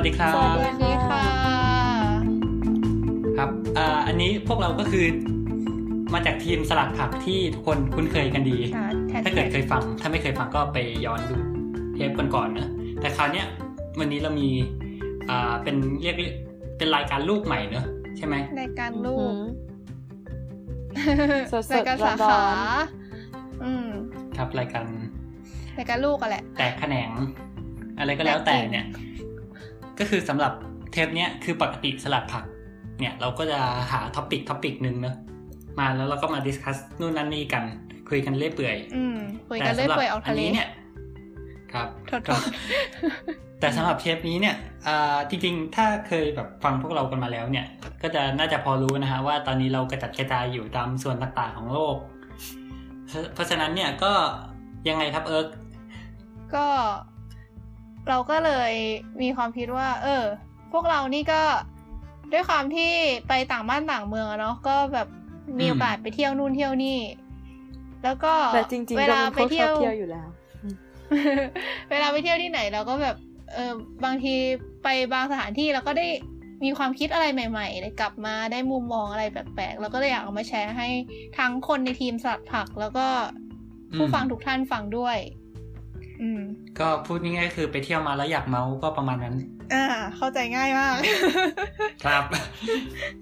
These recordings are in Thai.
สวัสดีครับ สวัสดีค่ะ ครับอ่าอันนี้พวกเราก็คือมาจากทีมสลัดผักที่ทุกคนคุ้นเคยกันดีค่ะแทนถ้าเกิดเคยฟัง ถ้าไม่เคยฟังก็ไปย้อนดูเทปก่อนๆนะ แต่คราวเนี้ยวันนี้เรามีอ่าเป็นเรียกเป็นรายการลูกใหม่เนอะใช่ไหมรายการลูกสดๆรายการสาร้ขาอนอืมครับรายการรายการลูกอะแหละ แตกแขนง อะไรก็แล้วแต่เนี่ย ก็คือสำหรับเทปเนี้ยคือปกติสลัดผักเนี่ยเราก็จะหา topic topic หนึ่งเนอะมาแล้วเราก็มา discuss นู่นนั่นนี่กันคุยกันเรื่อยเปื่อยอืมคุยกันเรื่อยแต่สำหรับเปื่อยออกทะเลนนี้เนี่ยครับโทษก็โทษแต่สำหรับเทปนี้เนี่ยอ่าจริงๆ ถ้าเคยแบบฟังพวกเรากันมาแล้วเนี่ย ก็จะน่าจะพอรู้นะฮะว่าตอนนี้เรากระจัดกระจายอยู่ตามส่วนต่างๆของโลก เพราะเพราะฉะนั้นเนี่ยก็ยังไงครับเอิร์กก็ เราก็เลยมีความคิดว่า เออ พวกเรานี่ก็ด้วยความที่ไปต่างบ้านต่างเมืองอะเนาะก็แบบมีโอกาสไปเที่ยวนู่นเที่ยวนี่ แล้วก็แต่จริงเวๆก็ลาเป็นไปพวกชเที่อยบวเที่ยวอยู่แล้ว เวลาไปเที่ยวที่ไหนเราก็แบบ เออบางทีไปบางสถานที่เราก็ได้มีความคิดอะไรใหม่ๆได้กลับมาได้มุมมองอะไรแปลกๆเราก็เลยอยากเอามาแชร์ให้ทั้งคนในทีมสลัดผัก แล้วก็ผู้ฟังทุกท่านฟังด้วยอืม ก็พูดง่ายๆคือไปเที่ยวมาแล้วอยากเมาส์ก็ประมาณนั้น อ่า เข้าใจง่ายมาก ครับ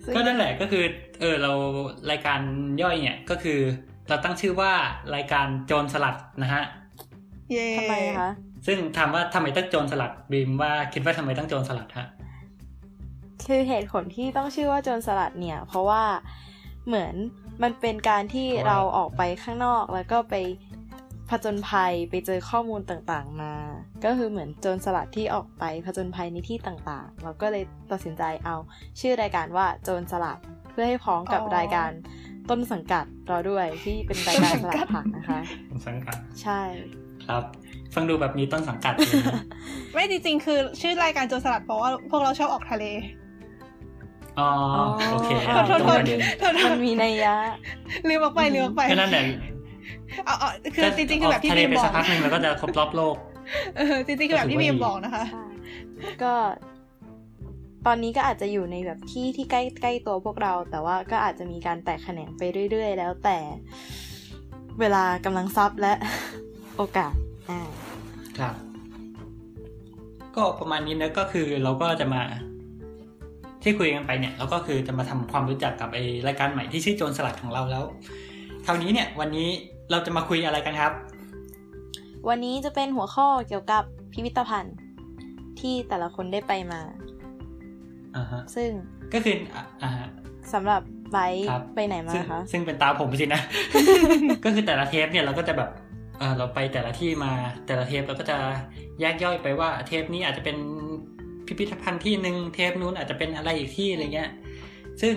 ซึ่งก็นั่นแหละก็คือ เออเรารายการย่อยเนี่ยก็คือ เราตั้งชื่อว่ารายการโจรสลัดนะฮะเย่ทำไมคะซึ่งถามว่าทำไมต้องโจรสลัดบีมว่าคิดว่าทำไมต้องโจรสลัดฮะคือเหตุผลที่ต้องชื่อว่าโจรสลัดเนี่ย เพราะว่าเหมือนมันเป็นการที่เพราะว่าเราออกไปข้างนอกแล้วก็ไป ผจญภัยไปเจอข้อมูลต่างๆมา ก็คือเหมือนโจรสลัดที่ออกไปผจญภัยในที่ต่างๆ เราก็เลยตัดสินใจเอาชื่อรายการว่าโจรสลัดเพื่อให้พ้องกับรายการต้นสังกัดเราด้วยที่เป็นรายการสลัดผักนะคะสังกัดใช่ ครับฟังดูแบบนี้ต้นสังกัดเลยนะไม่จริงๆ คือชื่อรายการโจรสลัดเพราะว่าพวกเราชอบออกทะเลอ๋อโอเคอ๋อเอาโทษตโทรงษประเด็นโทษโทมัษนมีนัยยะลืมออกไปลืมออกไปก็นั่นแหละ เอาเอาคือจริงๆคือแบบที่ทะเลบีมไปบอสักกพักหนึ่งแล้วก็จะครบรอบโลกเออจริงๆคือแบบที่บีมบอกนะคะใช่ก็ ตอนนี้ก็อาจจะอยู่ในแบบที่ที่ใกล้ใกล้ตัวพวกเรา แต่ว่าก็อาจจะมีการแตกแขนงไปเรื่อย ๆ แล้วแต่เวลากำลังทรัพย์และโอกาสอ่าครับ ก็ประมาณนี้นะก็คือเราก็จะมาที่คุยกันไปเนี่ยเราก็คือจะมาทำความรู้จักกับไอรายการใหม่ที่ชื่อโจรสลัดของเราแล้ว คราวนี้เนี่ยวันนี้ เราจะมาคุยอะไรกันครับ วันนี้จะเป็นหัวข้อเกี่ยวกับพิพิธภัณฑ์ที่แต่ละคนได้ไปมาอ่าฮะซึ่งก็คืออะอ่าฮะสำหรับไบร์ทครับไปไหนมาซึ่งคะซึ่งเป็นตาผมสินะ ก็คือแต่ละเทปเนี่ยเราก็จะแบบเออเราไปแต่ละที่มาแต่ละเทปเราก็จะแยกย่อยไปว่าเทปนี้อาจจะเป็นพิพิธภัณฑ์ที่หนึ่งเทปนู้นอาจจะเป็นอะไรอีกที่อะไรเงี้ย ซึ่ง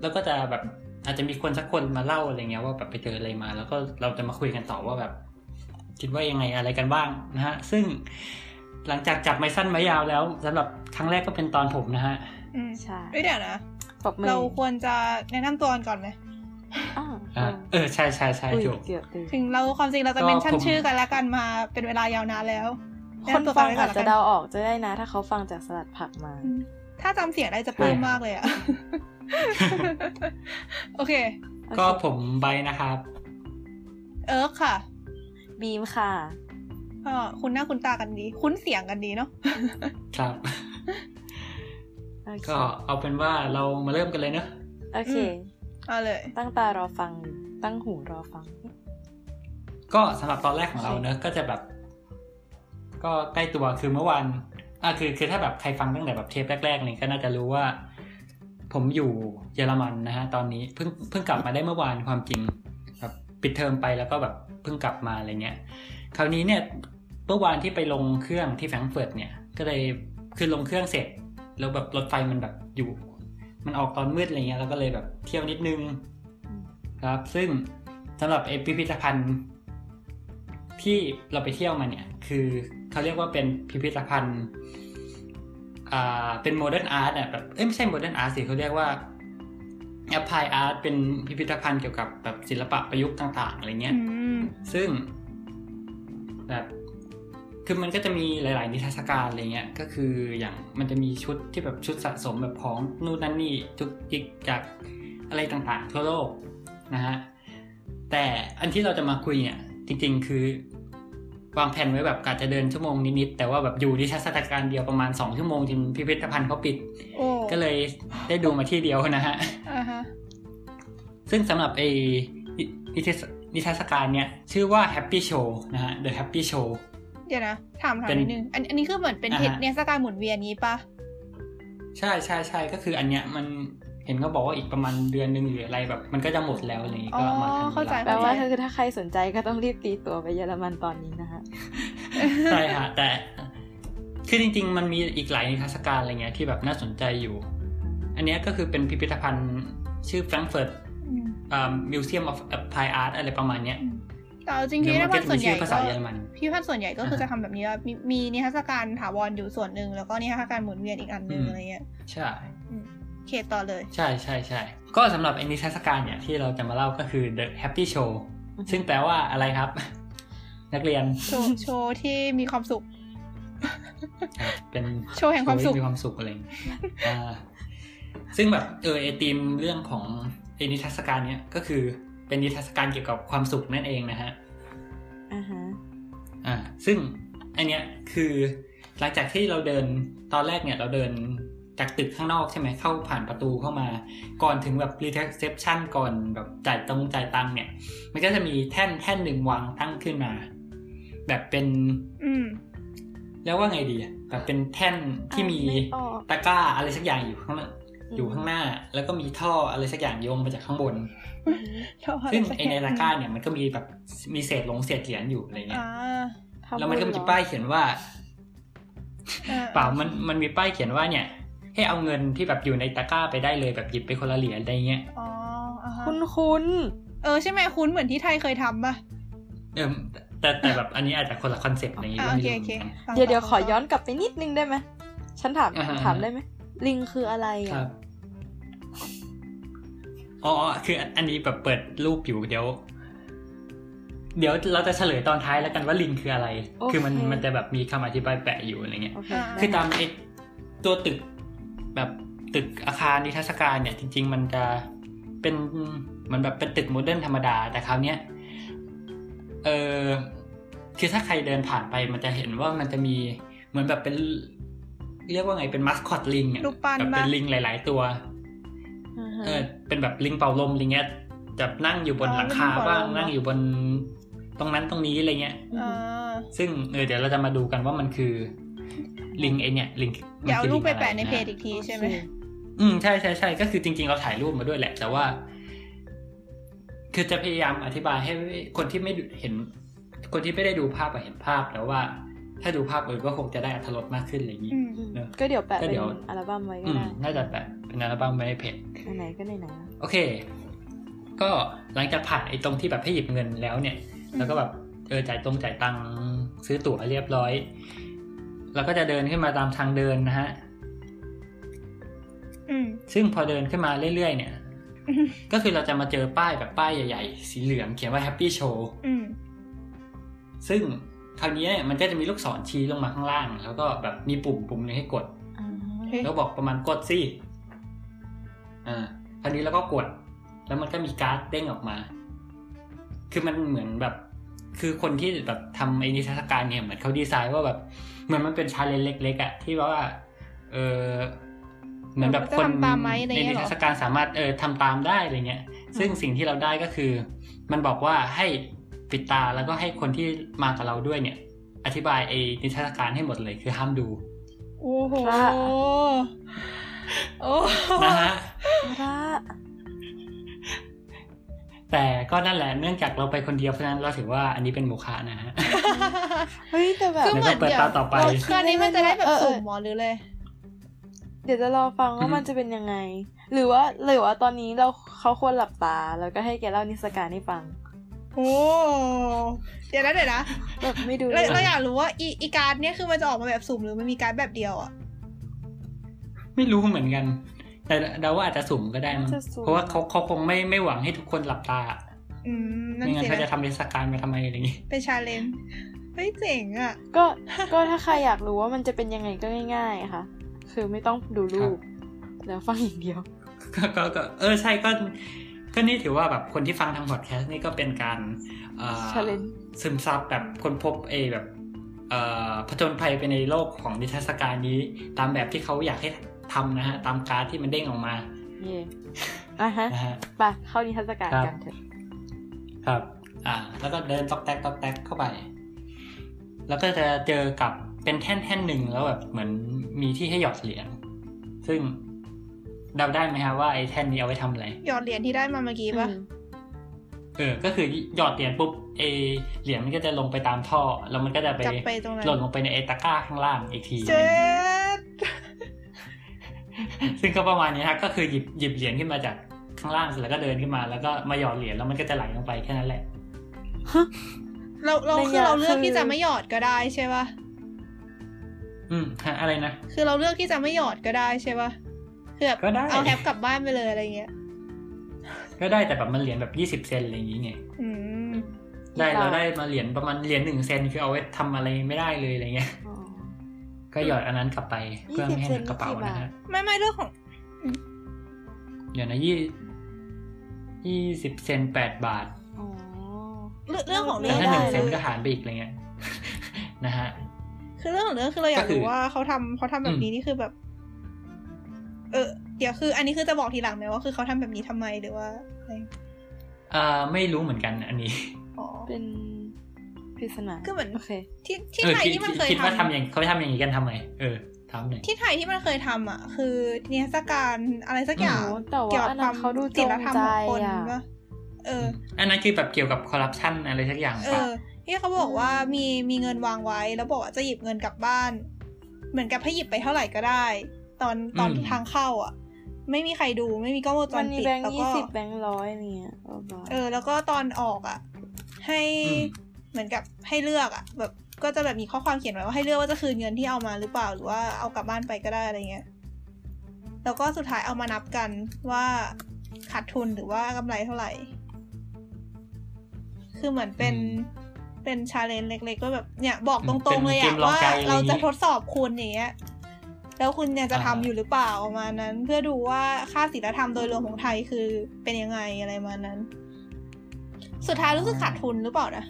เราก็จะแบบ อาจจะมีคนสักคนมาเล่าอะไรเงี้ยว่าแบบไปเจออะไรมา แล้วก็เราจะมาคุยกันต่อว่าแบบ คิดว่ายังไงอะไรกันบ้างนะฮะ ซึ่งหลังจากจับไม้สั้นไม้ยาวแล้วสำหรับครั้งแรกก็เป็นตอนผมนะฮะอืมใช่เอ้ยเดี๋ยวนะปรบมือเราควรจะแนะนำตัวกันก่อนไหมอ้าวอะเออใช่ใช่ใช่อุ้ยถูกเกือบลืมถึงเราความจริงเราจะก็เมนชั่นผมชื่อกันและกันมาเป็นเวลายาวนานแล้ว คนแะำตัวฟังกัไว้ก่อาจนจะแล้วกันเดาออกจะได้นะ ถ้าเขาฟังจากสลัดผักมาอืม ถ้าจำเสียงได้จะปลื้มมากเลยอะโอเค ก็ผมใบนะครับ เอิร์กค่ะ บีมค่ะก็คุณหน้าคุณตากันดี คุ้นเสียงกันดีเนาะครับโอเคก็เอาเป็นว่าเรามาเริ่มกันเลยเนอะโอเคเอาเลย ตั้งตารอฟัง ตั้งหูรอฟัง ก็สำหรับตอนแรกของเราเนอะก็จะแบบ ก็ใกล้ตัวคือเมื่อวาน อะคือคือถ้าแบบใครฟังตั้งแต่แบบเทปแรกๆเลยก็น่าจะรู้ว่า ผมอยู่เยอรมันนะฮะตอนนี้เพิ่งเพิ่งกลับมาได้เมื่อวานความจริงแบบปิดเทอมไปแล้วก็แบบเพิ่งกลับมาอะไรเงี้ยคราวนี้เนี่ยเมื่อวานที่ไปลงเครื่องที่แฟรงเฟิร์ตเนี่ย ก็เลยคือลงเครื่องเสร็จ แล้วแบบรถไฟมันแบบอยู่ มันออกตอนมืดอะไรเงี้ยแล้วก็เลยแบบเที่ยวนิดนึง ครับ ซึ่งสำหรับไอพิพิธภัณฑ์ ที่เราไปเที่ยวมาเนี่ย คือเขาเรียกว่าเป็นพิพิธภัณฑ์อ่าเป็น modern art อะแบบเอ้ยไม่ใช่ modern art สิเขาเรียกว่า applied art เป็นพิพิธภัณฑ์เกี่ยวกับแบบศิลปะประยุกต์ต่างๆอะไรเงี้ยอืมซึ่งแบบคือมันก็จะมีหลาย ๆ นิทรรศการอะไรเงี้ย ก็คืออย่างมันจะมีชุดที่แบบชุดสะสมแบบของนู่นนั่นนี่จุกจิกจากอะไรต่างๆ ทั่วโลกนะฮะ แต่อันที่เราจะมาคุยเนี่ยจริง ๆ คือ วางแผนไว้แบบกะจะเดินชั่วโมงนิดๆแต่ว่าแบบอยู่นิทรรศการเดียวประมาณ2ชั่วโมงจนพิพิธภัณฑ์เขาปิดโอ้ก็เลยได้ดูมาที่เดียวนะฮะอ่าฮะซึ่งสำหรับไอ้นิทรรศนิทรรศการเนี่ย ชื่อว่า Happy Show นะฮะ The Happy Show เดี๋ยวนะ ถามถามเป็นนิดนึง อันอันนี้คือเหมือนเป็นอ่าเทฮะศเนสการหมุนเวียนนี้ปะใช่ใช่ใช่ก็คืออันเนี้ยมัน เห็นเขาบอกว่าอีกประมาณเดือนหนึ่งหรืออะไรแบบ มันก็จะหมดแล้วอะไรอย่างงี้ก็มาทันเข้าใจแปลว่าคือถ้าใครสนใจก็ต้องรีบตีตัวไปเยอรมันตอนนี้นะฮะใช่ค่ะแต่ คือจริง ๆ มันมีอีกหลายนิทรรศการอะไรเงี้ยที่แบบน่าสนใจอยู่ อันเนี้ยก็คือเป็นพิพิธภัณฑ์ชื่อ Frankfurt อืม Museum of Applied Art อะไรประมาณเนี้ยอืมแต่เอาจริงๆเดี๋พิยวพิธมันภัก็ณฑ์จะส่มีวนใหญ่ชื่อภาษาก็เยอรมันพิพิธภัณฑ์ส่วนใหญ่ก็คืออ่าฮะจะทำแบบนี้ว่ามีมีนิทรรศการถาวรอยู่ส่วนหนึ่งแล้วก็นิทรรศการหมุนเวียนอีกอันหนึ่งอืมอะไรเงี้ยใช่ เขตต่อเลย ใช่ใช่ใช่ก็สำหรับไอ้นิทรรศการเนี่ยที่เราจะมาเล่าก็คือ The Happy Show อือฮึซึ่งแปลว่าอะไรครับ นักเรียน โชว์โชว์ที่มีความสุขครับเป็นโชว์แห่งความสุขโชที่มีความสุขอะไรอย่างเงี้ยอ่าซึ่งแบบเออไอธีมเรื่องของไอนิทรรศการเนี้ยก็คือเป็นนิทรรศการเกี่ยวกับความสุขนั่นเองนะฮะอ่าฮะอ่าซึ่งอันเนี้ยคือหลังจากที่เราเดินตอนแรกเนี่ยเราเดิน จากตึกข้างนอกใช่ไหมเข้าผ่านประตูเข้ามา ก่อนถึงแบบ reception ก่อนแบบจ่ายตรงจ่ายตังค์เนี่ย มันก็จะมีแท่นแท่นหนึ่งวางตั้งขึ้นมา แบบเป็น อืมเรียกว่าไงดีอะแบบเป็นแท่นที่มีอะไออกตะกร้าอะไรสักอย่างอยู่ข้างหน้าอยู่ข้างหน้า แล้วก็มีท่ออะไรสักอย่างโยงมาจากข้างบนอือฮึซึ่งไอในตะกร้าเนี่ยมันก็มีแบบมีเศษหลงเศษเหรียญอยู่อะไรเงี้อ่ายทำแล้วมันก็มีบุญเหรอป้ายเขียนว่าอ่าเปล่ามันมันมีป้ายเขียนว่าเนี่ย ให้เอาเงินที่แบบอยู่ในตะกร้าไปได้เลยแบบหยิบไปคนละเหรียญอะไรเงี้ยอ๋ออ่าฮะคุณคุณเออใช่ไหมคุ้นเหมือนที่ไทยเคยทำป่ะเออแต่แต่แบบอันนี้อาจจะคนละคอนเซ็ปต์อะไรอย่างงี้อ่าก็โอไม่เครู้โอเหเคมือนกันฟังเดี๋ยวเดี๋ยวต่ขอย้อนกลับไปนิดนึงได้ไหมฉันถามอ่าฮะถามได้ไหมลิงคืออะไรคอะรับอ๋ออ๋อคืออันนี้แบบเปิดรูปอยู่เดี๋ยว เดี๋ยวเราจะเฉลยตอนท้ายแล้วกันว่าลิงคืออะไร คือมันมันจะแบบมีคำอธิบายแปะอยู่อะไรเงี้ยโอเคคือตามไอ้ตัวตึก แบบตึกอาคารนิทรรศการเนี่ยจริง ๆ มันจะเป็นเหมันแบบเป็นตึกโมเดิร์นธรรมดา แต่คราวเนี้ยเออคือถ้าใครเดินผ่านไปมันจะเห็นว่ามันจะมีเหมือนแบบเป็น เรียกว่าไงเป็นมัสคอตลิงอะรูปปั้นแบบปะเป็นลิงหลาย ๆ ตัวอ่าฮะเออเป็นแบบลิงเป่าลมลิงเงี้ยจะนั่งอยู่บนหลังคาบ้างนั่งอยู่บนตรงนั้นตรงนี้อะไรเงี้ยอ่าซึ่งเออเดี๋ยวเราจะมาดูกันว่ามันคือ ลิงไอเนี่ยลิงมันเดี๋ยวเอาคือรูปไปงอรแปะในเพจนะอีกทีใช่ไหมโอเคอืมใช่ใช่ใช่ก็คือจริง ๆ เราถ่ายรูปมาด้วยแหละ แต่ว่า คือจะพยายามอธิบายให้คนที่ไม่เห็น คนที่ไม่ได้ดูภาพอะเห็นภาพแล้วว่า ถ้าดูภาพเออก็คงจะได้อรรถรสมากขึ้นอะไรอย่างนี้อืมอืมเนอะก็เดี๋ยวแปะก็เป็เดี๋นยวอัลบั้มไว้ก็อืมได้น่าจะแปะเป็นอัลบั้มไว้ในเพจไหนๆก็ไหนๆแล้วโอเค ก็หลังจากผ่านไอ้ตรงที่แบบให้หยิบเงินแล้วเนี่ย แล้วก็แบบเออจ่ายตรงจ่ายตังค์ซื้อตั๋วเรียบร้อย แล้วก็จะเดินขึ้นมาตามทางเดินนะฮะอืมซึ่งพอเดินขึ้นมาเรื่อยๆเนี่ย ก็คือเราจะมาเจอป้ายแบบป้ายใหญ่ ๆ สีเหลืองเขียนว่า Happy Show อืมซึ่งคราวนี้เนี่ยมันก็จะมีลูกศรชี้ลงมาข้างล่าง แล้วก็แบบมีปุ่มปุ่มหนึงให้กดอ่าเฮ้ยแล้วบอกประมาณกดสิอ่าคราวนี้เราก็กด แล้วมันก็มีการ์ดเด้งออกมา คือมันเหมือนแบบ คือคนที่แบบทำไอ้นิทรรศการเนี่ยเหมือนเขาดีไซน์ว่าแบบ เหมือนมันเป็น challenge เล็กๆอะที่ว่าเออเหมือนแบบคนจะทำตามไหมอะไรในเงี้นิยเหรทอรรศการสามารถเออทำตามได้อะไรเงี้ย ซึ่งสิ่งที่เราได้ก็คือ มันบอกว่าให้ปิดตาแล้วก็ให้คนที่มากับเราด้วยเนี่ย อธิบายไอ้นิทรรศการให้หมดเลยคือห้ามดู โอ้โหโอ้นะฮะพระ แต่ก็นั่นแหละเนื่องจากเราไปคนเดียวเพราะฉะนั้นเราถือว่าอันนี้เป็นโมฆะนะฮะเฮ้ยแต่แบบคือเหมือนเดี๋ยวก็เปิดตาต่อไปเราคืออันนี้มันจะได้แบบเออเออสุ่มหมอหรือเลย เดี๋ยวจะรอฟังอืว่าอฮึมันจะเป็นยังไง หรือว่าหรือว่าตอนนี้เราเขาควรหลับตา แล้วก็ให้แกเล่านิทรรศการให้ฟังโอ้เดี๋ยวนะเดี๋ยวนะแบบไม่ดูเราเลยเราอยากรู้ว่าอีอีการ์ดเนี่ยคือมันจะออกมาแบบสุ่มหรือมันมีการ์ดแบบเดียวอะไม่รู้เหมือนกัน แต่เดาว่าอาจจะสุ่มก็ได้มั้งจะสุ่มเพราะว่าเขาเขาคงไม่ไม่หวังให้ทุกคนหลับตาอืมนั่นไม่งั้นสิเขาจะนะทำนิทรรศการมาทำไมอะไรอย่างงี้เป็น challenge เฮ้ยเจ๋งอะ ก็ก็ถ้าใครอยากรู้ว่ามันจะเป็นยังไงก็ง่ายๆค่ะ คือไม่ต้องดูรูปแล้วฟังอย่างเดียวก็ก็ก็เออใช่ก็ก็นี่ถือว่าแบบคนที่ฟังทางพอดแคสต์นี่ก็เป็นการเอ่อ Challenge ซึมซับแบบคนพบเอแบบเอ่อผจญภัยไปในโลกของนิทรรศการนี้ ตามแบบที่เขาอยากให้ ทำนะฮะตามการ์ดที่มันเด้งออกมาเย่อะฮะนะฮะไปเข้านิทรรศการครับกันเถอะครับ อ่า แล้วก็เดินตอกแตกตอกแตกเข้าไป แล้วก็จะเจอกับเป็นแท่นแท่นหนึ่งแล้วแบบเหมือนมีที่ให้หยอดเหรียญซึ่งเดาได้ไหมครับว่าไอ้แท่นนี้เอาไว้ทำอะไรหยอดเหรียญที่ได้มาเมื่อกี้ปะอืมเออ ก็คือหยอดเหรียญปุ๊บเอเหรียญมันก็จะลงไปตามท่อ แล้วมันก็จะไปจับไปตรงนั้นหล่นลงไปในไอตะกร้าข้างล่างอีกทีเจ็ด ซึ่งก็ประมาณนี้ฮะก็คือหยิบหยิบเหรียญขึ้นมาจากข้างล่างเสร็จแล้วก็เดินขึ้นมา แล้วก็มาหยอดเหรียญแล้วมันก็จะไหลลงไปแค่นั้นแหละเราเราในคือเราอย่างเลือกคือที่จะไม่หยอดก็ได้ใช่ปะอืมฮะอะไรนะคือเราเลือกที่จะไม่หยอดก็ได้ใช่ปะคือแบบก็ได้เอาแฮปกลับบ้านไปเลยอะไรเงี้ยก็ได้แต่แบบมันเหรียญแบบยี่สิบเซนอะไรอย่างงี้ไงอืมได้ค่ะเราได้มาเหรียญประมาณเหรียญหนึ่งเซนคือเอาไว้ทำอะไรไม่ได้เลยอะไรเงี้ยอ๋อ ก็หยอดอันนั้นกลับไปเพื่อไม่ให้หนัก20กระเป๋าเซนนี่กี่นะบาฮะทไม่ไม่เรื่องของเดี๋ยวนะยี่ยี่สิบเซนแปดบาทอ๋อเรื่องเรื่องของไม่เรื่แต่องถ้าหได้นึ่งเซนคือก็หารไปอีกอะไรเงี้ยนะฮะคือเรื่องของเรื่องคือเราอยากก็คือรู้ว่าเขาทำเขาทำแบบนี้นี่คือแบบ เออเดี๋ยวคือ อันนี้คือจะบอกทีหลังไหมว่าคือเขาทำแบบนี้ทำไมหรือว่าอะไรอ่าไม่รู้เหมือนกันอันนี้อ๋อเป็นป ริศนาคือเหมือนโอเคที่ที่เออไทยคิดที่มันเคยคิดว่าทำทำอย่างเขาทำอย่างนี้กันทำไมเออทำหน่อยที่ไทยที่มันเคยทำอะ คือนิทรรศการอะไรสักอย่างโอ้แต่ว่าเกี่ยวกับอันคนั้วานมเขาดูจศีงลธรรมใจของคนอะปะเออ อันนั้นคือแบบเกี่ยวกับคอร์รัปชันอะไรสักอย่างเอปะอที่เขาบอกว่ามีมีเงินวางไว้ แล้วบอกว่าจะหยิบเงินกลับบ้าน เหมือนกับให้หยิบไปเท่าไหร่ก็ได้ ตอนตอนทางเข้าอะ ไม่มีใครดูไม่มีกล้องวงจมัรนมีปิดแบงค์แล้วยี่ก็สิบแบงค์ร้อยเนี่ยบ้าๆเออแล้วก็ตอนออกอะ ให้ เหมือนกับให้เลือกอะแบบก็จะแบบมีข้อความเขียนไว้ว่าให้เลือกว่าจะคืนเงินที่เอามาหรือเปล่าหรือว่าเอากลับบ้านไปก็ได้อะไรเงี้ยแล้วก็สุดท้ายเอามานับกันว่าขาดทุนหรือว่ากำไรเท่าไหร่ คือเหมือนเป็นเป็นชาเลนจ์เล็ก ๆ ก็แบบเนี่ยบอกตรงๆเลยป็อะนกมลงว่าใจอไเราจะอย่งงี้ทดสอบคุณอย่างเงี้ยแล้วคุณเนี่ยจะทำอยู่หรือเปล่าประมาณนั้น เพื่อดูว่าค่าศีลธรรมโดยรวมของไทยคือเป็นยังไงอะไรประมาณนั้น สุดท้ายรู้สึกขาดทุนหรือเปล่านะ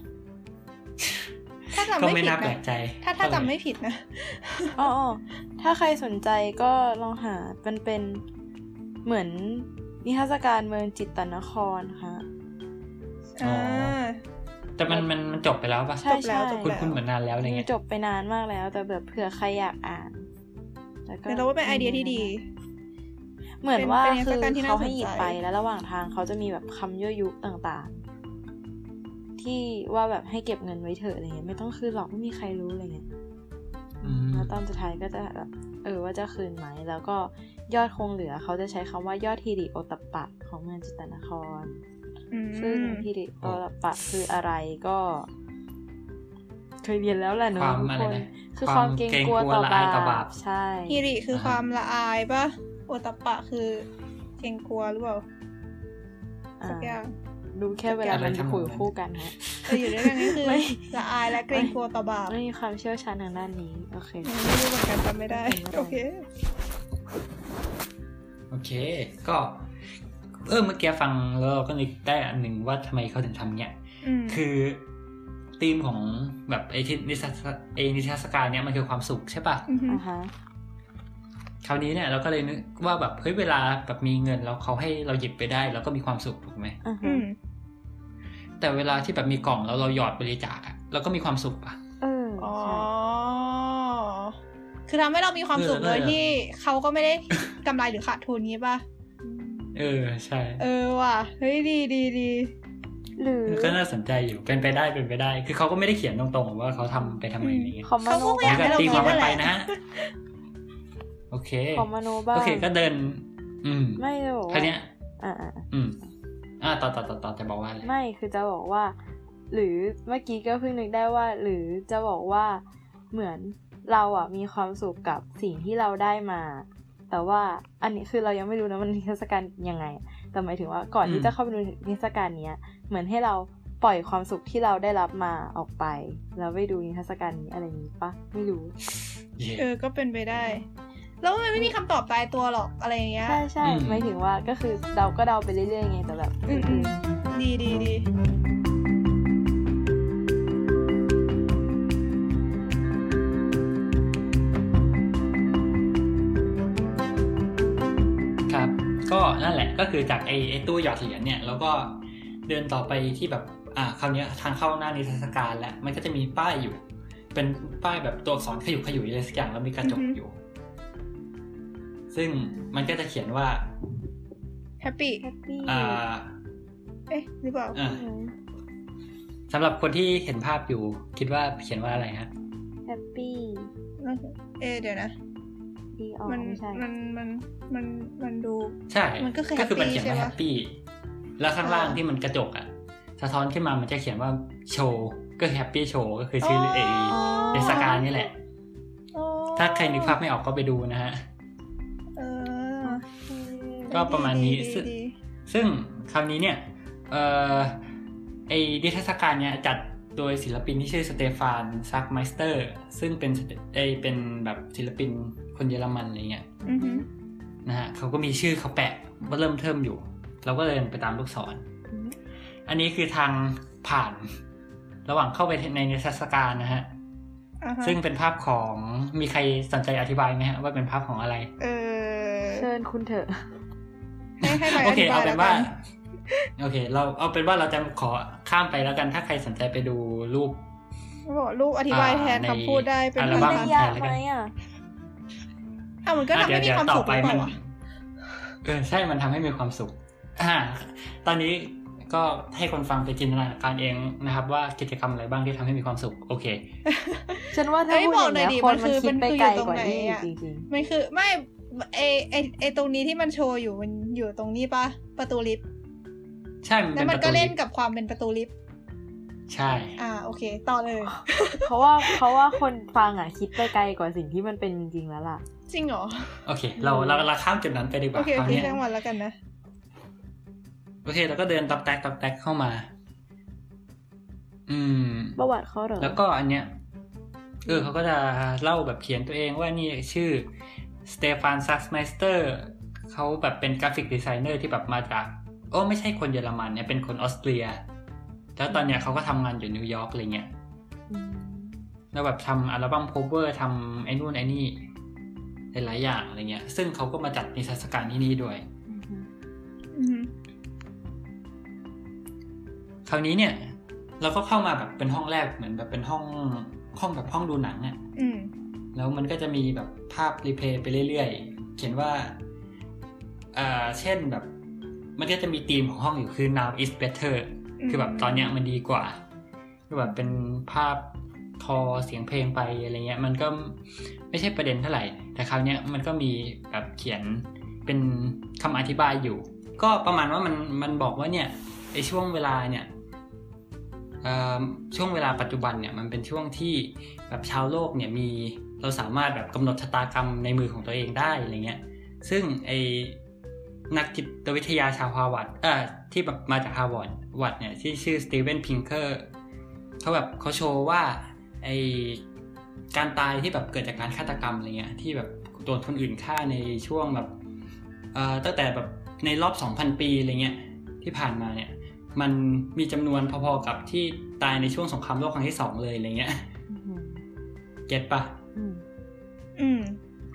ถ้าจำก็ไม่ไม่ผิดน่าแปลนะกใจถ้าถ้าจำไม่ผิดนะอ๋ออ๋อถ้าใครสนใจก็ลองหามันเป็นเหมือนนิทรรศการเมืองจิตตนครค่ะอ๋ออ่าแต่มันมันมันจบไปแล้วปะใช่จบแล้วใช่จบคุณแล้วคุณเหมือนนานแล้วอะไรเงี้ยจบไปนานมากแล้ว แต่แบบเผื่อใครอยากอ่านแล้วก็แต่เราว่าเป็นไอเดียที่ดี เหมือนว่าเป็นเป็นนิทรรศคือการที่น่าเขาให้หยิบสนใจไปแล้วระหว่างทางเขาจะมีแบบคำยั่วยุต่างๆ ที่ว่าแบบให้เก็บเงินไว้เถอะอะไรเงี้ยไม่ต้องคืนหรอกไม่มีใครรู้อะไรเงี้ยอืมแล้วตอนสุดท้ายก็จะแบบเออว่าจะคืนไหม แล้วก็ยอดคงเหลือเขาจะใช้คำว่ายอดฮิริโอตปปะของเมืองจิตตนครอืมซึ่งฮิริโอตปปะคืออะไรก็ เคยเรียนแล้วแหละเนคอะวามทุกอะไรคนนะคือความเกรงกลัวต่อละอายต่อบาบาปปใช่ฮิริคืออ่าฮะความละอายปะโอตปปะคือเกรงกลัวหรือเปล่าอ่าสักอย่าง ดูแค่เวลาอะไรมันทำนองคุยนั้นคู่กันฮะเอออยู่ด้วยกันก็คือไม่ละอายและเกรงกลัวต่อบาปไม่มีความเชี่ยวชาญทางด้านนี้ โอเค ไม่รู้เหมือนกันจำไม่ได้ โอเค โอเค ก็ เออเมื่อกี้ฟังแล้วเราก็นึกได้อันหนึ่งว่าทำไมเขาถึงทำเนี้ยอืมคือธีมของแบบไอ้ที่นิทรรศไอ้นิทรรศการเนี้ยมันคือความสุขใช่ปะอือฮึอ่าฮะคราวนี้เนี่ยเราก็เลยนึกว่าแบบเฮ้ยเวลาแบบมีเงินแล้วเขาให้เราหยิบไปได้เราก็มีความสุขถูกไหมอ่าอืฮะม แต่เวลาที่แบบมีกล่องแล้วเราหยอดบริจาคอะเราก็มีความสุขอะเอออ๋อใช่คือทำให้เรามีความสุขเออโดยเออที่เขาก็ไม่ได้กำไรหรือขาดทุนงี้ป่ะ เออ ใช่ เออว่ะ เฮ้ยดีดีดีหรือก็น่าสนใจอยู่เป็นไปได้เป็นไปได้ คือเขาก็ไม่ได้เขียนตรงๆว่าเขาทำไปทำไมอะไรเงี้ยขอมเขาโนก็ไม่อบ้ายากงให้เราตีความคิดกันนั่นแหไปละนะโอเคขอมโนบ้างโอเคก็เดิน อืมไม่จะบอกคราวว่าเนี้ยอ่าอ่าอืม อ่าต่อต่อต่อต่อจะบอกว่าอะไรไม่คือจะบอกว่า หรือเมื่อกี้ก็เพิ่งนึกได้ว่า หรือจะบอกว่าเหมือนเราอะมีความสุขกับสิ่งที่เราได้มา แต่ว่าอันนี้คือเรายังไม่รู้นะมันนิทรรศการยังไง แต่หมายถึงว่าก่อนที่จะเข้าไปดูนิทรรศการเนี้ยเหมือนให้เราปล่อยความสุขที่เราได้รับมาออกไปแล้วไปดูนิทรรศการนี้อะไรอย่างนี้ปะไม่รู้เย่เออก็เป็นไปได้ แล้วมันไม่มีคำตอบตายตัวหรอกอะไรอย่างเงี้ย ใช่ใช่อืมหมายถึงว่าก็คือเดาก็เดาไปเรื่อยๆไงแต่แบบอืมอืมดีดีดีครับ ก็นั่นแหละก็คือจากไอ้ไอ้ตู้หยอดเหรียญเนี่ยแล้วก็เดินต่อไปที่แบบอ่าคราวเนี้ยทางเข้าหน้านิทรรศการแล้วมันก็จะมีป้ายอยู่ เป็นป้ายแบบตัวอักษรขยุกขยุยอะไรสักอย่างแล้วมีกระจกอยู่ ซึ่งมันก็จะเขียนว่า happy happy อ่าเอ๊ะหรือเปล่าอ่าสำหรับคนที่เห็นภาพอยู่ คิดว่าเขียนว่าอะไรฮะ happy เอ๊ะเดี๋ยวนะดีออกมันไม่ใช่มันมันมันมันดู ใช่ มันก็คือก็คือมันเขียนว่า happy แฮใช่ปะปปี้แล้วข้างล่างอ่าที่มันกระจกอะสะท้อนขึ้นมามันจะเขียนว่าโชว์ก็ happy show ก็คือชื่อเอเทศกาลนี่แหละโอ้ถ้าใครนึกภาพไม่ออกก็ไปดูนะฮะเออ ก็ประมาณนี้ดีซึ่งดีซึ่งคราวนี้เนี่ยเอ่อไอ้นิทรรศการเนี่ยจัดโดยศิลปินที่ชื่อสเตฟานซักไมสเตอร์ ซึ่งเป็นไอเป็นแบบศิลปินคนเยอรมันอะไรเงี้ยอือหือนะฮะเขาก็มีชื่อเขาแปะว่าเริ่มเทิมอยู่ เราก็เลยไปตามลูกศรอืมอันนี้คือทางผ่านระหว่างเข้าไปในนิทรรศการนะฮะอ่าฮะซึ่งเป็นภาพของมีใครสนใจอธิบายไหมฮะ ว่าเป็นภาพของอะไร เออเชิญคุณเถอะ ให้ให้ไปโออเคธิบาเอายเป็แล้วนว่ากันโอเค เราเอาเป็นว่าเราจะขอข้ามไปแล้วกันถ้าใครสนใจไปดูรูปเขาบอกลูกอธิบายแทนอ่าในคำพูดได้เป็นอัลพันบั้ไม่มยากไหมอะอะมันก็ทำให้มีความสุขหรือเปล่าวะเออใช่มันทำให้มีความสุข อ่า ตอนนี้ก็ให้คนฟังไปจินตนาการเองนะครับ ว่ากิจกรรมอะไรบ้างที่ทำให้มีความสุข โอเค ฉันว่าถ้าเอ้ยพูดบอกอย่างหน่อยเงี้ดิยคนมันมันคือคิดไปมันคือไกลอยู่ตรงกว่าไหนนี้อะจริงมันคือไม่ ไอไอไอตรงนี้ที่มันโชว์อยู่มันอยู่ตรงนี้ปะประตูลิฟต์ใช่มันแล้เป็วนมันประก็ตูเล่ลินฟต์กับความเป็นประตูลิฟต์ใช่ อ่า โอเค ต่อเลยๆเพราะว่าเพราะว่าคนฟังอะคิดไปไกลกว่าสิ่งที่มันเป็นจริงๆแล้วล่ะ จริงเหรอ โอเค เราเราเราข้ามจุดนั้นไปดีกโอว่าเคคโอราวเคเนี้ยช่างวันแล้วกันนะ โอเคเราก็เดินตับแตกตับแตกเข้ามา อืม ประวัติเขาเหรอ แล้วก็อันเนี้ย เออเขาก็จะเล่าแบบเขียนตัวเองว่านี่ชื่อ สเตฟานซักไมสเตอร์เขาแบบเป็น graphic designer ที่แบบมาจากโอ้ไม่ใช่คนเยอรมันเนี่ยเป็นคนออสเตรีย แล้วตอนเนี้ยเขาก็ทำงานอยู่นิวยอร์กอะไรเงี้ยอืมแล้วแบบทำ album cover ทำไอ้นู่นไอ้นี่หลายๆอย่างอะไรเงี้ย ซึ่งเขาก็มาจัดนิทรรศการที่นี่ด้วยอืมอืมคราวนี้เนี่ย เราก็เข้ามาแบบเป็นห้องแรกเหมือนแบบเป็นห้องห้องแบบห้องดูหนังอะอืม แล้วมันก็จะมีแบบภาพรีเพลย์ไปเรื่อยๆ เขียนว่าอ่าเช่นแบบ มันก็จะมีธีมของห้องอยู่คือ now is better อืมคือแบบตอนเนี้ยมันดีกว่าคือแบบเป็นภาพทอเสียงเพลงไปอะไรเงี้ย มันก็ไม่ใช่ประเด็นเท่าไหร่ แต่คราวเนี้ยมันก็มีแบบเขียนเป็นคำอธิบายอยู่ ก็ประมาณว่ามันมันบอกว่าเนี่ยไอช่วงเวลาเนี่ยเอ่อช่วงเวลาปัจจุบันเนี่ยมันเป็นช่วงที่แบบชาวโลกเนี่ยมี เราสามารถแบบกำหนดชะตากรรมในมือของตัวเองได้อะไรเงี้ย ซึ่งไอนักจิตวิทยาชาวฮาร์วาร์ดเอ่อที่แบบมาจากฮาร์วาร์ดวัดเนี่ยที่ชื่อสตีเวนพิงเกอร์เขาแบบเขาโชว์ว่าไอการตายที่แบบเกิดจากการฆาตกรรมอะไรเงี้ยที่แบบโดนคนอื่นฆ่าในช่วงแบบเอ่อตั้งแต่แบบในรอบ 2,000 ปีอะไรเงี้ยที่ผ่านมาเนี่ย มันมีจำนวนพอๆกับที่ตายในช่วงสงครามโลกครั้งที่สองเลยอะไรเงี้ยอืมเก็ตปะ อืม อืม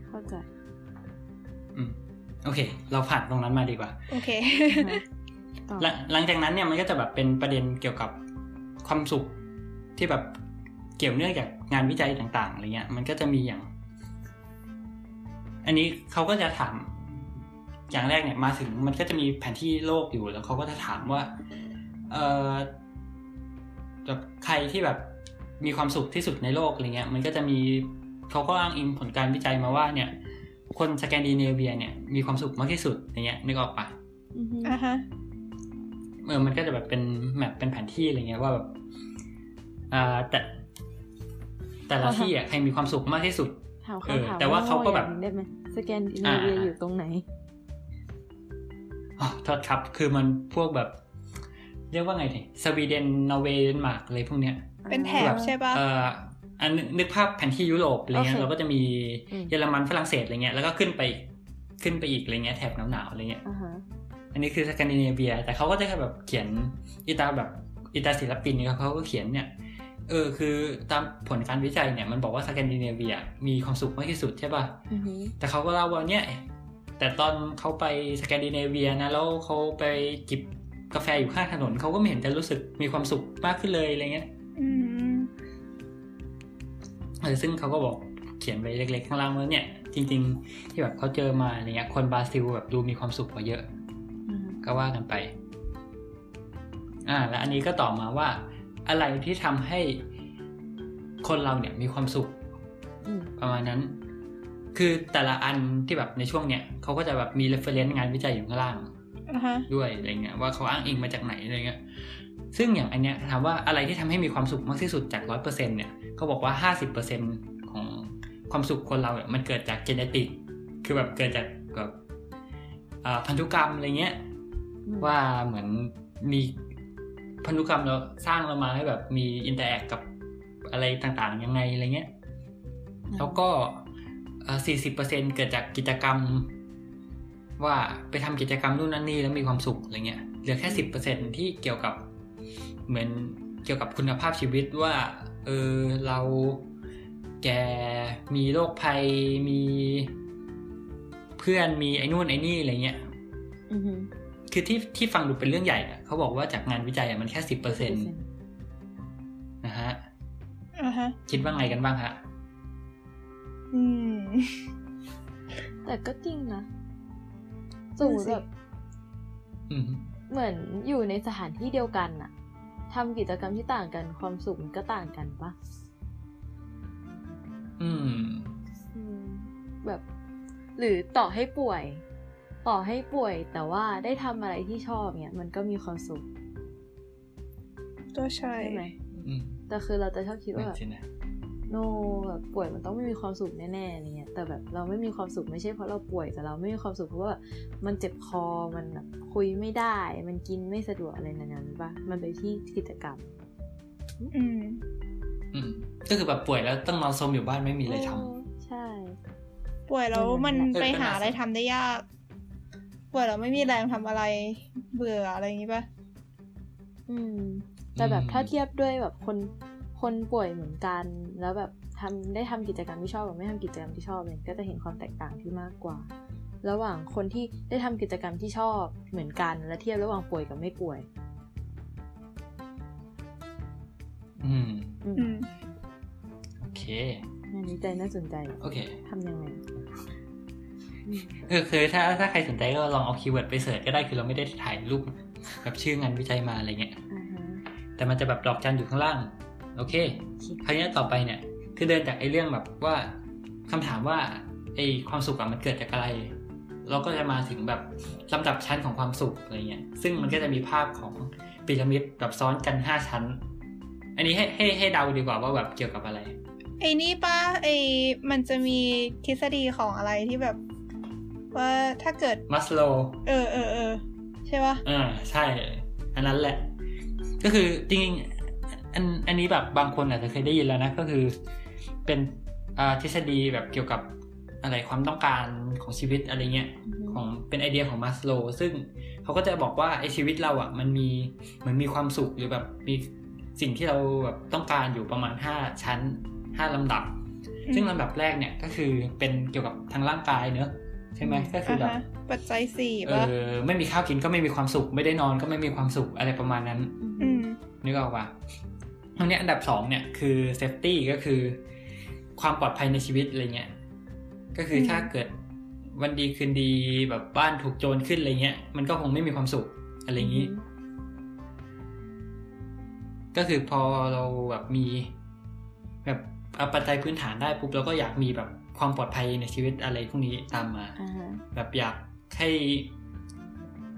เข้าใจ อืม โอเค เราผ่านตรงนั้นมาดีกว่า โอเคต่อหลังหลังจากนั้นเนี่ยมันก็จะแบบเป็นประเด็นเกี่ยวกับความสุขที่แบบเกี่ยวเนื่องจากงานวิจัยต่างๆอะไรเงี้ย มันก็จะมีอย่าง อันนี้เขาก็จะถาม อย่างแรกเนี่ยมาถึงมันก็จะมีแผนที่โลกอยู่แล้วเขาก็จะถามว่า เออแบบใครที่แบบมีความสุขที่สุดในโลกอะไรเงี้ย มันก็จะมี เขาก็อ้างอิงผลการวิจัยมาว่าเนี่ยคนสแกนดิเนเวียเนี่ยมีความสุขมากที่สุดอย่างเงี้ยนึกออกปะอือฮึอะฮะเออมันก็จะแบบเป็นแมปเป็นแผนที่อะไรเงี้ยว่าแบบอ่าแต่ แต่ละที่อะใครมีความสุขมากที่สุดถามเออคำถามแต่ว่าเขาก็แบบโง่อย่งหนึ่งได้ไหมสแกนดิเนเวียอ่าอยู่ตรงไหนอ๋อโทษครับคือมันพวกแบบ เรียกว่าไงดีสวีเดนนอร์เวย์เดนมาร์กอะไรพวกเนี้ย เป็นแถบใช่ปะเอ่อ อันนึกนึกภาพแผนที่ยุโรปอะไรเงี้ยโอเคเราก็จะมีอืมเยอรมันฝรั่งเศสอะไรเงี้ยแล้วก็ขึ้นไปขึ้นไปอีกอะไรเงี้ยแถบหนาวๆอะไรเงี้ยอ่าฮะอันนี้คือสแกนดิเนเวีย แต่เขาก็จะแบบเขียนอีตาแบบอีตาศิลปินเนี่ยเขาก็เขียนเนี่ยเออคือตามผลการวิจัยเนี่ยมันบอกว่าสแกนดิเนเวียมีความสุขมากที่สุดใช่ป่ะอือฮึแต่เขาก็เล่าว่าเนี่ย แต่ตอนเขาไปสแกนดิเนเวียนะแล้วเขาไปจิบกาแฟอยู่ข้างถนนเขาก็ไม่เห็นจะรู้สึกมีความสุขมากขึ้นเลยอะไรเงี้ยอืมเออซึ่งเขาก็บอกเขียนไว้เล็กๆ ข้างล่างว่าเนี่ย จริง ๆ ที่แบบเขาเจอมาอะไรเงี้ย คนบราซิลแบบดูมีความสุขกว่าเยอะอือฮึก็ว่ากันไป อ่า แล้วอันนี้ก็ต่อมาว่า อะไรที่ทำให้คนเราเนี่ยมีความสุขอืมประมาณนั้น คือแต่ละอันที่แบบในช่วงเนี้ยเขาก็จะแบบมี reference งานวิจัยอยู่ข้างล่างอ่าฮะด้วยอะไรเงี้ยว่าเขาอ้างอิงมาจากไหนอะไรเงี้ย ซึ่งอย่างอันเนี้ยถามว่าอะไรที่ทำให้มีความสุขมากที่สุดจากร้อยเปอร์เซ็นเนี่ย เขาบอกว่าห้าสิบเปอร์เซ็นของความสุขคนเราเนี่ยมันเกิดจากเจเนติกคือแบบเกิดจากแบบอ่าพันธุกรรมอะไรเงี้ยอืมว่าเหมือนมีพันธุกรรมเราสร้างเรามาให้แบบมี interact กับอะไรต่างๆ ยังไงอะไรเงี้ย แล้วก็สี่สิบเปอร์เซ็นเกิดจากกิจกรรม ว่าไปทำกิจกรรมนู่นนั่นนี่แล้วมีความสุขอะไรเงี้ย เหลือแค่สิบเปอร์เซ็นที่เกี่ยวกับเหมือนเกี่ยวกับคุณภาพชีวิตว่าเออเราแกมีโรคภัยมีเพื่อนมีไอ้นู่นไอ้นี่อะไรเงี้ยอือฮึคือที่ที่ฟังดูเป็นเรื่องใหญ่อะเขาบอกว่าจากงานวิจัยอะมันแค่สิบเปอร์เซ็นตนะฮะอ่าฮะคิดว่าไงกันบ้างฮะอืม แต่ก็จริงนะสมมติแบบอืมเหมือนอยู่ในสถานที่เดียวกันอะ ทำกิจกรรมที่ต่างกันความสุขมันก็ต่างกันปะอืมอืม แบบ หรือต่อให้ป่วย ต่อให้ป่วยแต่ว่าได้ทำอะไรที่ชอบเนี่ยมันก็มีความสุข ก็ใช่ใช่ไหมอืมแต่คือเราจะชอบคิดนั่ว่าแบบนสินะ โนแบบป่วยมันต้องไม่มีความสุขแน่ๆอะไรเงี้ยแต่แบบเราไม่มีความสุขไม่ใช่เพราะเราป่วยแต่เราไม่มีความสุขเพราะว่ามันเจ็บคอมันแบบคุยไม่ได้ มันกินไม่สะดวกอะไรนั้นๆปะมันไปที่กิจกรรม อืมอืมก็คือแบบป่วยแล้วต้องนอนซมอยู่บ้านไม่มีอะไรทเออใช่ ป่วยแล้วมันเออไปก็หาน่าอะไรทำได้ยาก ป่วยแล้วไม่มีแรงทำอะไร เบื่ออะไรอย่างงี้ปะอืม แต่แบบถ้าเทียบด้วยแบบคน คนป่วยเหมือนกัน แล้วแบบทำได้ทำกิจกรรมที่ชอบกับไม่ทำกิจกรรมที่ชอบเนี่ยก็จะเห็นความแตกต่างที่มากกว่า ระหว่างคนที่ได้ทำกิจกรรมที่ชอบเหมือนกัน และเทียบระหว่างป่วยกับไม่ป่วยอืมอืมอืมโอเคงานวิจัยน่าสนใจ โอเคทำยังไงอืมเออคือถ้าถ้าใครสนใจก็ลองเอา keyword ไป search ก็ได้คือเราไม่ได้ถ่ายรูปแบบชื่องานวิจัยมาอะไรเงี้ยอ่าฮะแต่มันจะแบบดอกจันอยู่ข้างล่าง โอเคคราวนี้ต่อไปเนี่ย คือเดินจากไอ้เรื่องแบบว่าคำถามว่าไอ้ความสุขอะมันเกิดจากอะไร เราก็จะมาถึงแบบลำดับชั้นของความสุขอะไรเงี้ย ซึ่งมันก็จะมีภาพของพีระมิดแบบซ้อนกันห้าชั้น อันนี้ให้ให้ให้เดาดีกว่าว่าแบบเกี่ยวกับอะไร ไอ้นี่ปะไอ้มันจะมีทฤษฎีของอะไรที่แบบ ว่าถ้าเกิดมัสโลเออเออเออใช่ปะอ่าใช่ อันนั้นแหละ ก็คือจริงๆ อันอันนี้แบบบางคนอาจจะเคยได้ยินแล้วนะก็คือ เป็นอ่าทฤษฎีแบบเกี่ยวกับอะไรความต้องการของชีวิตอะไรเงี้ยของเป็นไอเดียของมาสโลซึ่งเขาก็จะบอกว่าไอชีวิตเราอะมันมีเหมือนมีความสุขหรือแบบมีสิ่งที่เราแบบต้องการอยู่ประมาณ 5 ชั้น 5ลำดับ ซึ่งลำดับแรกเนี่ยก็คือเป็นเกี่ยวกับทางร่างกายเนอะใช่ไหมก็คืออ่าแบบฮะปัจจัยสี่เอปะอไม่มีข้าวกินก็ไม่มีความสุข ไม่ได้นอนก็ไม่มีความสุขอะไรประมาณนั้นอืมนึกออกปะ ตรงเนี้ยอันดับสองเนี่ยคือ safety ก็คือความปลอดภัยในชีวิตอะไรเงี้ย ก็คือถ้าเกิดวันดีคืนดีแบบบ้านถูกโจรขึ้นอะไรเงี้ย มันก็คงไม่มีความสุขอะไรอย่างนี้ ก็คือพอเราแบบมี แบบเอาปัจจัยพื้นฐานได้ปุ๊บเราก็อยากมีแบบความปลอดภัยในชีวิตอะไรพวกนี้ตามมาอ่าฮะแบบอยากให้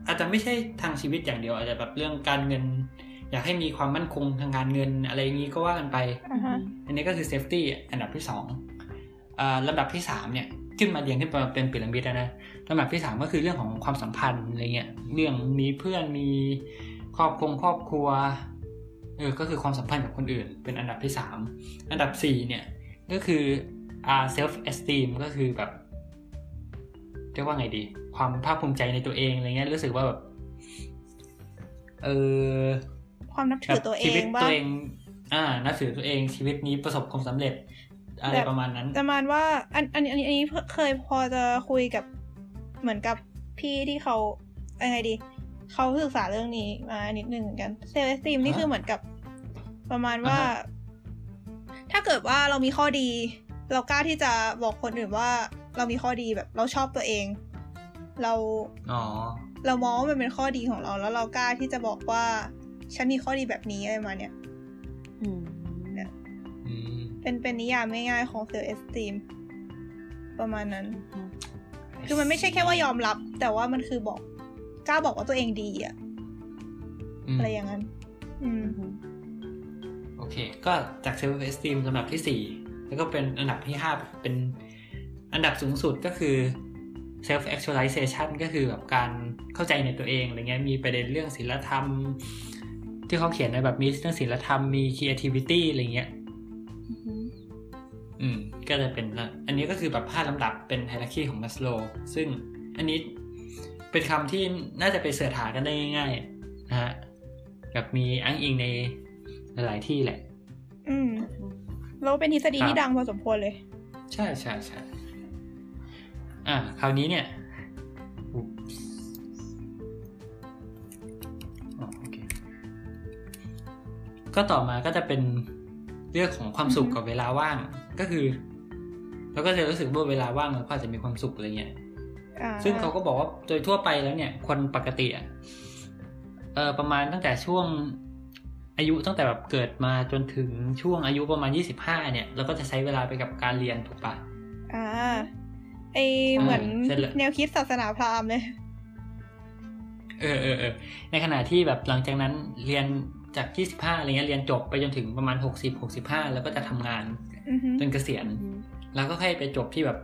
อาจจะไม่ใช่ทางชีวิตอย่างเดียว อาจจะแบบเรื่องการเงิน อยากให้มีความมั่นคงทางการเงินอะไรอย่างนี้ก็ว่ากันไปอ่าฮะอันนี้ก็คือ safety อันดับที่สองอ่าลำดับที่สามเนี่ยขึ้นมาเรียงขึ้นมาเป็นพีระมิดแล้วนะลำดับที่สามก็คือเรื่องของความสัมพันธ์อะไรเงี้ย เรื่องมีเพื่อนมีครอบครองครอบครัวเออก็คือความสัมพันธ์กับคนอื่น เป็นอันดับที่สามอันดับสี่เนี่ยก็คืออ่า self esteem ก็คือแบบเรียกว่าไงดี ความภาคภูมิใจในตัวเองอะไรเงี้ยรู้สึกว่าแบบเออ ความนับถืแบบอตัวเอชีวิตงว่าตัวเอง อ่า นับถือตัวเองชีวิตนี้ประสบความสำเร็จ อะไรแบบประมาณนั้น ประมาณว่าอันอันอันนี้อันนี้เคยพอจะคุยกับเหมือนกับพี่ที่เขายังไงดี เขาศึกษาเรื่องนี้มานิดนึงเหมือนกันเซลล์ซีมนี่อ่าคือเหมือนกับ ประมาณว่าอ่าฮะถ้าเกิดว่าเรามีข้อดี เรากล้าที่จะบอกคนอื่นว่าเรามีข้อดีแบบ เราชอบตัวเอง เราอ๋อเรามองว่ามันเป็นข้อดีของเรา แล้วเรากล้าที่จะบอกว่า ฉันมีข้อดีแบบนี้อะไรมาเนี่ยอืมอืมเป็นเป็นนิยามง่ายๆของเซลล์เอสตีมประมาณนั้น คือมันไม่ใช่แค่ว่ายอมรับ แต่ว่ามันคือบอกกล้าบอกว่าตัวเองดีอะอืมอะไรอย่างนั้น อืมอืมโอเค ก็จาก self esteem ลำดับที่สี่แล้วก็เป็นอันดับที่ห้าเป็นอันดับสูงสุดก็คือ self actualization ก็คือแบบการเข้าใจในตัวเองอะไรเงี้ยมีประเด็นเรื่องศิลธรรม ที่เขาเขียนในแบบมีเรื่องศิลธรรมมี creativity อะไรเงี้ยอืมอืมก็จะเป็นละอันนี้ก็คือแบบห้าลำดับเป็นไฮรักีของมัสโล ซึ่งอันนี้เป็นคำที่น่าจะไปเสิร์ชหากันได้ง่ายๆนะฮะแบบมีอ้างอิงในหลายๆที่แหละ อืมแล้วเป็นทฤษฎีครับที่ดังพอสมควรเลย ใช่ใช่ใช่อ่า คราวนี้เนี่ย ก็ต่อมาก็จะเป็นเรื่องของความสุขอือฮึกับเวลาว่างก็คือเราก็จะรู้สึกว่าเวลาว่างเราก็อาจจะมีความสุขอะไรเงี้ยอ่าซึ่งเขาก็บอกว่าโดยทั่วไปแล้วเนี่ย คนปกติอะเออประมาณตั้งแต่ช่วงอายุตั้งแต่แบบเกิดมาจนถึงช่วงอายุประมาณยี่สิบห้าเนี่ยเราก็จะใช้เวลาไปกับการเรียนถูกปะอ่าไอเหมือนเสร็จแล้วแนวคิดศาสนาพราหมณ์เลย เออเออเออในขณะที่แบบหลังจากนั้นเรียน จากยี่สิบห้าอะไรเงี้ยเรียนจบไปจนถึงประมาณหกสิบหกสิบห้าแล้วก็จะทำงานอือฮึจนเกษียณอืมแล้วก็ค่อยไปจบที่แบบ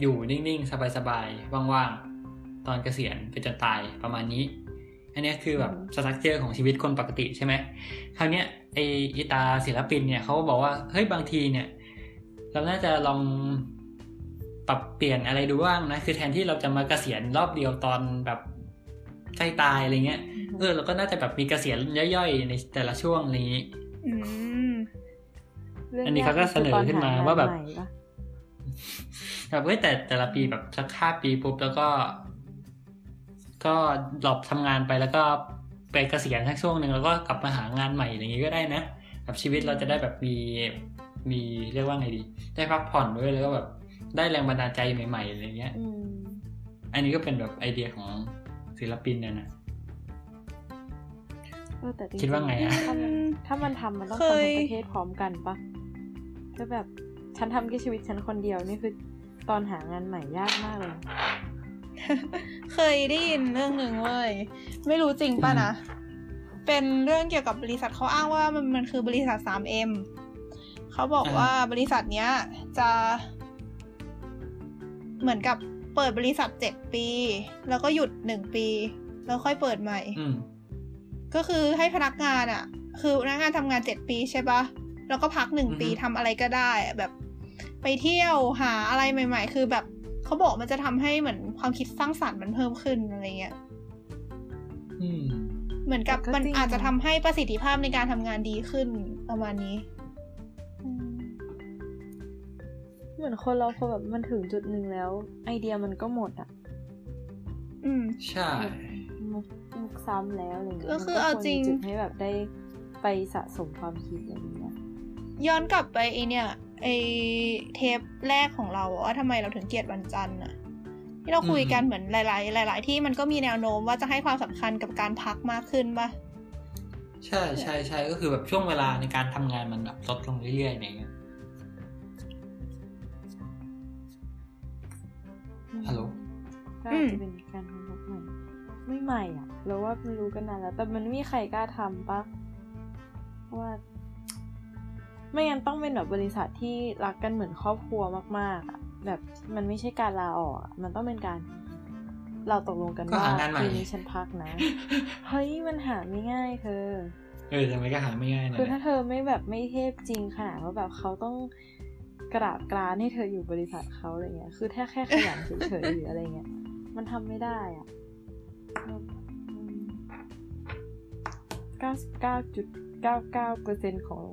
อยู่นิ่ง ๆ สบาย ๆ ว่าง ๆ ตอนเกษียณไปจนตายประมาณนี้ อันเนี้ยคือแบบสตรัคเจอร์ของชีวิตคนปกติใช่ไหมคราวเนี้ยไออิตาศิลปินเนี่ยเขาก็บอกว่า เฮ้ยบางทีเนี่ย เราน่าจะลองปรับเปลี่ยนอะไรดูบ้างนะ คือแทนที่เราจะมาเกษียณรอบเดียวตอนแบบใกล้ตายอะไรเงี้ย เออเราก็น่าจะแบบมีเกษียณย่อยๆ ในแต่ละช่วงอะไรอย่างนี้อืมรื่องอันนี้เขาก็เสนอขึ้นมาคืตอหว่าแบบใหม่ปะแบบเฮ้ยแต่แต่ละปีแบบสักห้าปีปุ๊บแล้วก็ ก็ดรอปทำงานไปแล้วก็ไปเกษียณสักช่วงหนึ่งแล้วก็กลับมาหางานใหม่อย่างนี้ก็ได้นะแบบชีวิตเราจะได้แบบมีมีเรียกว่าไงดี ได้พักผ่อนด้วยแล้วก็แบบได้แรงบันดาลใจใหม่ๆอะไรเงี้ยอืมอันนี้ก็เป็นแบบไอเดียของศิลปินเนี่ยนะ เออแต่จริงๆคิดว่าไงอะถ้ามันถ้ามันทำมันต้องเคทำทั้ยงประเทศพร้อมกันปะก็แบบฉันทำแค่ชีวิตฉันคนเดียวนี่คือตอนหางานใหม่ยากมากเลย เคยได้ยินเรื่องหนึ่งเว้ยไม่รู้จริงป่ะนะ เป็นเรื่องเกี่ยวกับบริษัทเขาอ้างว่ามันมันคือบริษัท 3M เขาบอกอ่าว่าบริษัทเนี้ย จะเหมือนกับเปิดบริษัทเจ็ดปี แล้วก็หยุดหนึ่งปี แล้วค่อยเปิดใหม่อืม ก็คือให้พนักงานอะ่ะ คือพนักงานทำงานเจ็ดปีใช่ปะแล้วก็พักหนึ่งอือฮึปีทำอะไรก็ได้อะแบบไปเที่ยวหาอะไรใหม่ ๆ คือแบบเขาบอกมันจะทำให้เหมือนความคิดสร้างสรรค์มันเพิ่มขึ้นอะไรเงี้ยอืมเหมือนกับแต่ก็มันจริงอาจจะทำให้ประสิทธิภาพในการทำงานดีขึ้นประมาณนี้อืมเหมือนคนเราพอแบบมันถึงจุดหนึ่งแล้ว ไอเดียมันก็หมดอะ อืม ใช่ มุกมุกซ้ำแล้วอะไรเงี้ยก็คือมันเอาวจริงมีจุดให้แบบได้ไปสะสมความคิดอะไรอย่างเงี้ยย้อนกลับไปไอเนี่ยไอเทปแรกของเราอะว่าทำไมเราถึงเกลียดวันจันทร์อะที่เราคุยกันเหมือนหลาย ๆ หลาย ๆ ที่มันก็มีแนวโน้มว่าจะให้ความสำคัญกับการพักมากขึ้นปะใช่ใช่ใช่ก็คือแบบช่วงเวลาในการทำงานมันแบบลดลงเรื่อยๆอย่างเงี้ยฮัลโหลก็อาจจะเป็นการทำแบบใหม่ ไม่ใหม่อะเราว่ามันรู้กันนานแล้ว แต่มันไม่มีใครกล้าทำปะเพราะว่า ไม่งั้นต้องเป็นแบบบริษัทที่รักกันเหมือนครอบครัวมากๆอะแบบมันไม่ใช่การลาออกอะมันต้องเป็นการ เราตกลงกันก็ว่าหางานใหม่ปีนี้ฉันพักนะเฮ้ยมันหาไม่ง่ายเธอเออทำไมก็หาไม่ง่ายนะคือถ้าเธอไม่แบบไม่เทพจริงขนาดว่าแบบเขาต้องกราบกรานให้เธออยู่บริษัทเขาอะไรเงี้ย คือถ้าแค่ขยันเฉยๆหรืออะไรเงี้ย มันทำไม่ได้อะ เก้าสิบเก้าจุดเก้าเก้าเปอร์เซ็นของ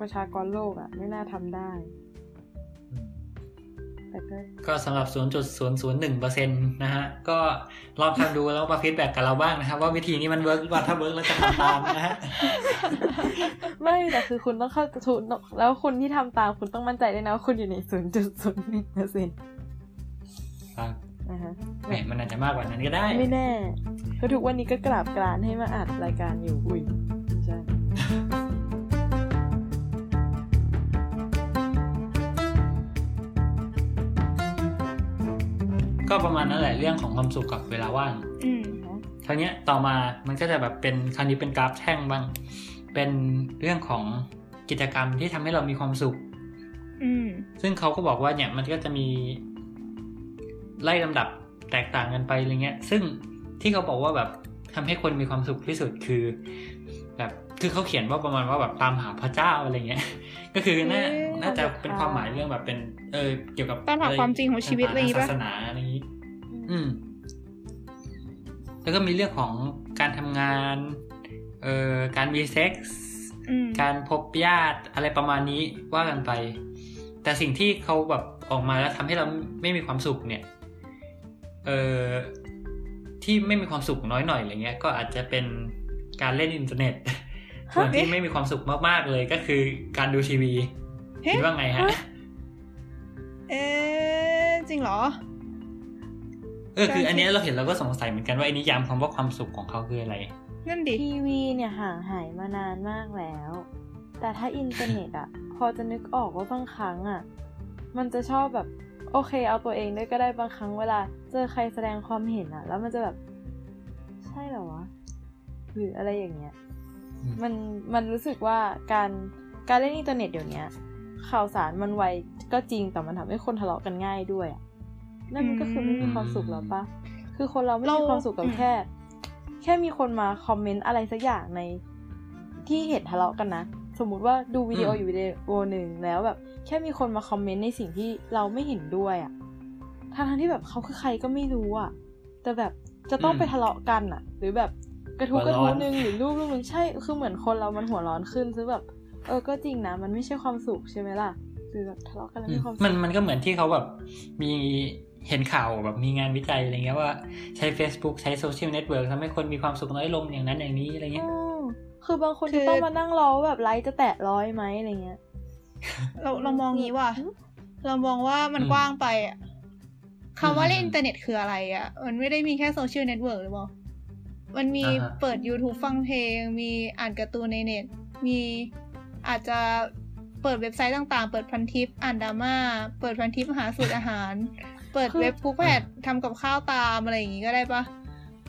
ประชากรโลกอะ ไม่น่าทำได้แต่ก็สำหรับ 0.001%นะฮะ ก็ลองทำดูแล้วมา feedback กับเราบ้างนะครับ ว่าวิธีนี้มัน work หรือเปล่าถ้า work เราจะทำตามนะฮะ ไม่แต่คือคุณต้องเข้าทุนแล้วคุณที่ทำตามคุณต้องมั่นใจด้วยนะว่าคุณอยู่ในศูนย์จุดศูนย์หนึ่งเปอร์เซ็นต์ครับ นะฮะแหมมันอาจจะมากกว่านั้นก็ได้ ไม่แน่เพราะทุกวันนี้ก็กราบกรานให้มาอัดรายการอยู่อุ้ยไม่ใช่ก็ประมาณนั้นแหละเรื่องของความสุขกับเวลาว่างอืมคราวเนี้ยต่อมามันก็จะแบบเป็นคราวนี้เป็นกราฟแท่งบ้าง เป็นเรื่องของกิจกรรมที่ทำให้เรามีความสุขอืมซึ่งเขาก็บอกว่าเนี่ยมันก็จะมี ไล่ลำดับแตกต่างกันไปอะไรเงี้ย ซึ่งที่เขาบอกว่าแบบทำให้คนมีความสุขที่สุดคือ แบบคือเขาเขียนว่าประมาณว่าแบบตามหาพระเจ้าอะไรเงี้ย ก็คือน่าเอ๊ะน่าจะเป็นความหมายเรื่องแบบเป็น เออเกี่ยวกับตามหาความจริงของชีวิตอะไรอย่างงี้ศาปะสนาอะไรอย่างงี้ อืม แล้วก็มีเรื่องของการทำงาน เอ่อการมีเซ็กส์อืมการพบญาติอะไรประมาณนี้ว่ากันไป แต่สิ่งที่เขาแบบออกมาแล้วทำให้เราไม่มีความสุขเนี่ย เอ่อที่ไม่มีความสุขน้อยหน่อยอะไรเงี้ย ก็อาจจะเป็นการเล่นอินเทอร์เน็ต ส่วนที่ไม่มีความสุขมากๆเลยก็คือการดูทีวีเฮ้คิดว่าไงฮะ เอ๊ะจริงเหรอ เออคืออันเนี้ยเราเห็นเราก็สงสัยเหมือนกันว่าไอ้นิยามคำว่าความสุขของเขาคืออะไร นั่นดิทีวีเนี่ยห่างหายมานานมากแล้ว แต่ถ้าอินเทอร์เน็ตอะพอจะนึกออกว่าบางครั้งอะมันจะชอบแบบ โอเคเอาตัวเองด้วยก็ได้บางครั้งเวลา เจอใครแสดงความเห็นอะแล้วมันจะแบบ ใช่เหรอวะหรืออะไรอย่างเงี้ยอืมมันมันรู้สึกว่าการการเล่นอินเทอร์เน็ตเดี๋ยวนี้ข่าวสารมันไวก็จริงแต่มันทำให้คนทะเลาะกันง่ายด้วยอะนั่นมันก็คือไม่มีความสุขแล้วปะคือคนเราไม่มีความสุขกับแค่ แค่มีคนมาคอมเมนต์อะไรสักอย่างในที่เห็นทะเลาะกันนะส มมุติว่าดูวิดีโออืมอยู่วิดีโอหนึ่งแล้วแบบ แค่มีคนมาคอมเมนต์ในสิ่งที่เราไม่เห็นด้วยอะทั้งๆที่แบบเขาคือใครก็ไม่รู้อะแต่แบบจะต้องไปทะเลาะกันอะหรือแบบกระทู้กระทู้หนึ่งหรือรูปรูปหนึ่งใช่คือเหมือนคนเรามันหัวร้อนขึ้นซึ่งแบบ เออก็จริงนะมันไม่ใช่ความสุขใช่ไหมล่ะคือแบบทะเลาะกันแล้วไม่มีความสุขมันมันก็เหมือนที่เขาแบบมีเห็นข่าวแบบมีงานวิจัยอะไรเงี้ยว่าใช้ Facebook ใช้ social network ทำให้คนมีความสุขน้อยลงอย่างนั้นอย่างนี้อะไรเงี้ยอืม คือบางคนคือจะต้องมานั่งรอว่าแบบไลค์จะแตะร้อยไหมอะไรเงี้ย เราเรามองงี้ว่ะอืมเรามองว่ามันอืมกว้างไปอะคำว่าเล่นอืมอินเทอร์เน็ตคืออะไรอะมันไม่ได้มีแค่ social network หรือเปล่า มันมีอ่าฮะเปิด YouTube ฟังเพลง มีอ่านการ์ตูนในเน็ต มีอาจจะเปิดเว็บไซต์ต่าง ๆ เปิดพันทิปอ่านดราม่า เปิดพันทิปหาสูตรอาหาร เปิดเว็บ Cookpad ทำกับข้าวตามอะไรอย่างงี้ก็ได้ปะ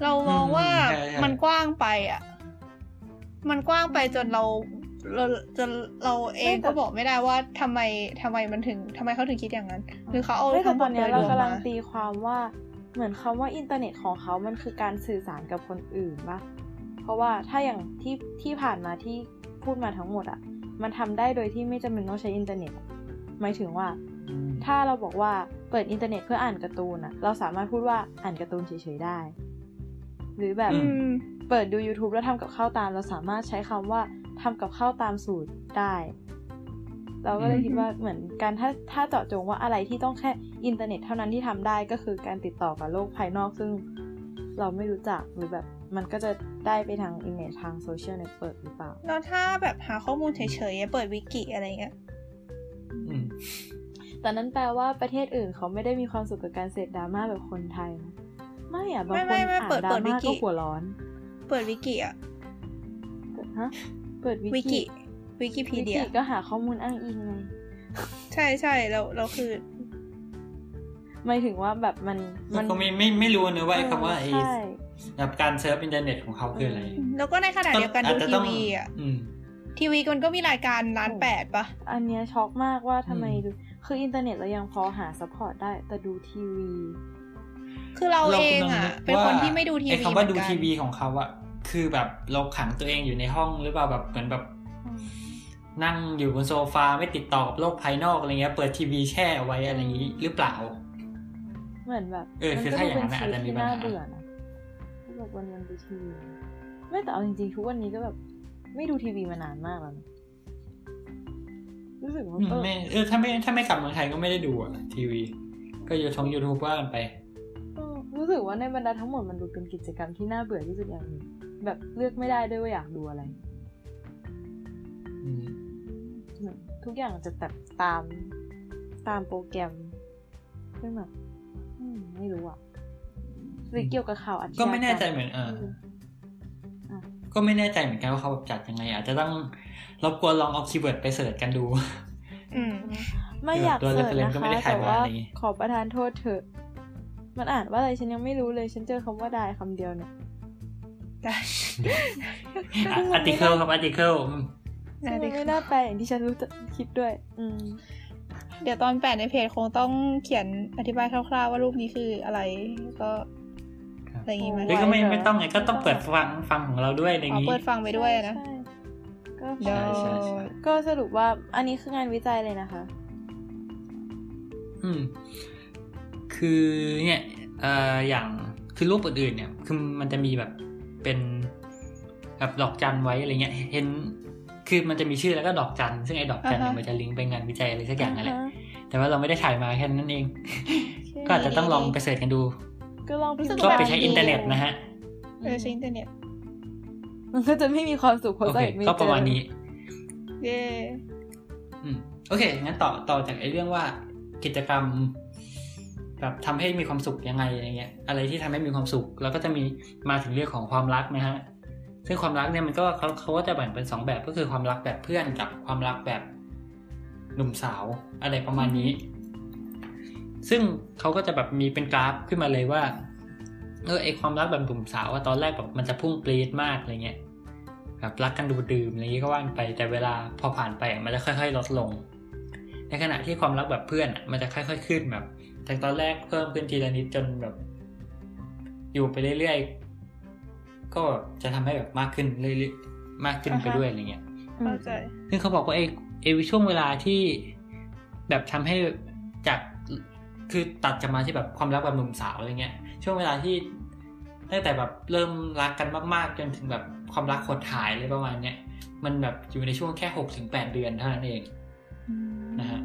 เรามองว่าใช่ใช่มันกว้างไปอะ มันกว้างไปจนเราเราจนเราเองไม่แต่ก็บอกไม่ได้ว่าทำไมทำไมมันถึงทำไมเขาถึงคิดอย่างนั้นหรือเขาเอาไม่แต่ทั้งหตมอดนโดเนี้ยยรเราวมกำลังมาตีความว่าเหมือนคำว่าอินเทอร์เน็ตของเขามันคือการสื่อสารกับคนอื่นปะเพราะว่าถ้าอย่างที่ที่ผ่านมาที่พูดมาทั้งหมดอะมันทำได้โดยที่ไม่จำเป็นต้องใช้อินเทอร์เน็ตอะหมายถึงว่าอืมถ้าเราบอกว่าเปิดอินเทอร์เน็ตเพื่ออ่านการ์ตูนอะเราสามารถพูดว่าอ่านการ์ตูนเฉยๆได้ หรือแบบอืม เปิดดู YouTube แล้วทำกับข้าวตาม เราสามารถใช้คำว่าทำกับข้าวตามสูตรได้ เราก็เลยอืมคิดว่าเหมือนการถ้าถ้าเจาะจงว่าอะไรที่ต้องแค่อินเทอร์เน็ตเท่านั้นที่ทำได้ก็คือการติดต่อกับโลกภายนอกซึ่งเราไม่รู้จักหรือแบบมันก็จะได้ไปทางอินเทอร์เน็ตทาง social network หรือเปล่า แล้วถ้าแบบหาข้อมูลเฉยๆ เปิดวิกิอะไรเงี้ยอืมแต่นั้นแปลว่าประเทศอื่นเขาไม่ได้มีความสุขกับการเสพดราม่าแบบคนไทยนะไม่อะบางไม่คนไม่ไม่อ่าเปินดดเปิราดวิม่ากิก็หัวร้อนเปิดวิกิอะเปิดฮะเปิดวิวิกิวิกิพีวิเดียกิก็หาข้อมูลอ้างอิงไงใช่ใช่เราเราคือหมายถึงว่าแบบมันมัมันนก็ไม่ไม่ไม่รู้นะว่าไอ้คำว่าไอ้ใช่แบบการเซิร์ฟอินเทอร์เน็ตของเขาคืออะไร แล้วก็ในขณะเดียวกันอาดูจจะทีต้องวีอะอืมทีวีมันก็มีรายการร้านแปดปะอันเนี้ยช็อกมากว่าทำไมอืมดู คืออินเทอร์เน็ตเรายังพอหา support ได้ แต่ดูทีวี คือเราเองอะ เป็นคนที่ไม่ดูทีวีไอ้คำว่าดูเหมือนกันทีวีของเขาอะ คือแบบเราขังตัวเองอยู่ในห้องหรือเปล่าแบบเหมือนแบบ นั่งอยู่บนโซฟาไม่ติดต่อกับโลกภายนอกอะไรเงี้ย เปิดทีวีแช่เอาไว้อะไรอย่างนี้หรือเปล่า เหมือนแบบเออคือถ้าอย่างนั้นอะอาจจะมีปัญหาที่น่าเบื่อนะที่แบบวันวันๆดูทีวีไม่แต่เอาจริงๆทุกวันนี้ก็แบบ ไม่ดูทีวีมานานมากแล้วนะรู้สึกว่าอืมเออไม่เออถ้าไม่ถ้าไม่กลับเมืองไทยก็ไม่ได้ดูอะทีวี ก็อยู่ทงยูทูบว่ากันไปเออรู้สึกว่าในบรรดาทั้งหมดมันดูเป็นกิจกรรมที่น่าเบื่อที่สุดอย่างหนึ่ง แบบเลือกไม่ได้ด้วยว่าอยากดูอะไรอืมเหมือนทุกอย่างจะแบบตามตามโปรแกรมซึ่งแบบอืมไม่รู้อะหรือเกี่ยวกับข่าวอาชญากรรก็ไม่แน่ใจเหมือนเอออะก็ไม่แน่ใจเหมือนกันว่าเขาแบบจัดยังไง อาจจะต้องรบกวนลองเอา keyword ไป search กันดู อืม ไม่อยากตัว search reference นะก็ไม่ได้คะถ่ายแต่มาว่าอะไรอย่างงี้ขอประทานโทษเถอะ มันอ่านว่าอะไรฉันยังไม่รู้เลย ฉันเจอคำว่าได้คำเดียวเนี่ย ได้ article ครับ articleได้ซึ่งเลมันยไม่น่าแปลอย่างที่ฉันรู้จะคิดด้วย อืมเดี๋ยวตอนแปะในเพจคงต้องเขียนอธิบายคร่าวๆว่ารูปนี้คืออะไรก็อะไรอย่างงี้ไหมโหรือก็ไม่ไม่ต้องไงก็ต้องเปิดฟังฟังของเราด้วยอะไรออ๋อย่างนี้เปิดฟังไปด้วยนะใช่ก็เดี๋ยวใช่ใช่ก็สรุปว่าอันนี้คืองานวิจัยเลยนะคะ อืม คือเนี่ยเอ่ออย่างคือรูปอื่นๆเนี่ย คือมันจะมีแบบ เป็นแบบดอกจันไว้อะไรเงี้ย เห็น คือมันจะมีชื่อแล้วก็ดอกจัน ซึ่งไอ้ดอกจันเนี่ยอ่าฮะมันจะลิงก์ไปงานวิจัยอะไรสักอย่างนั่นแหละอ่าฮะแต่ว่าเราไม่ได้ถ่ายมาแค่นั้นเองโอเคก็อาจจะต้องลองไป search กันดู ก็ลองพิมพ์ก็ไปใช้อินเทอร์เน็ตนะฮะเออใช้อินเทอร์เน็ต มันก็จะไม่มีความสุขเพราะโอใส่เคไม่ก็ประมาณเจอนี้ เย่อืมโอเค งั้นต่อต่อจากไอ้เรื่องว่ากิจกรรม แบบทำให้มีความสุขยังไงอะไรเงี้ยอะไรที่ทำให้มีความสุข แล้วก็จะมีมาถึงเรื่องของความรักนะฮะซึ่งความรักเนี่ยมันก็เขาเขาก็จะแบ่งเป็นสองแบบก็คือความรักแบบเพื่อนกับความรักแบบหนุ่มสาวอะไรประมาณนี้ ซึ่งเขาก็จะแบบมีเป็นกราฟขึ้นมาเลยว่าเออไอความรักแบบหนุ่มสาวอะตอนแรกแบบมันจะพุ่งปรีดมากอะไรเงี้ยแบบรักกันดูดื่มอะไรอย่างงี้ก็ว่านไปแต่เวลาพอผ่านไปมันจะค่อย ๆ ลดลง ในขณะที่ความรักแบบเพื่อนอะมันจะค่อย ๆ ขึ้นแบบ จากตอนแรกเพิ่มขึ้นทีละนิดจนแบบ อยู่ไปเรื่อยๆ ก็จะทำให้แบบมากขึ้นเรื่อยๆมากขึ้นไปด้วยอะไรเงี้ยอืมเข้าใจซึ่งเขาบอกว่าไอ้ไอ้ช่วงเวลาที่แบบทำให้จากคือตัดจะมาที่แบบความรักแบบหนุ่มสาวอะไรเงี้ย ช่วงเวลาที่ตั้งแต่แบบเริ่มรักกันมากๆ จนถึงแบบความรักหดหายเลยประมาณเนี้ยมันแบบอยู่ในช่วงแค่หกถึงแปดเดือนเท่านั้นเองนะฮะ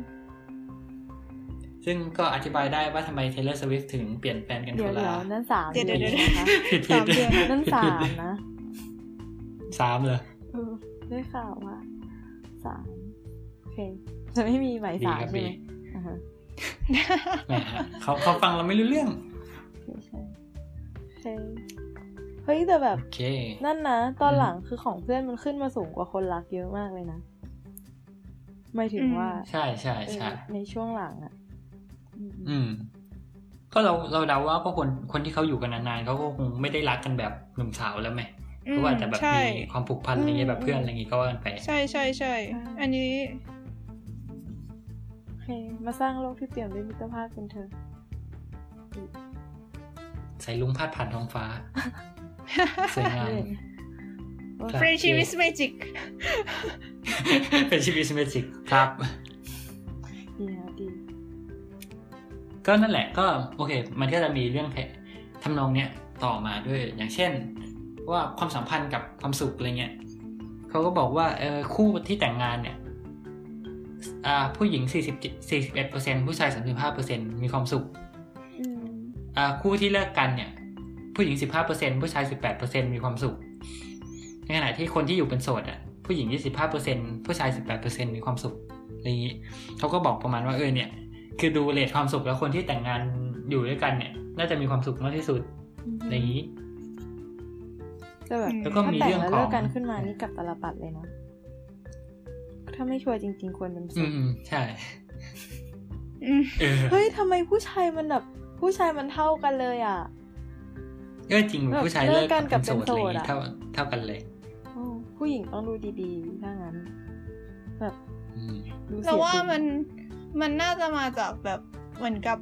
ซึ่งก็อธิบายได้ว่าทำไม Taylor Swift ถึงเปลี่ยนแฟนกันเดี๋ยวทุเดี๋ยวลานั่นสามเดี๋ยวเดี๋ยวดือนเดี๋ยวนะคะผิดสามเดือนนั่นสามนะสามเลยเออได้ข่าวว่าสามโอเคจะไม่มีหมายดีสามครับใช่ดีไหมอ่าฮะแหมเขาเขาฟังเราไม่รู้เรื่องโอเคใช่โอเคเฮ้ยแต่แบบโอเคนั่นนะตอนอืมหลังคือของเพื่อนมันขึ้นมาสูงกว่าคนรักเยอะมากเลยนะหมายถึงว่า ใช่ใช่เออใช่ในช่วงหลังอะ อืมอืม ก็เราเราเดาว่าก็คนคนที่เขาอยู่กันนานๆเขาก็คงไม่ได้รักกันแบบหนุ่มสาวแล้วไหมอืเขามอาจจะแบบใช่มีความผูกพันอะไรเงี้ยแบบเพื่อนอะไรเงี้ยก็ว่ากันไป ใช่ใช่ใช่อันนี้โอเคมาสร้างโลกที่เปลี่ยนด้วยมิตรภาพกันเถอะใส่ลุงพาดผ่านท้องฟ้าสวยงามครับ friendship is magic เป็นชีวิตเมจิกครับดีนะดี ก็นั่นแหละก็โอเค มันก็จะมีเรื่องทำนองเนี้ยต่อมาด้วยอย่างเช่น ว่าความสัมพันธ์กับความสุขอะไรเงี้ยเขาก็บอกว่าเออคู่ที่แต่งงานเนี่ยอ่าผู้หญิง 40 41%ผู้ชาย 35%มีความสุขอืมอ่าคู่ที่เลิกกันเนี่ย ผู้หญิง 15%ผู้ชาย 18%มีความสุข ในขณะที่คนที่อยู่เป็นโสดอะ ผู้หญิง 25%ผู้ชาย 18%มีความสุขอะไรอย่างนี้เขาก็บอกประมาณว่าเออเนี่ย คือดูเลทความสุขแล้วคนที่แต่งงานอยู่ด้วยกันเนี่ย น่าจะมีความสุขมากที่สุดอะไรอย่างนี้แต่แบบอืมแล้วก็ถ้ามีแต่งเรื่องแล้วขอเลิงกกันขึ้นมานี่กลับตลปัดเลยนะถ้าไม่ชัวร์จริง ๆ ควรเป็นอืสุดมใช่อืมเออเฮ้ยทำไมผู้ชายมันแบบ ผู้ชายมันเท่ากันเลยอะเออจริงแบบผู้ชายเลิเลิกกกักันนกักับบเป็นโสดอะไรอย่างโสดนี้อะเท่าเท่ากันเลยโอ้ผู้หญิงต้องดูดีๆถ้างั้นแบบอืมดูเสีเรายว่าดุลมัน มันน่าจะมาจากแบบเหมือนกับ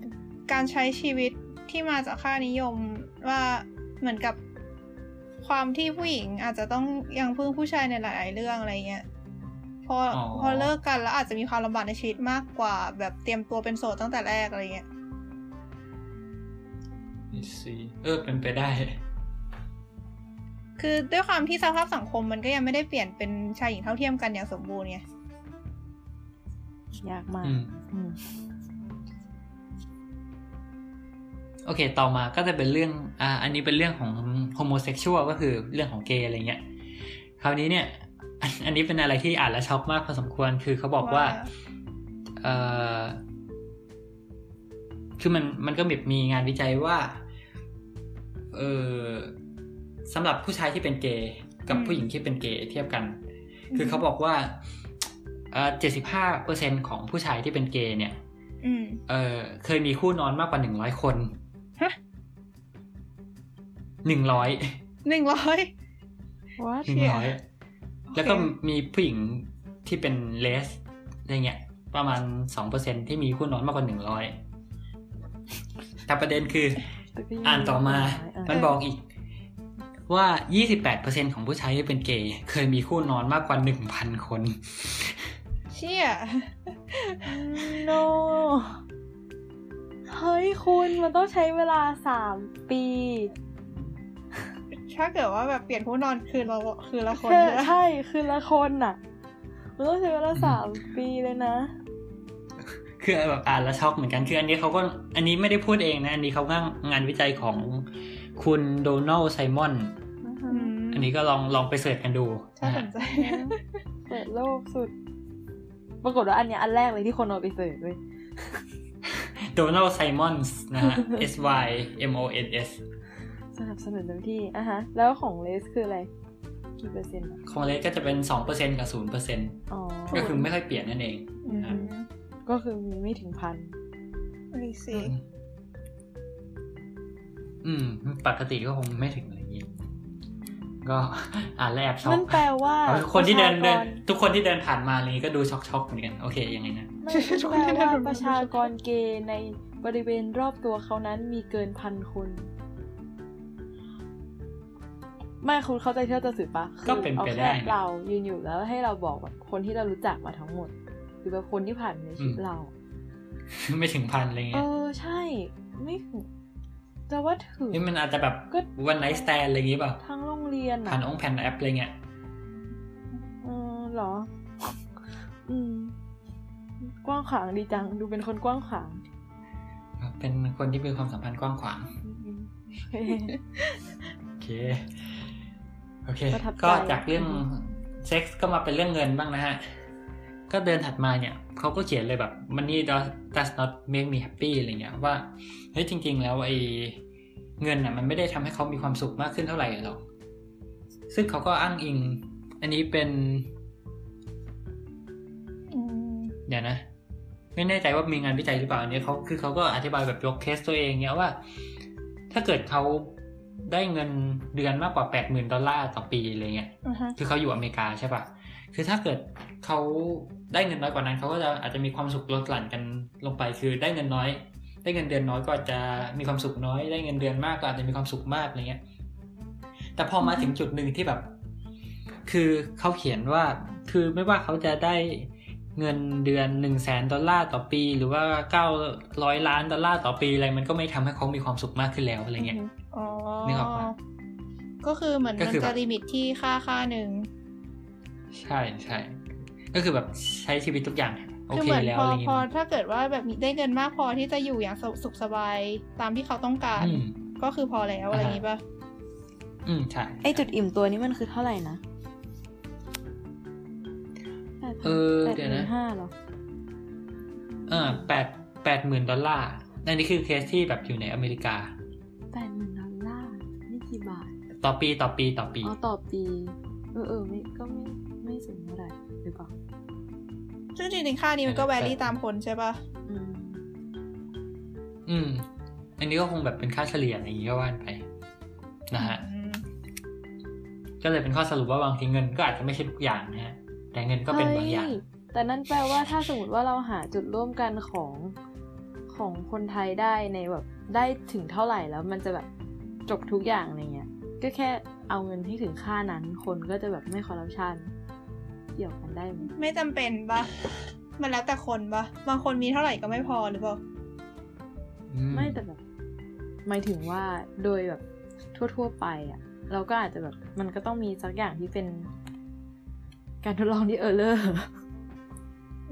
การใช้ชีวิตที่มาจากค่านิยมว่าเหมือนกับความที่ผู้หญิงอาจจะต้องยังพึ่งผู้ชายในหลาย ๆ เรื่องอะไรเงี้ยพอออพอเลิกกันแล้วอาจจะมีความลำบากในชีวิตมากกว่า แบบเตรียมตัวเป็นโสดตั้งแต่แรกอะไรเงี้ยนี่สิเออเป็นไปได้ คือด้วยความที่สภาพสังคมมันก็ยังไม่ได้เปลี่ยนเป็นชายหญิงเท่าเทียมกันอย่างสมบูรณ์ไง ยากมากอืมอืมโอเค ต่อมาก็จะเป็นเรื่อง อ่า อันนี้เป็นเรื่องของโฮโมเซ็กชวลก็คือเรื่องของเกย์อะไรเงี้ย คราวนี้เนี่ย อันอันนี้เป็นอะไรที่อ่านแล้วช็อกมากพอสมควร คือเขาบอกว่าว่าเอ่อคือมัน มันก็มีมีงานวิจัยว่า เออสำหรับผู้ชายที่เป็นเกย์กับผู้หญิงที่เป็นเกย์เทียบกัน คือเขาบอกว่าเอ่อ เจ็ดสิบห้าเปอร์เซ็นของผู้ชายที่เป็นเกย์เนี่ยอืมเออเคยมีคู่นอนมากกว่าหนึ่งร้อยคนฮะหนึ่งร้อยหนึ่งร้อยว่าหนึ่งร้อยแล้วก็มีผู้หญิงที่เป็นเลสอะไรเงี้ยประมาณสองเปอร์เซ็นที่มีคู่นอนมากกว่าหนึ่งร้อยแต่ประเด็นคือ อ่านต่อมามันบอกอีก ว่า 28%ของผู้ชายที่เป็นเกย์เคยมีคู่นอนมากกว่า 1,000 คน เชี่ยโนเฮ้ยคุณมันต้องใช้เวลาสามปี ถ้าเกิดว่าแบบเปลี่ยนผู้นอนคืนละคืนละคนใช่ใช่ไหมใช่คือละคนน่ะ มันต้องใช้เวลาสามปีเลยนะคือแบบอ่านแล้วช็อกเหมือนกันคืออันนี้เขาก็อันนี้ไม่ได้พูดเองนะ อันนี้เขาก็งานวิจัยของคุณโดนัลไซมอนอืมอันนี้ก็ลองลองไปเสิร์ชกันดูน่านะสฮะนใจเปิดโลกสุด ปรากฏว่าอันเนี้ยอันแรกเลยที่คนเอาไปเสิร์ชเลยโดนัลไซมอนส์นะฮะ S Y M O N S สนับสนุนเต็มที่อะฮะ แล้วของเลสคืออะไร กี่เปอร์เซ็นต์อะของเลสก็จะเป็น2%กับ0%อ๋อก็คือไม่ค่อยเปลี่ยนนั่นเองอืมก็คือมีไม่ถึงพันนี่สิอืม ปกติก็คงไม่ถึงอะไรอย่างนี้ ก็อ่านแล้วแอบช็อกนั่นแปลว่า คนที่เดินประเดิชานกรทุกคนที่เดินผ่านมาอะไรอย่างนี้ก็ดูช็อกช็อกๆเหมือนกัน โอเคยังไงนะนั่นแปลว่าประชากรเกย์ในบริเวณรอบตัวเขานั้นมีเกินพันคนไม่คุณเข้าใจที่เราจะสื่อปะคือก็เป็นไปเอาได้แค่นะเรายืนอยู่แล้วให้เราบอกแบบคนที่เรารู้จักมาทั้งหมด หรือแบบคนที่ผ่านในชีวิตอืมเรา ไม่ถึงพันอะไรเอเงี้ยอใช่ ไม่ถึง จะว่าถึงนี่มันอาจจะแบบก็วันไนท์สแตนอะไรอย่างงี้เปล่าทั้งโรงเรียนผ่านอะองค์แผ่นแอปอะไรเงี้ยเออเหรอ อืม กว้างขวางดีจัง ดูเป็นคนกว้างขวาง เป็นคนที่มีความสัมพันธ์กว้างขวางอืมโอเค โอเคประทับใจก็จากเรื่องอือฮึเซ็กส์ก็มาเป็นเรื่องเงินบ้างนะฮะ ก็เดินถัดมาเนี่ยเขาก็เขียนเลยแบบ money does does not make me happy อะไรเงี้ยว่าเฮ้ยจริง ๆ แล้วไอ้เงินอะมันไม่ได้ทำให้เขามีความสุขมากขึ้นเท่าไหร่หรอก ซึ่งเขาก็อ้างอิง อันนี้เป็นอืมเดี๋ยวนะไม่แน่ใจว่ามีงานวิจัยหรือเปล่าอันนี้เขาคือเขาก็อธิบายแบบยกเคสตัวเองเนี่ยว่า ถ้าเกิดเขาได้เงินเดือนมากกว่าแปดหมื่นดอลลาร์ต่อปีอะไรเงี้ยอ่าฮะคือเขาอยู่อเมริกาใช่ปะคือถ้าเกิดเขา ได้เงินน้อยกว่านั้นเขาก็จะอาจจะมีความสุขลดหลั่นกันลงไป คือได้เงินน้อย ได้เงินเดือนน้อยก็อาจจะมีความสุขน้อย ได้เงินเดือนมากก็อาจจะมีความสุขมากอะไรเงี้ย แต่พอมาถึงจุดหนึ่งที่แบบ คือเขาเขียนว่า คือไม่ว่าเขาจะได้เงินเดือนหนึ่งแสนดอลลาร์ต่อปี หรือว่าเก้าร้อยล้านดอลลาร์ต่อปีอะไรมันก็ไม่ทำให้เขามีความสุขมากขึ้นแล้วอะไรเงี้ยอ๋อนึกออกปะก็คือเหมือนก็มันคือแบบจะ limit ที่ค่าค่าหนึ่ง ใช่ใช่ ก็คือแบบใช้ชีวิตทุกอย่างโอคือเคเหมือนแล้วพออะไรพอเงี้ยถ้าเกิดว่าแบบมีได้เงินมากพอที่จะอยู่อย่างสุขสบายตามที่เขาต้องการอืมก็คือพอแล้วอะไรอย่างนี้ป่ะอืมใช่ไอจุดอิ่มตัวนี้มันคือเท่าไหร่นะเออแปดเดี๋ยวหมื่นะนห้าเหรอเออแปดแปดหมื่นดอลลาร์อันนี้คือเคสที่แบบอยู่ในอเมริกาแปดหมื่นดอลลาร์นี่กี่บาท ต่อปีต่อปีต่อปีอ๋อต่อปี เออเออไม่ก็ไม่ไม่สูงเท่าไหร่หรือเปล่า ซึ่งจริงๆค่านี้มันก็เออแวแปดรี่ตามคนใช่ป่ะอืมอืม อันนี้ก็คงแบบเป็นค่าเฉลี่ยอะไรอย่างงี้ก็ว่านไปนะฮะอืมก็เลยเป็นข้อสรุปว่าบางทีเงินก็อาจจะไม่ใช่ทุกอย่างนะฮะ แต่เงินก็เป็นบางอย่างฮ้แต่นั่นแปลว่าถ้าสมมติว่าเราหาจุดร่วมกันของของคนไทยได้ในแบบได้ถึงเท่าไหร่แล้วมันจะแบบจบทุกอย่างอะไรเงี้ย ก็แค่เอาเงินให้ถึงค่านั้นคนก็จะแบบไม่คอร์รัปชัน เกี่ยวกันได้ไหมไม่จำเป็นปะมันแล้วแต่คนปะบางคนมีเท่าไหร่ก็ไม่พอหรือเปล่าอืไม่แต่แบบหมายถึงว่าโดยแบบทั่ว ๆ ไปอะ่ะ เราก็อาจจะแบบ มันก็ต้องมีสักอย่างที่เป็น การทดลองที่เออเลอร์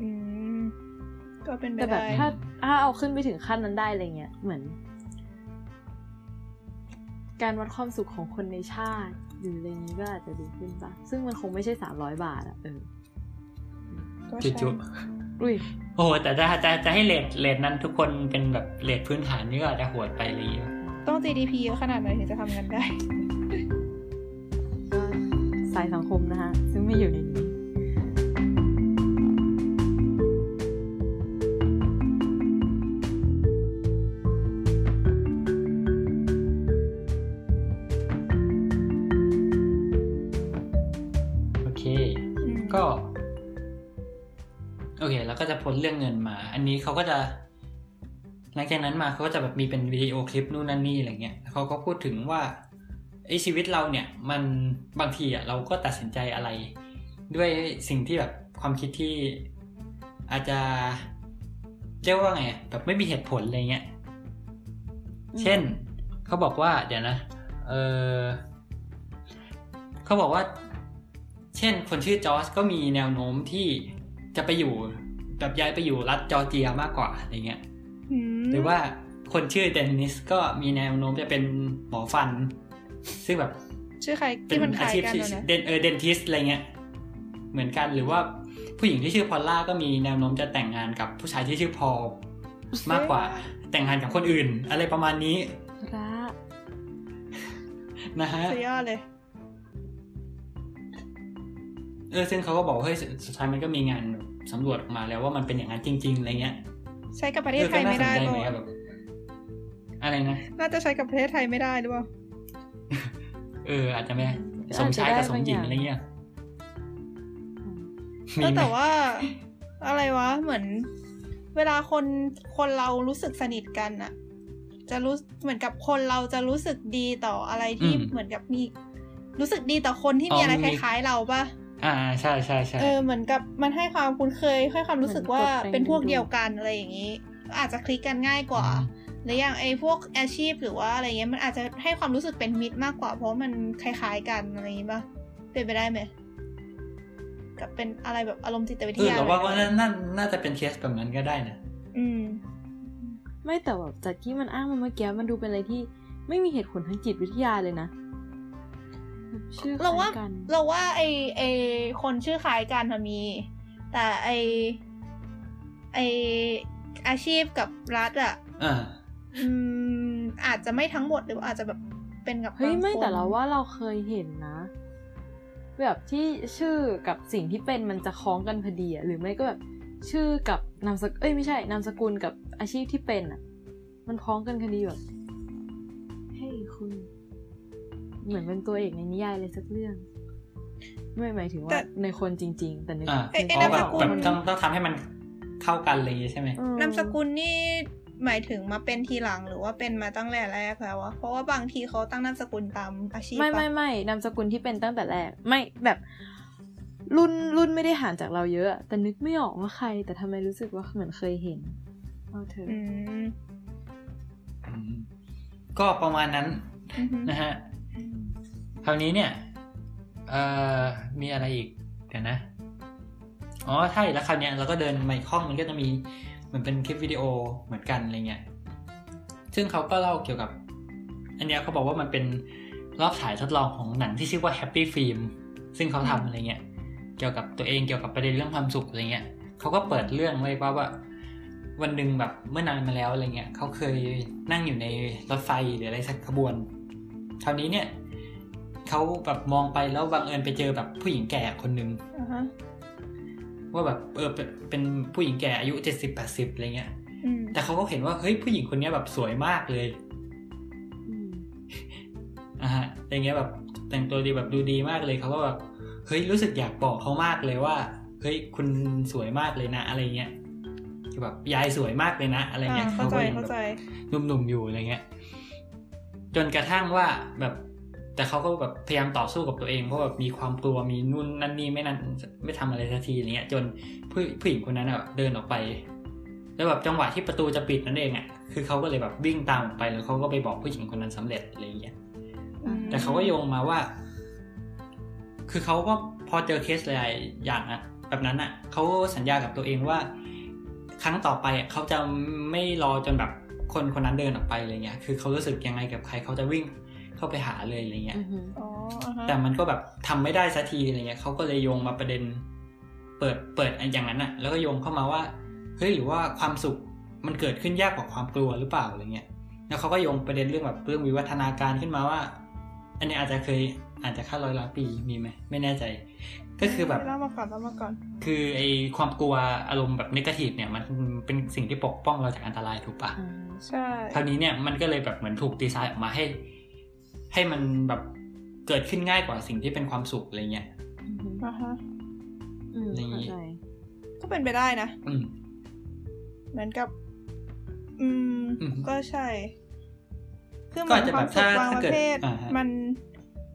อืมก็เป็นไปแต่แบบได้ถ้าถ้าเอาขึ้นไปถึงขั้นนั้นได้อะไรเงี้ยเหมือน การวัดความสุขของคนในชาติหรื ออะไรนี้ก็อาจจะดีขึ้นปะซึ่งมันคงไม่ใช่สามร้อยบาทอะเออก็จุใช่จุอุ้ยโอ้โหแต่จะจะจะให้เลทเลทนั้นทุกคนเป็นแบบเลทพื้นฐานนี่ก็อาจจะโหดไปเลยต้อง GDP เยอะขนาดไหนถึงจะทำงานได้ก็สายสังคมนะฮะ ซึ่งไม่อยู่ในนี้ พ้นเรื่องเงินมา อันนี้เขาก็จะหลังจากนั้นมาเขาก็จะแบบมีเป็นวิดีโอคลิปนู่นนั่นนี่อะไรเงี้ยแล้วเขาก็พูดถึงว่าไอ้ชีวิตเราเนี่ยมันบางทีอะเราก็ตัดสินใจอะไร ด้วยสิ่งที่แบบความคิดที่อาจจะเรียกว่าไงอะแบบไม่มีเหตุผลอะไรเงี้ยอืมเช่นเขาบอกว่า เดี๋ยวนะ เออเขาบอกว่า เช่น คนชื่อจอร์จก็มีแนวโน้มที่จะไปอยู่ แบบย้ายไปอยู่รัฐจอร์เจียมากกว่าอะไรเงี้ยมหรือว่าคนชื่อเดนนิสก็มีแนวโน้มจะเป็นหมอฟัน ซึ่งแบบ ชื่อใครเป็ที่นมันคอาล้ายชีพกันที่แล้วนะเดนเออเดนทิสอะไรเงี้ย เหมือนกันหรือว่าผู้หญิงที่ชื่อพอลล่าก็มีแนวโน้มจะแต่งงานกับผู้ชายที่ชื่อพอลมากกว่าแต่งงานกับคนอื่น อะไรประมาณนี้พระนะฮะสุดยอดเลยเออซึ่งเขาก็บอกว่าเฮ้ยสุดสุดท้ายมันก็มีงานแบบ สำรวจออกมาแล้วว่ามันเป็นอย่างนั้นจริง ๆอะไรเงี้ย ใช้กับประเทศไทยออก็ไม่ได้น่าสนใจหรไหมออะแบบอะไรนะน่าจะใช้กับประเทศไทยไม่ได้หรือเปล่าเออ อาจจะไม่ได้สมชายกับสมหญิงอะไรเงี้ยเออแต่ว่าอะไรวะ เหมือน เวลาคนคนเรารู้สึกสนิทกันอะจะรู้เหมือนกับคนเราจะรู้สึกดีต่ออะไรที่เหมือนกับมี รู้สึกดีต่อคนที่มีอะไรคล้าย ๆ เราปะ อ่าใช่ใช่ใช่เออเหมือนกับมันให้ความคุ้นเคยให้ความรู้สึกว่าเป็นพวกเดียวกันอะไรอย่างนี้ อาจจะคลิกกันง่ายกว่าหรืออย่างไอ้พวกอาชีพหรือว่าอะไรเงี้ยมันอาจจะให้ความรู้สึกเป็นมิตรมากกว่า เพราะมันคล้ายๆกันอะไรอย่างนี้ปะเป็นไปได้ไหมกับเป็นอะไรแบบอารมณ์จิตวิทเออยาแต่ว่าก็อะไรแบบน่าน่าจะเป็นเคสแบบนั้นก็ได้นะอืม ไม่แต่แบบจากที่มันอ้างมาเมื่อกี้มันดูเป็นอะไรที่ไม่มีเหตุผลทางจิตวิทยาเลยนะ ชื่อคเราว่าล้ายกันเราว่าไอไอคนชื่อคล้ายกันอะมี แต่ไอไออาชีพกับรัฐอะอ่าอืมอาจจะไม่ทั้งหมดหรือว่าอาจจะแบบเป็นกับเฮ้ยบางไม่คนแต่เราว่าเราเคยเห็นนะ แบบที่ชื่อกับสิ่งที่เป็นมันจะคล้องกันพอดีอะหรือไม่ก็แบบชื่อกับนามสกุลเอ้ยไม่ใช่นามสกุลกับอาชีพที่เป็นอะมันคล้องกันพอดีแบบเฮ้ยคุณ เหมือนเป็นตัวเอกในนิยายอะไรสักเรื่อง ไม่หมายถึงว่าแต่ในคนจริง ๆ แต่นึกอ่าไอ้ไอ้อ๋อแบบนามสกุลแบบต้องต้องทำให้มันเข้ากันอะไรอย่างงี้ใช่ไหมเออนามสกุลนี่หมายถึงมาเป็นทีหลังหรือว่าเป็นมาตั้งแต่แรกแล้ววะเพราะว่าบางทีเขาตั้งนามสกุลตามอาชีพไม่ปะไม่ไม่นามสกุลที่เป็นตั้งแต่แรก ไม่แบบรุ่นรุ่นไม่ได้ห่างจากเราเยอะอะแต่นึกไม่ออกว่าใคร แต่ทำไมรู้สึกว่าเหมือนเคยเห็นเอาเถอะอืมอืมก็ประมาณนั้นอือฮึนะฮะ คราวนี้เนี่ยเอ่อมีอะไรอีกเดี๋ยวนะ อ๋อใช่แล้วคราวนี้เราก็เดินไมค์ห้องมันก็จะมีเหมือนเป็นคลิปวิดีโอเหมือนกันอะไรเงี้ยซึ่งเขาก็เล่าเกี่ยวกับ อันเนี้ยเขาบอกว่ามันเป็นรอบฉายทดลองของหนังที่ชื่อว่า Happy Film ซึ่งเขาทำอะไรเงี้ยเกี่ยวกับตัวเองเกี่ยวกับประเด็นเรื่องความสุขอะไรเงี้ยเขาก็เปิดเรื่องไว้ว่าว่า วันหนึ่งแบบเมื่อนานมาแล้วอะไรเงี้ยเขาเคยนั่งอยู่ในรถไฟหรืออะไรสักขบวนคราวนี้เนี่ย เขาแบบมองไปแล้วบังเอิญไปเจอแบบผู้หญิงแก่คนหนึ่งอ่าฮะว่าแบบเออเป็นเป็นผู้หญิงแก่อายุเจ็ดสิบแปดสิบอะไรเงี้ยอืมแต่เขาก็เห็นว่าเฮ้ยผู้หญิงคนเนี้ยแบบสวยมากเลยอืมอะฮะอย่างเงี้ยแบบแต่งตัวดีแบบดูดีมากเลยเขาก็แบบเฮ้ยรู้สึกอยากบอกเขามากเลยว่า เฮ้ยคุณสวยมากเลยนะ อะไรเงี้ยคือแบบยายสวยมากเลยนะ อะไรเงี้ยเข้าใจก็ยังเข้าแบบใจหนุ่มๆอยู่อะไรเงี้ย จนกระทั่งว่าแบบ แต่เขาก็แบบพยายามต่อสู้กับตัวเองเพราะแบบมีความกลัวมีนู่นนั่นนี่ไม่นั่นไม่ทำอะไรสักทีอะไรเงี้ย จนผู้ผู้หญิงคนนั้นอะเดินออกไป แล้วแบบจังหวะที่ประตูจะปิดนั่นเองอะคือเขาก็เลยแบบวิ่งตามออกไปแล้วเขาก็ไปบอกผู้หญิงคนนั้นสำเร็จอะไรเงี้ยแต่เขาก็โยงมาว่า คือเขาก็พอเจอเคสหลายอย่างอะแบบนั้นอะเขาสัญญากับตัวเองว่า ครั้งต่อไปอะเขาจะไม่รอจนแบบคนคนนั้นเดินออกไปอะไรเงี้ย คือเขารู้สึกยังไงกับใครเขาจะวิ่ง เข้าไปหาเลยอะไรเงี้ยอือหืออ๋ออ่าฮะแต่มันก็แบบทำไม่ได้สักทีอะไรเงี้ยเขาก็เลยโยงมาประเด็น เปิดเปิดอย่างนั้นอะแล้วก็โยงเข้ามาว่าเฮ้ยหรือว่าความสุขมันเกิดขึ้นยากกว่าความกลัวหรือเปล่าอะไรเงี้ยแล้วเขาก็โยงประเด็นเรื่องแบบเรื่องวิวัฒนาการขึ้นมาว่า อันนี้อาจจะเคยอาจจะค่าร้อยล้านปีมีไหมไม่แน่ใจ ก็คือแบบเล่ามาก่อนเล่ามาก่อน คือไอความกลัวอารมณ์แบบนกาทีฟเนี่ย มันเป็นสิ่งที่ปกป้องเราจากอันตรายถูกปะอ่าใช่คราวนี้เนี่ยมันก็เลยแบบเหมือนถูกดีไซน์ออกมาให้ ให้มันแบบเกิดขึ้นง่ายกว่าสิ่งที่เป็นความสุขอะไรเงี้ยอือหืออ่าฮะอืมอย่างงี้เข้าใจก็เป็นไปได้นะอืมเหมือนกับอืมอืม ก็ใช่คือเหก็มืออาจนจะคแบวามบสุขถ้าบางถ้าประเกิดเภทอ่าฮะมัน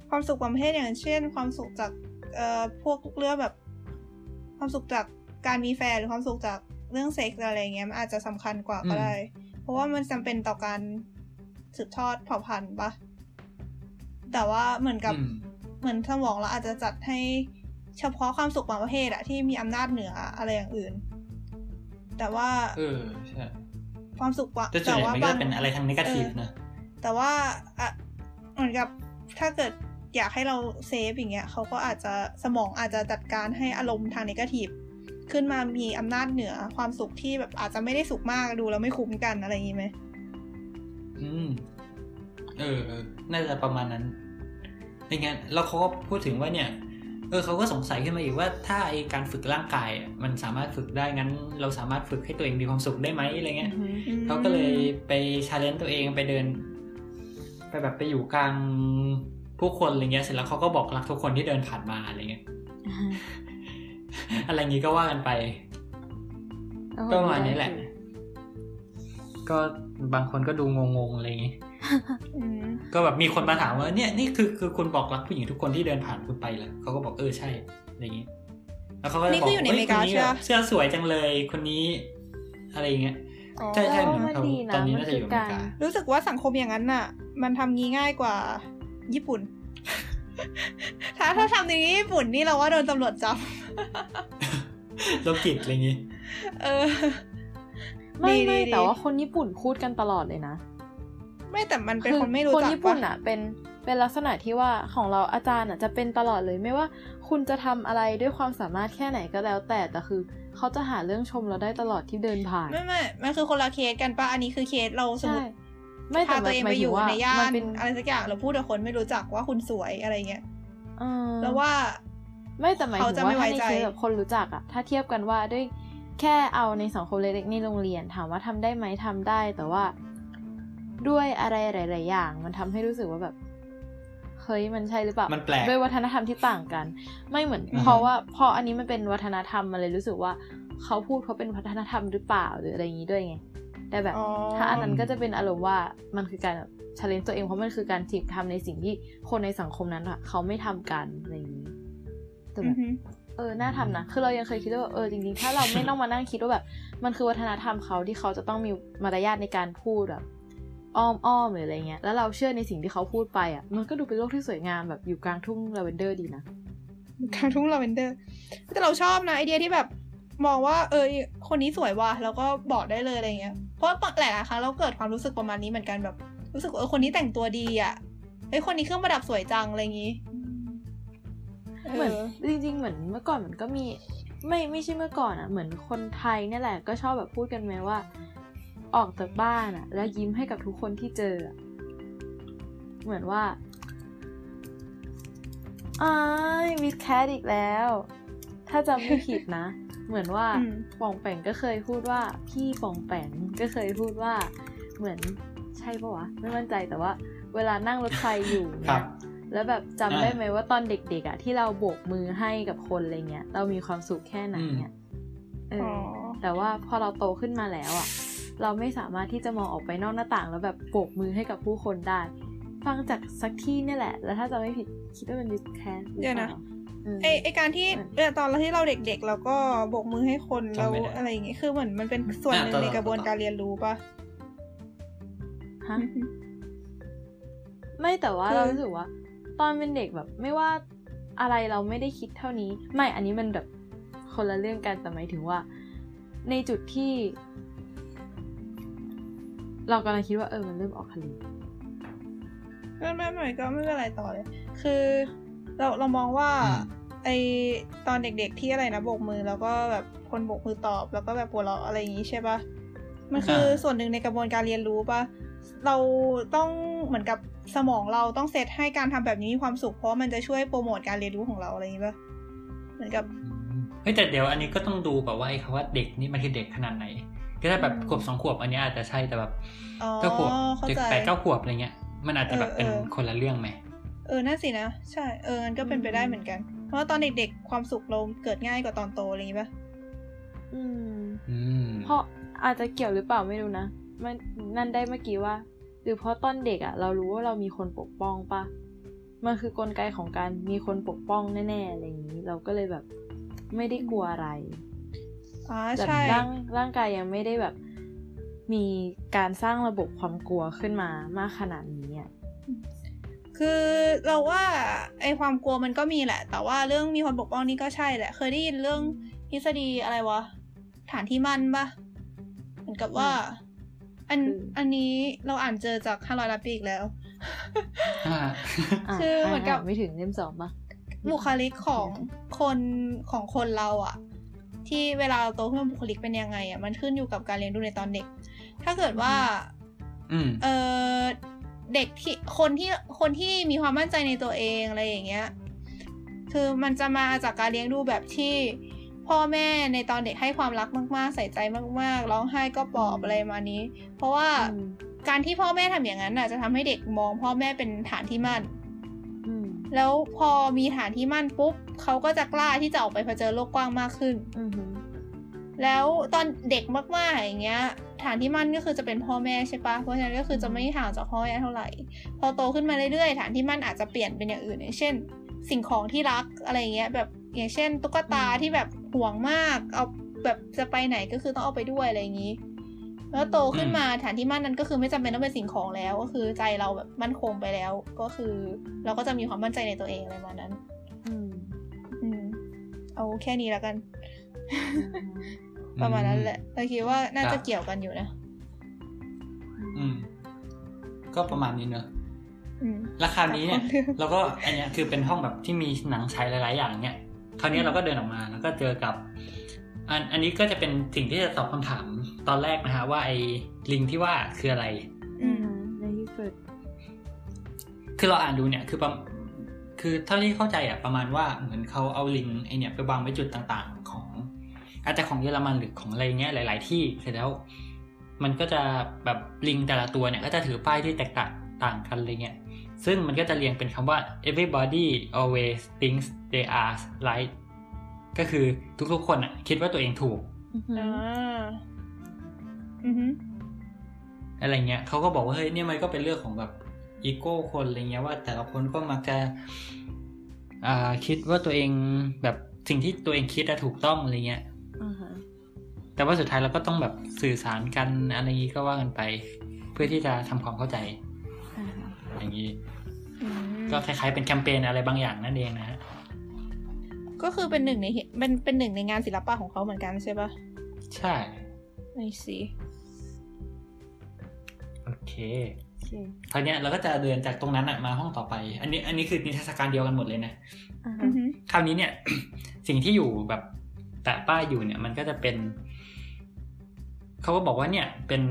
ความสุขบางประเภทอย่างเช่น ความสุขจากเอ่อพวกเรื่องแบบ ความสุขจากการมีแฟนหรือความสุขจากเรื่องเซ็กส์อะไรเงี้ยมันอาจจะสำคัญกว่าก็ได้ เพราะว่ามันจำเป็นต่อการสืบทอดเผ่าพันธุ์ปะ แต่ว่าเหมือนกับอืมเหมือนสมองเราอาจจะจัดให้เฉพาะความสุขบางประเภทอะที่มีอำนาจเหนืออะไรอย่างอื่น แต่ว่า เออใช่ความสุขว่าแต่ส่วนใหญ่ว่ามันก็บางจะเป็นอะไรทางนกาทีฟนะแต่ว่าอะเหมือนกับถ้าเกิดอยากให้เราsafe อย่างเงี้ยเขาก็อาจจะสมองอาจจะจัดการให้อารมณ์ทาง negative ขึ้นมามีอำนาจเหนือความสุขที่แบบอาจจะไม่ได้สุขมากดูแล้วไม่คุ้มกันอะไรอย่างงี้ไหมอืม เออเออ น่าจะประมาณนั้นอย่างงั้นแล้วเขาก็พูดถึงว่าเนี่ย เออเขาก็สงสัยขึ้นมาอีกว่าถ้าไอการฝึกร่างกายมันสามารถฝึกได้งั้น เราสามารถฝึกให้ตัวเองมีความสุขได้ไหมอะไรเงี้ยเขาก็เลยไป challenge ตัวเองไปเดิน ไปแบบไปอยู่กลางผู้คนอะไรเงี้ยเสร็จแล้วเขาก็บอกรักทุกคนที่เดินผ่านมาอะไรเงี้ยอ่าฮะอะไรงี้ก็ว่ากันไปก็ประมาณนี้แหละ ก็บางคนก็ดูงงๆอะไรอย่างงี้อืม ก็แบบมีคนมาถามว่าเนี่ยนี่คือคือคุณบอกรักผู้หญิงทุกคนที่เดินผ่านคุณไปเหรอเขาก็บอกเออใช่อะไรอย่างงี้ แล้วเขาก็จะนี่บอกคืออยู่ในอเมริกาฮ้ยคนนี้ใช่ปะแบบเสื้อสวยจังเลยคนนี้ อะไรอย่างเงี้ยอ๋อใช่ใช่เหมือนมันเขาดีนะตอนนี้มัน่าจะอยู่อเมริการู้สึกว่าสังคมอย่างนั้นน่ะ มันทำงี้ง่ายกว่าญี่ปุ่น ถ้าถ้าทำอย่างนี้ญี่ปุ่นนี่เราว่าโดนตำรวจจับโรคจิตอะไรอย่างงี้ เออ ไม่ดีไม่ดีดีแต่ว่าคนญี่ปุ่นพูดกันตลอดเลยนะ ไม่แต่มันเป็นคนไม่รู้คนจักญี่ปุ่นปะอะ เป็นเป็นลักษณะที่ว่าของเราอาจารย์อะจะเป็นตลอดเลยไม่ว่าคุณจะทำอะไรด้วยความสามารถแค่ไหนก็แล้ว แต่แต่คือเขาจะหาเรื่องชมเราได้ตลอดที่เดินผ่านไม่ไม่มันคือคนละเคสกันปะอันนี้คือเคสเราสมมใช่ติไม่แต่พาตัวเองหไปมายอถึยู่งว่าในย่ามันนเป็นอะไรสักอย่างเราพูดกับคนไม่รู้จักว่าคุณสวยอะไรเงี้ยเออแล้วว่า ไม่แต่หมายเขาถึงจะว่าไม่ไว้ถ้าในใจเคสแบบคนรู้จักอะถ้าเทียบกันว่าด้วยแค่เอาในสังคมเล็กๆในโรงเรียนถามว่าทำได้ไหมทำได้ แต่ว่า ด้วยอะไรหลาย ๆ อย่าง มันทำให้รู้สึกว่าแบบเฮ้ยมันใช่หรือเปล่ามันแปลกด้วยวัฒนธรรมที่ต่างกัน ไม่เหมือนอือฮึเพราะว่าพออันนี้มันเป็นวัฒนธรรมมันเลยรู้สึกว่าเขาพูดเขาเป็นวัฒนธรรมหรือเปล่าหรืออะไรอย่างนี้ด้วยไงแต่แบบอ๋อถ้าอันนั้นก็จะเป็นอารมณ์ว่ามันคือการแบบชาเลนตัวเองเพราะมันคือการทีทำในสิ่งที่คนในสังคมนั้นอะเขาไม่ทำกันอะไรอย่างนี้แต่แบอือบฮึเออ น่าทำนะ คือเรายังเคยคิดว่าแบบเออ จริงๆ ถ้าเราไม่ต้องมานั่งคิดว่าแบบ มันคือวัฒนธรรมเขาที่เขาจะต้องมีมารยาทในการพูดแบบ อ้อมอ้อมหรืออะไรเงี้ยแล้วเราเชื่อในสิ่งที่เขาพูดไปอะมันก็ดูเป็นโลกที่สวยงามแบบอยู่กลางทุ่งลาเวนเดอร์ดีนะกลางทุ่งลาเวนเดอร์แต่เราชอบนะไอเดียที่แบบมองว่าเออคนนี้สวยว่ะแล้วก็บอกได้เลยอะไรเงี้ยเพราะหลายๆครั้งเราเกิดความรู้สึกประมาณนี้เหมือนกันแบบ รู้สึกว่าเออคนนี้แต่งตัวดีอะเฮ้ยคนนี้เครื่องประดับสวยจังอะไรอย่างงี้เหมือนเออจริง ๆ เหมือนเมื่อก่อนมันก็มี ไม่ไม่ใช่เมื่อก่อนอะ เหมือนคนไทยเนี่ยแหละก็ชอบแบบพูดกันไหมว่า ออกจากบ้านอะแล้วยิ้มให้กับทุกคนที่เจออะเหมือนว่าอ้ายมิสแคทอีกแล้ว ถ้าจำไม่ผิดนะ เหมือนว่าอืมป่องแปงก็เคยพูดว่า พี่ป่องแปงก็เคยพูดว่า เหมือนใช่ปะวะ ไม่มั่นใจแต่ว่า เวลานั่งรถไฟอยู่ครัเนี่ยบแล้วแบบจำอ่าได้ไหมว่าตอนเด็กๆอะที่เราโบกมือให้กับคนอะไรเงี้ย เรามีความสุขแค่ไหนเนี่ยเอออ๋ออแต่ว่าพอเราโตขึ้นมาแล้วอะ เราไม่สามารถที่จะมองออกไปนอกหน้าต่างแล้วแบบโบกมือให้กับผู้คนได้ ฟังจากสักที่นี่แหละ แล้วถ้าจะไม่ผิดคิดว่าเป็น discuss เดี๋ยวนะมไอไอการที่อืมเออตอนที่เราเด็กๆแล้วก็โบกมือให้คนแล้วอะไรอย่างงี้คือเหมือนมันเป็นส่วนหนึ่งในกระบวนการเรียนรู้ปะฮะไม่แต่ว่าคือเรารู้สึกว่า ตอนเป็นเด็กแบบไม่ว่าอะไรเราไม่ได้คิดเท่านี้ ไม่อันนี้มันแบบคนละเรื่องกันแต่หมายถึงว่า ในจุดที่ เรากำลังคิดว่าเออมันเริ่มออกคลีไม่ไม่ไม่ก็ไม่เป็นไรต่อเลย คือเราเรามองว่าอืมไอตอนเด็กๆที่อะไรนะโบกมือ แล้วก็แบบคนโบกมือตอบ แล้วก็แบบหัวเราะอะไรอย่างงี้ใช่ปะมันคือส่วนหนึ่งในกระบวนการเรียนรู้ปะเราต้องเหมือนกับสมองเราต้องเซตให้การทำแบบนี้มีความสุขเพราะมันจะช่วยโปรโมทการเรียนรู้ของเราอะไรอย่างงี้ปะเหมือนกับอืมเฮ้ยแต่เดี๋ยวอันนี้ก็ต้องดูแบบว่าไอ้คำว่าเด็กนี่มันคือเด็กขนาดไหน ก็ถ้าแบบอืมขวบสองขวบอันนี้อาจจะใช่แต่แบบอ๋อเก้าขวบเข้าเจ็ดใจแปดเก้าขวบอะไรเงี้ย มันอาจจะแบบเป็นเออเออคนละเรื่องไหมเออน่าสินะ ใช่เออมันก็เป็นไปได้เหมือนกัน เพราะว่าตอนเด็กๆ ความสุขเราเกิดง่ายกว่าตอนโตอะไรอย่างงี้ปะอืมอืมเพราะอาจจะเกี่ยวหรือเปล่าไม่รู้นะมันนั่นได้เมื่อกี้ว่า หรือเพราะตอนเด็กอะเรารู้ว่าเรามีคนปกป้องปะมันคือกลไกของการมีคนปกป้องแน่ๆอะไรอย่างนี้ เราก็เลยแบบไม่ได้กลัวอะไรอ๋อ แบบใช่ร่างร่างกายยังไม่ได้แบบมีการสร้างระบบความกลัวขึ้นมามากขนาดนี้อะคือเราว่าไอความกลัวมันก็มีแหละ แต่ว่าเรื่องมีคนปกป้องนี่ก็ใช่แหละ เคยได้ยินเรื่องทฤษฎีอะไรวะฐานที่มั่นปะเหมือนกับว่า อันอันนี้เราอ่านเจอจากห้าร้อยล้านปีอีกแล้วอ่าอะคือเหมือนกับไม่ถึงเล่มสองปะบุคลิกของคนของคนเราอะ ที่เวลาเราโตขึ้นบุคลิกเป็นยังไงอะมันขึ้นอยู่กับการเลี้ยงดูในตอนเด็ก ถ้าเกิดว่าอืมเออเด็กที่คนที่คนที่มีความมั่นใจในตัวเองอะไรอย่างเงี้ย คือมันจะมาจากการเลี้ยงดูแบบที่พ่อแม่ในตอนเด็กให้ความรักมาก ๆ ใส่ใจมาก ๆ ร้องไห้ก็ปลอบอะไรมานี้ เพราะว่าอืมการที่พ่อแม่ทำอย่างนั้นน่ะจะทำให้เด็กมองพ่อแม่เป็นฐานที่มั่นอืม แล้วพอมีฐานที่มั่นปุ๊บเขาก็จะกล้าที่จะออกไปเผชิญโลกกว้างมากขึ้นอืมอืมแล้วตอนเด็กมากๆอย่างเงี้ย ฐานที่มั่นก็คือจะเป็นพ่อแม่ใช่ปะเพราะฉะนั้นก็คือจะไม่ห่างจากพ่อแม่เท่าไหร่ พอโตขึ้นมาเรื่อยๆ ฐานที่มั่นอาจจะเปลี่ยนเป็นอย่างอื่นอย่างเช่น สิ่งของที่รักอะไรเงี้ยแบบอย่างเช่น ตุ๊กตาที่แบบห่วงมาก เอาแบบจะไปไหนก็คือต้องเอาไปด้วยอะไรอย่างงี้ แล้วโตขึ้นมาฐานที่มั่นนั้นก็คือไม่จำเป็นต้องเป็นสิ่งของแล้ว ก็คือใจเราแบบมั่นคงไปแล้ว ก็คือเราก็จะมีความมั่นใจในตัวเองอะไรประมาณนั้น อืม อืม เอาแค่นี้แล้วกัน ประมาณนั้นแหละเราคิดว่าน่าจะเกี่ยวกันอยู่นะ อืม ก็ประมาณนี้เนอะอืมราคราวนี้เนี่ยครับเราก็อันเนี้ยคือเป็นห้องแบบที่มีหนังฉายหลาย ๆ อย่างเนี่ยคราวนี้เราก็เดินออกมาแล้วก็เจอกับ อันอันนี้ก็จะเป็นสิ่งที่จะตอบคำถามตอนแรกนะฮะว่าไอ้ลิงที่ว่าคืออะไร อืมในที่สุด คือเราอ่านดูเนี่ยคือประคือเท่าที่เข้าใจอะประมาณว่าเหมือนเขาเอาลิงไอเนี่ยไปวางไว้จุดต่างๆ ของ อาจจะของเยอรมันหรือของอะไรเงี้ยหลาย ๆ ที่เสร็จแล้ว มันก็จะแบบลิงแต่ละตัวเนี่ย ก็จะถือป้ายที่แตกต่างต่างกันอะไรเงี้ยซึ่งมันก็จะเรียงเป็นคำว่า everybody always thinks they are right ก็คือทุกๆคนอะ คิดว่าตัวเองถูกอือหืออ่าอือฮึอะไรเงี้ยเขาก็บอกว่าเฮ้ยเนี่ยมันก็เป็นเรื่องของแบบอีโก้คนอะไรเงี้ยว่า แต่ละคนก็มักจะอ่าคิดว่าตัวเองแบบสิ่งที่ตัวเองคิดอะถูกต้องอะไรเงี้ยอ่าฮะแต่ว่าสุดท้ายเราก็ต้องแบบสื่อสารกันอะไรอย่างงี้ก็ว่ากันไป เพื่อที่จะทำความเข้าใจอ่าฮะอย่างนี้อืมก็คล้ายๆเป็นแคมเปญอะไรบางอย่างนั่นเองนะฮะ ก็คือเป็นหนึ่งในเหตุเป็นเป็นหนึ่งในงานศิลปะของเขาเหมือนกันใช่ปะใช่ไอซีโอเคโอเคคราวเนี้ยเราก็จะเดินจากตรงนั้นอะมาห้องต่อไป อันนี้ อันนี้คือนิทรรศการเดียวกันหมดเลยนะอ่าอืฮะอฮึคราวนี้เนี่ย สิ่งที่อยู่แบบแปะป้ายอยู่เนี่ย มันก็จะเป็นเขาก็บอกว่าเนี่ย เป็น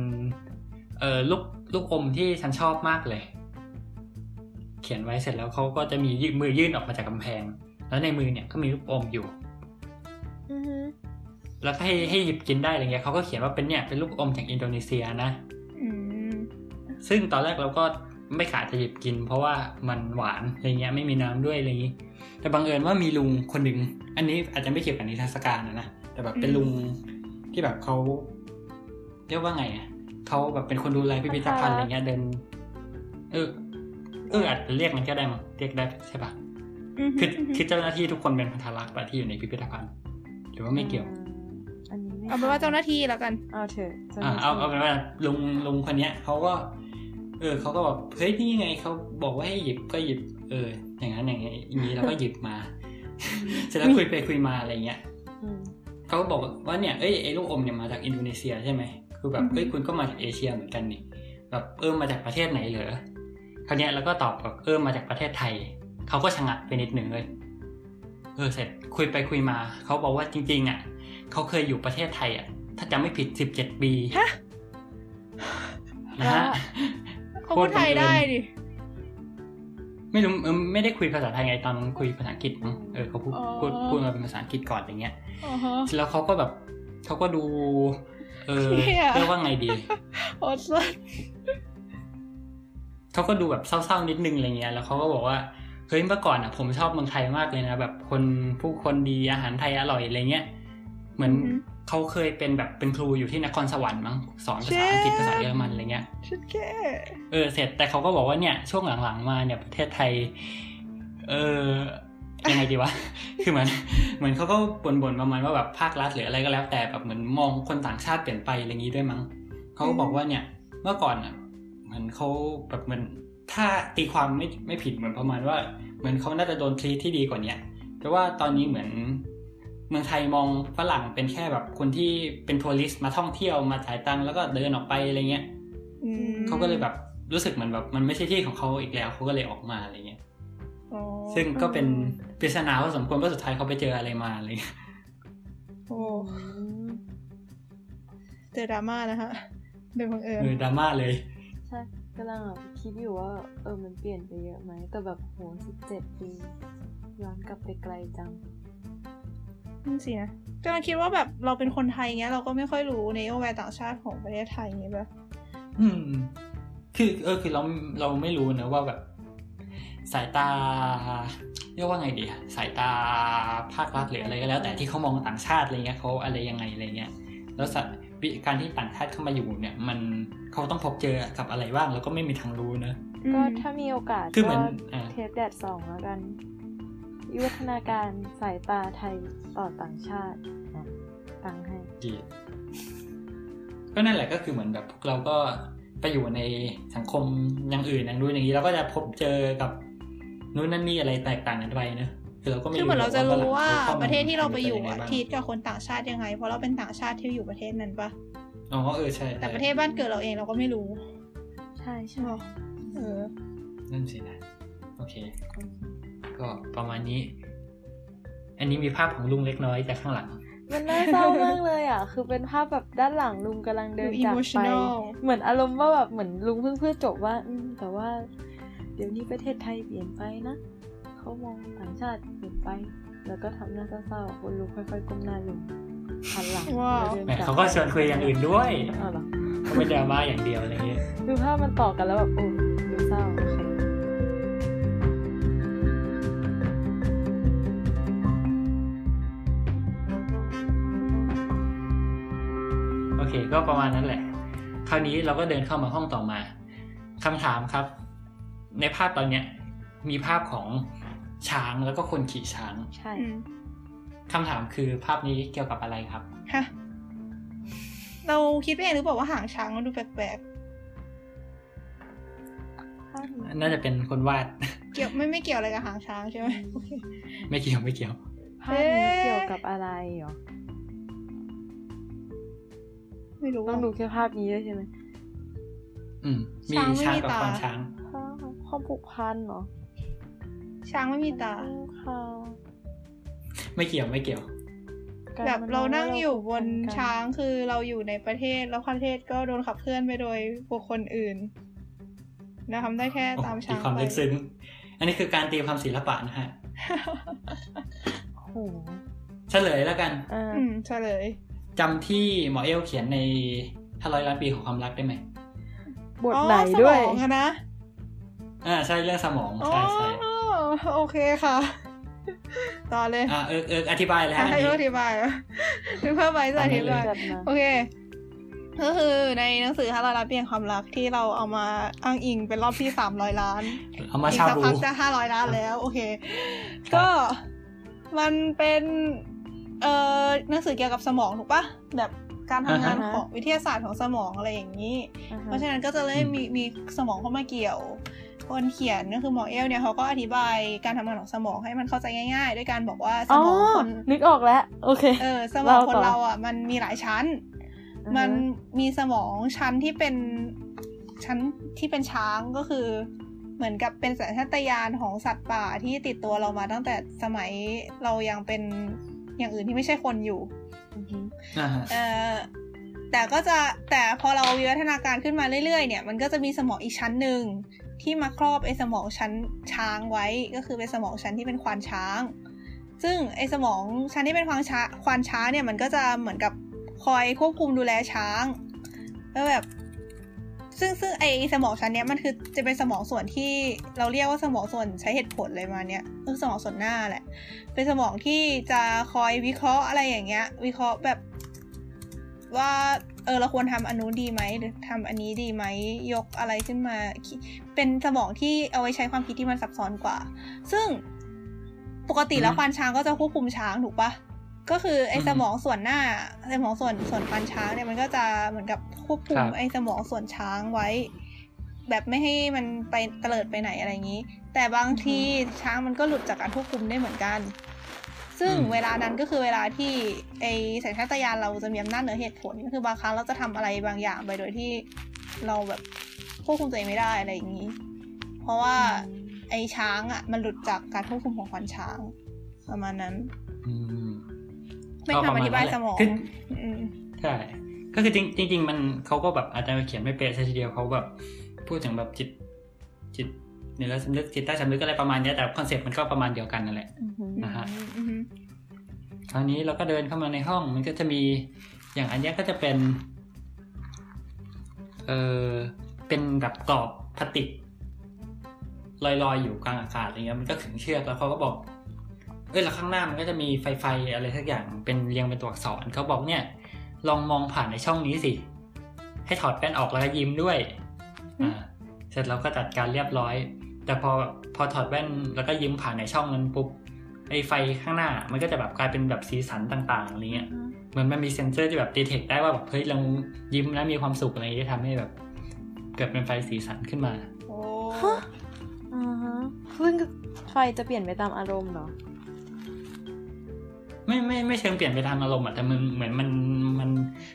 เอ่อลูกลูกอมที่ฉันชอบมากเลย เขียนไว้เสร็จแล้วเขาก็จะมียื่นมือยื่นออกมาจากกำแพง แล้วในมือเนี่ยก็มีลูกอมอยู่อือฮึแล้วก็ให้ให้หยิบกินได้อะไรเงี้ยเขาก็เขียนว่าเป็นเนี่ยเป็นลูกอมจากอินโดนีเซียนะอืมซึ่งตอนแรกเราก็ไม่ขาดจะหยิบกิน เพราะว่ามันหวานอะไรเงี้ยไม่มีน้ำด้วยอะไรอย่างงี้ แต่บังเอิญว่ามีลุงคนหนึ่งอันนี้อาจจะไม่เกี่ยวกับนิทรรศการนะนะแต่แบบเป็นลุงที่ที่แบบเขาเรียกว่าไงอะเขาแบบเป็นคนดูแลพิพิธภัณฑ์อะไรเงี้ยเดิน เออเอออาจจะเรียกมันก็ได้มั้งเรียกได้ใช่ปะม คือคือเจ้าหน้าที่ทุกคนเป็นพันธลักษณ์ปะที่อยู่ในพิพิธภัณฑ์หรือว่าไม่เกี่ยว อันนี้ไม่เอาเป็นว่าเจ้าหน้าที่แล้วกันเอาเถอะจ้หอ่าน้ที่เอาเอาเป็นว่าลุงลุงคนเนี้ยเขาก็ เออเขาก็บอกเฮ้ยนี่ไงเขาบอกว่าให้หยิบก็หยิบ เออ อย่างนั้นอย่างนี้อย่างนี้เราก็หยิบมาเสร็จแล้วคุยไปคุยมาอะไรเงี้ยอืมเขาก็บอกว่าเนี่ยเอ้ยไอ้ลูกอมเนี่ยมาจากอินโดนีเซียใช่ไหมคือแบบเอ้ยคุณก็มาจากเอเชียเหมือนกันนี่แบบเออมาจากประเทศไหนเหรอคราวเนี้ยแล้วก็ตอบแบบเออมาจากประเทศไทย เขาก็ชะงักไปนิดหนึ่งเลย เออเสร็จคุยไปคุยมา เขาบอกว่าจริง ๆ อะ เขาเคยอยู่ประเทศไทยอะ ถ้าจำไม่ผิดสิบเจ็ดปีฮะนะฮะเขาพูดไทยได้ดิไม่รู้เออไม่ได้คุยภาษาไทยไงตอนคุยภาษาอังกฤษมั้งเออเขาพูดอ๋อพูดพูดมาเป็นภาษาอังกฤษก่อนอย่างเงี้ยอ๋อฮะแล้วเขาก็แบบเขาก็ดู เออเหี้ยเรียกว่าไงดีโอ้สัสเขาก็ดูแบบเศร้าๆนิดนึงอะไรเงี้ย แล้วเขาก็บอกว่า เฮ้ยเมื่อก่อนอะผมชอบเมืองไทยมากเลยนะแบบคนผู้คนดีอาหารไทยอร่อยอะไรเงี้ยเหมือนเขาเคยเป็นแบบเป็นครูอยู่ที่นครสวรรค์มั้งสอนภาษาอังกฤษภาษาเยอรมันอะไรเงี้ยชุดแค่เออเสร็จแต่เขาก็บอกว่าเนี่ยช่วงหลังๆมาเนี่ยประเทศไทย เออยังไงดีวะ คือเหมือนเหมือนเขาก็บ่นๆประมาณว่าแบบภาครัฐหรืออะไรก็แล้ว แต่แบบเหมือนมองคนต่างชาติเปลี่ยนไปอะไรอย่างนี้ด้วยมั้งเขาก็บอกว่าเนี่ย เมื่อก่อนอะเหมือนเขาแบบเหมือน ถ้าตีความไม่ไม่ผิดเหมือนประมาณว่า เหมือนเขาน่าจะโดนทรีทที่ดีกว่าเนี้ยแต่ว่าตอนนี้เหมือนเมืองไทยมองฝรั่งเป็นแค่แบบคนที่เป็นทัวริสต์มาท่องเที่ยวมาจ่ายตังค์แล้วก็เดินออกไปอะไรเงี้ยอืมเขาก็เลยแบบรู้สึกเหมือนแบบมันไม่ใช่ที่ของเขาอีกแล้วเขาก็เลยออกมาอะไรเงี้ยอ๋อซึ่งก็เป็นปริศนาว่าสมควรว่าสุดท้ายเขาไปเจออะไรมาอะไรเงี้ยโอ้อืมเจอดราม่านะฮะโดยบังเอิญเออดราม่าเลยใช่ กำลังแบบคิดอยู่ว่า เออมันเปลี่ยนไปเยอะไหม แต่แบบโหสิบเจ็ดปี ย้อนกลับไปไกลจังนั่นสินะกำลังคิดว่าแบบเราเป็นคนไทยเงี้ยเราก็ไม่ค่อยรู้นโยบายต่างชาติของประเทศไทยเงี้ยแบบอืม คือเออคือเราเราไม่รู้นะว่าแบบ สายตาเรียกว่าไงดีอะสายตาภาครัฐหรืออะไรก็แล้ว แต่ที่เขามองต่างชาติอะไรเงี้ยเขาอะไรยังไงอะไรเงี้ย แล้วสัตว์วิ การที่ต่างชาติเข้ามาอยู่เนี่ย มันเขาต้องพบเจอกับอะไรบ้างแล้วก็ไม่มีทางรู้นะก็ถ้ามีโอกาสคือเหมืก็อนอ่าเทปแดดสองแล้วกันวิวัฒนาการสายตาไทยต่อต่างชาติอะตั้งให้ดีก็นั่นแหละก็คือเหมือนแบบพวกเราก็ไปอยู่ในสังคมอย่างอื่นอย่างนู้นอย่างนี้เราก็จะพบเจอกับนู้นนั่นนี่อะไรแตกต่างกันไปนะ คือเราก็ไม่คือเหมือนเราจะรู้ว่าฝงขข้มประเทศที่เราไปอยู่ป็นอะงงบ้างทีทกับคนต่างชาติยังไง เพราะเราเป็นต่างชาติที่อยู่ประเทศนั้นปะอ๋อเออใช่ แต่ใช่ประเทศบ้านเกิดเราเองเราก็ไม่รู้ ใช่ใช่เออนั่นสินะโอเค ก็ประมาณนี้ อันนี้มีภาพของลุงเล็กน้อยจากข้างหลังมันน่าเศร้ามากเลยอะ คือเป็นภาพแบบด้านหลังลุงกำลังเดินดูจากไป emotional เหมือนอารมณ์ว่าแบบเหมือนลุงเพิ่งเพื่อจบว่าอืมแต่ว่า เดี๋ยวนี้ประเทศไทยเปลี่ยนไปนะ เขามองต่างชาติเปลี่ยนไป แล้วก็ทำหน้าเศร้าๆคนลุงค่อยๆก้มหน้าลงหันหลังว้าวแล้วดินแหมจเขาก็ชวนคุยอย่างอื่นด้วยอ้าวเหรอเขาไม่ดราม่าอย่างเดียวอะไรเงี้ยดูภาพมันต่อกันแล้วแบบโอ้ดูเศร้าโอเคโอเคก็ประมาณนั้นแหละ คราวนี้เราก็เดินเข้ามาห้องต่อมาคำถามครับ ในภาพตอนเนี้ยมีภาพของ ช้างแล้วก็คนขี่ช้าง ใช่อืมคำถามคือภาพนี้เกี่ยวกับอะไรครับฮะเราคิดไปเองหรือเปล่าว่าหางช้างมันดูแปลกภาพนี้น่าจะเป็นคนวาดๆเกี่ยวไม่ไม่เกี่ยวอะไรกับหางช้างใช่ไหมโอเคไม่เกี่ยวไม่เกี่ยวภาพนี้เอ๊ะเกี่ยวกับอะไรเหรอไม่รู้ต้องดูแค่ภาพนี้ด้วยใช่ไหมอืมมีช้างไม่ช้างกับมีตาควานช้างภาพความผูกพันเหรอ ช้างไม่มีตา ค่ะไม่เกี่ยวไม่เกี่ยวกแบบมเรานั่งอยู่บนผูกพักัช้างคือเราอยู่ในประเทศแล้วประเทศก็โดนขับเคลื่อนไปโดยบุคคลอื่นเราทำได้แค่ตามตีช้างความไปลึกซึ้งอันนี้คือการตีความศิลปะนะฮะโอ้โหเฉลยแล้วกันอ่าอืมเฉลยจำที่หมอเอลเขียนในห้าร้อยล้านปีของความรักได้ไหมบทอ๋อไหนสด้วยมองอะนะอ่าใช่เรื่องสมองอ๋อใช่ใช่ โอเคค่ะ ต่อเลย อ่าเอิร์กเอิร์กอธิบายเลยฮะอะอันให้นี้เขาอธิบายอะนึกภาพไปจะอธิบายจัดมาโอเค ก็คือในหนังสือห้าร้อยล้านเปลี่ยนความรักที่เราเอามาอ้างอิงเป็นรอบที่สามร้อยล้าน เอามาอีกชาสักบูพักจะห้าร้อยล้านแล้ว โอเค ก็มันเป็นเอ่อหนังสือเกี่ยวกับสมองถูกปะแบบการทำงานอ่าฮะของวิทยาศาสตร์ของสมองอะไรอย่างนี้อ่าเพฮะราะฉะนั้นก็จะเลยมีมีสมองเข้ามาเกี่ยว คนเขียนก็คือหมอเอลเนี่ยเขาก็อธิบายการทำงานของสมองให้มันเข้าใจง่ายๆ ด้วยการบอกว่าสอ๋อมองคนนึกออกแล้วโอเคเออสมองคนเล่าต่อเราอะมันมีหลายชั้นอือฮะมันมีสมองชั้นที่เป็นชั้นที่เป็นช้างก็คือ เหมือนกับเป็นสัญชาตญาณของสัตว์ป่าที่ติดตัวเรามาตั้งแต่สมัยเรายังเป็นอย่างอื่นที่ไม่ใช่คนอยู่อือฮึอ่าฮะเออแต่ก็จะแต่พอเราวิวัฒนาการขึ้นมาเรื่อยๆ เนี่ย มันก็จะมีสมองอีกชั้นหนึ่ง ที่มาครอบไอ้สมองชั้นช้างไว้ก็คือเป็นสมองชั้นที่เป็นควานช้าง ซึ่งไอ้สมองชั้นที่เป็นควานช้าควานช้างเนี่ยมันก็จะเหมือนกับคอยควบคุมดูแลช้างแล้วแบบซึ่งซึ่งไอสมองชั้นเนี้ยมันคือจะเป็นสมองส่วนที่เราเรียกว่าสมองส่วนใช้เหตุผลเลยมาเนี้ยคือสมองส่วนหน้าแหละ เป็นสมองที่จะคอยวิเคราะห์อะไรอย่างเงี้ย วิเคราะห์แบบว่า เออเราควรทำอันนู้นดีไหมหรือทำอันนี้ดีไหมยกอะไรขึ้นมาคิดเป็นสมองที่เอาไว้ใช้ความคิดที่มันซับซ้อนกว่า ซึ่งปกติแล้วควานช้างก็จะควบคุมช้างถูกปะก็คือไอ้สมองส่วนหน้าสมองส่วนส่วนควานช้างเนี่ยมันก็จะเหมือนกับควบคุมไอ้สมองส่วนช้างไว้ แบบไม่ให้มันไปเตลิดไปไหนอะไรอย่างนี้ แต่บางทีช้างมันก็หลุดจากการควบคุมได้เหมือนกัน ซึ่งอืมเวลานั้นก็คือเวลาที่ไอสัญชาตญาณเราจะมีอำนาจเหนือเหตุผลก็คือบางครั้งเราจะทำอะไรบางอย่างไปโดยที่เราแบบควบคุมตัวเองไม่ได้อะไรอย่างนี้ เพราะว่าไอช้างอะมันหลุดจากการควบคุมของควานช้างประมาณนั้นอืมไม่ก็ประทำอธิบายประมาณนั้นแหละสมองคืออืมใช่ก็คือจริงจริงๆมันเขาก็แบบอาจจะเขียนไม่เป๊ะซะทีเดียวเขาแบบพูดถึงแบบจิตจิต เหนือสำนึกจิตใต้สำนึกอะไรประมาณเนี้ยแต่คอนเซ็ปต์มันก็ประมาณเดียวกันนั่นแหละอือฮึนะฮะอืมอืมคราวนี้เราก็เดินเข้ามาในห้องมันก็จะมีอย่างอันเนี้ยก็จะเป็นเออเป็นแบบกรอบพลาสติกลอยๆอยู่กลางอากาศอะไรเงี้ยมันก็ขึงเชือกแล้วเขาก็บอกเอ้ยแล้วข้างหน้ามันก็จะมีไฟไฟอะไรสักอย่างเป็นเรียงเป็นตัวอักษรเขาบอกเนี่ย ลองมองผ่านในช่องนี้สิ ให้ถอดแว่นออกแล้วก็ยิ้มด้วยอ่าเสร็จแล้วก็จัดการเรียบร้อย แต่พอพอถอดแว่นแล้วก็ยิ้มผ่านในช่องนั้นปุ๊บไอ้ไฟข้างหน้ามันก็จะแบบกลายเป็นแบบสีสันต่างๆอะไรเงี้ยเหมือนมันมีเซ็นเซอร์ที่แบบดีเทคได้ว่าแบบเฮ้ยเรายิ้มแล้วมีความสุขอะไรอย่างเงี้ยทำให้แบบ เกิดเป็นไฟสีสันขึ้นมาโอ้อ่าฮะซึ่งไฟจะเปลี่ยนไปตามอารมณ์เหรอ ไม่ไม่ไม่เชิงเปลี่ยนไปตามอารมณ์อะแต่มันเหมือนมันมัน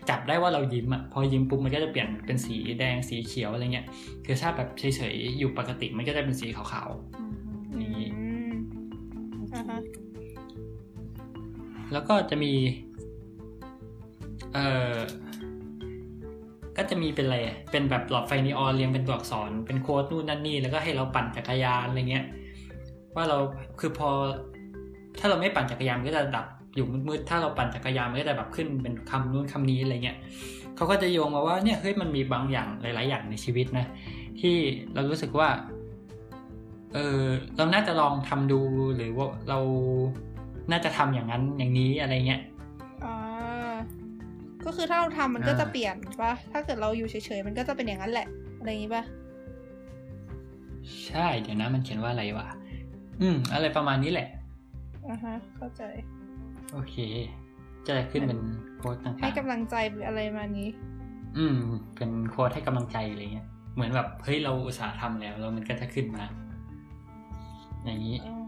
จับได้ว่าเรายิ้มอะพอยิ้มปุ๊บมันก็จะเปลี่ยนเป็นสีแดงสีเขียวอะไรเงี้ยคือถ้าแบบเฉยๆอยู่ปกติมันก็จะเป็นสีขาวๆอย่างนี้อืมอ่าฮะแล้วก็จะมี เอ่อก็จะมีเป็นอะไรอะเป็นแบบหลอดไฟนีออนเรียงเป็นตัวอักษร เป็นโค้ดนู่นนั่นนี่ แล้วก็ให้เราปั่นจักรยานอะไรเงี้ย ว่าเรา คือพอ ถ้าเราไม่ปั่นจักรยานมันก็จะดับ อยู่มืดๆถ้าเราปั่นจักรยานมันก็จะแบบขึ้นเป็นคำนู้นคำนี้อะไรเงี้ยเขาก็จะโยงมาว่าเนี่ยเฮ้ยมันมีบางอย่างหลาย ๆ อย่างในชีวิตนะ ที่เรารู้สึกว่าเออเราน่าจะลองทำดูหรือว่าเราน่าจะทำอย่างนั้นอย่างนี้อะไรเงี้ยอ่าก็คือถ้าเราทำมันก็จะอ่าเปลี่ยนปะถ้าเกิดเราอยู่เฉยๆมันก็จะเป็นอย่างนั้นแหละ อะไรอย่างนี้ปะใช่ เดี๋ยวนะมันเขียนว่าอะไรวะ อืม อะไรประมาณนี้แหละอ่าฮะ เข้าใจ โอเค จะขึ้นเป็นโค้ดต่างๆให้กำลังใจหรืออะไรมานี้ อืม เป็นโค้ดให้กำลังใจอะไรเงี้ย เหมือนแบบเฮ้ยเราอุตส่าห์ทำแล้วแล้วมันก็จะขึ้นมา อย่างนี้อ่า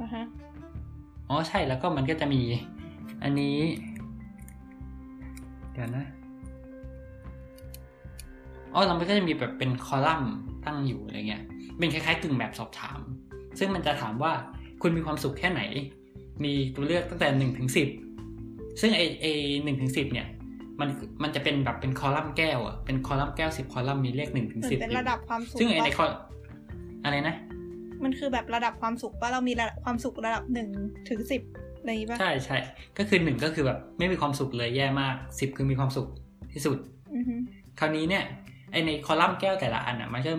อ่าฮะอ๋อใช่แล้วก็มันก็จะมี อันนี้ เดี๋ยวนะอ๋อแล้วมันก็จะมีแบบเป็นคอลัมน์ตั้งอยู่อะไรเงี้ย เป็นคล้ายๆกึ่งแบบสอบถาม ซึ่งมันจะถามว่าคุณมีความสุขแค่ไหน มีตัวเลือกตั้งแต่หนึ่งถึงสิบซึ่งไอไอหนึ่งถึงสิบเนี่ย มันมันจะเป็นแบบเป็นคอลัมน์แก้วอะเป็นคอลัมน์แก้วสิบคอลัมน์มีเลขหนึ่งถึงเหมือสิบนเป็นระดับความสุขซึ่งไอในคอปะอะไรนะ มันคือแบบระดับความสุขว่าเรามีระดับความสุขระดับหนึ่งถึงสิบอะไรอย่างนี้ปะใช่ใช่ก็คือหนึ่งก็คือแบบไม่มีความสุขเลยแย่มากสิบคือมีความสุขที่สุดอือฮึคราวนี้เนี่ยไอในคอลัมน์แก้วแต่ละอันอะมันจะ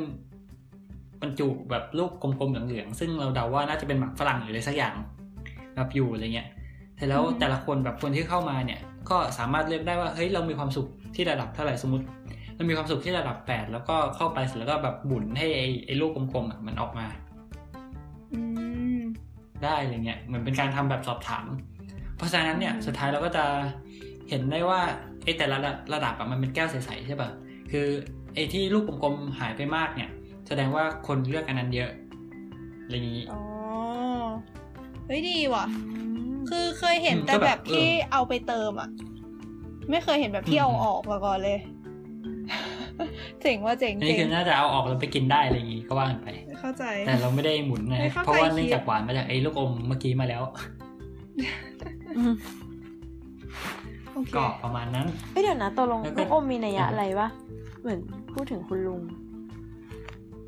บรรจุแบบลูกกลมๆเหลืองๆซึ่งเราเดาว่าน่าจะเป็นหมากฝรั่งหรืออะไรสักอย่าง แบบอยู่อะไรเงี้ยแต่แล้วอืมแต่ละคนแบบคนที่เข้ามาเนี่ย ก็สามารถเลือกได้ว่าเฮ้ยเรามีความสุขที่ระดับเท่าไหร่สมมติเรามีความสุขที่ระดับแปดแล้วก็เข้าไปเสร็จแล้วก็แบบบุนให้ไอ้ไอ้ลูกกลมๆอะมันออกมาอืมได้อะไรเงี้ยเหมือนเป็นการทำแบบสอบถาม เพราะฉะนั้นเนี่ยอืมสุดท้ายเราก็จะเห็นได้ว่าไอ้แต่ละระดับอะมันเป็นแก้วใสๆใช่ป่ะคือไอ้ที่ลูกกลมๆหายไปมากเนี่ย แสดงว่าคนเลือกอันนั้นเยอะอะไรอย่างนี้อ๋อ เฮ้ยดีว่ะ คือเคยเห็นอืมแต่ก็แบบแบบที่เออเอาไปเติมอะ ไม่เคยเห็นแบบที่อืมเอาออกมาก่อนเลย เจ๋งว่าเจ๋งอันนี้เจ๋คืงอน่าจะเอาออกแล้วไปกินได้อะไรอย่างงี้ก็ว่ากันไป เข้าใจ แต่เราไม่ได้หมุนนะไม่เข้าใจเพราะว่าเนื่องคิดจากหวานมาจากไอ้ลูกอมเมื่อกี้มาแล้วอืมโอเคก็ประมาณนั้นเอ้ยเดี๋ยวนะตกลงแล้วก็ลูกอมมีนัยยะอะไรวะ เหมือนพูดถึงคุณลุง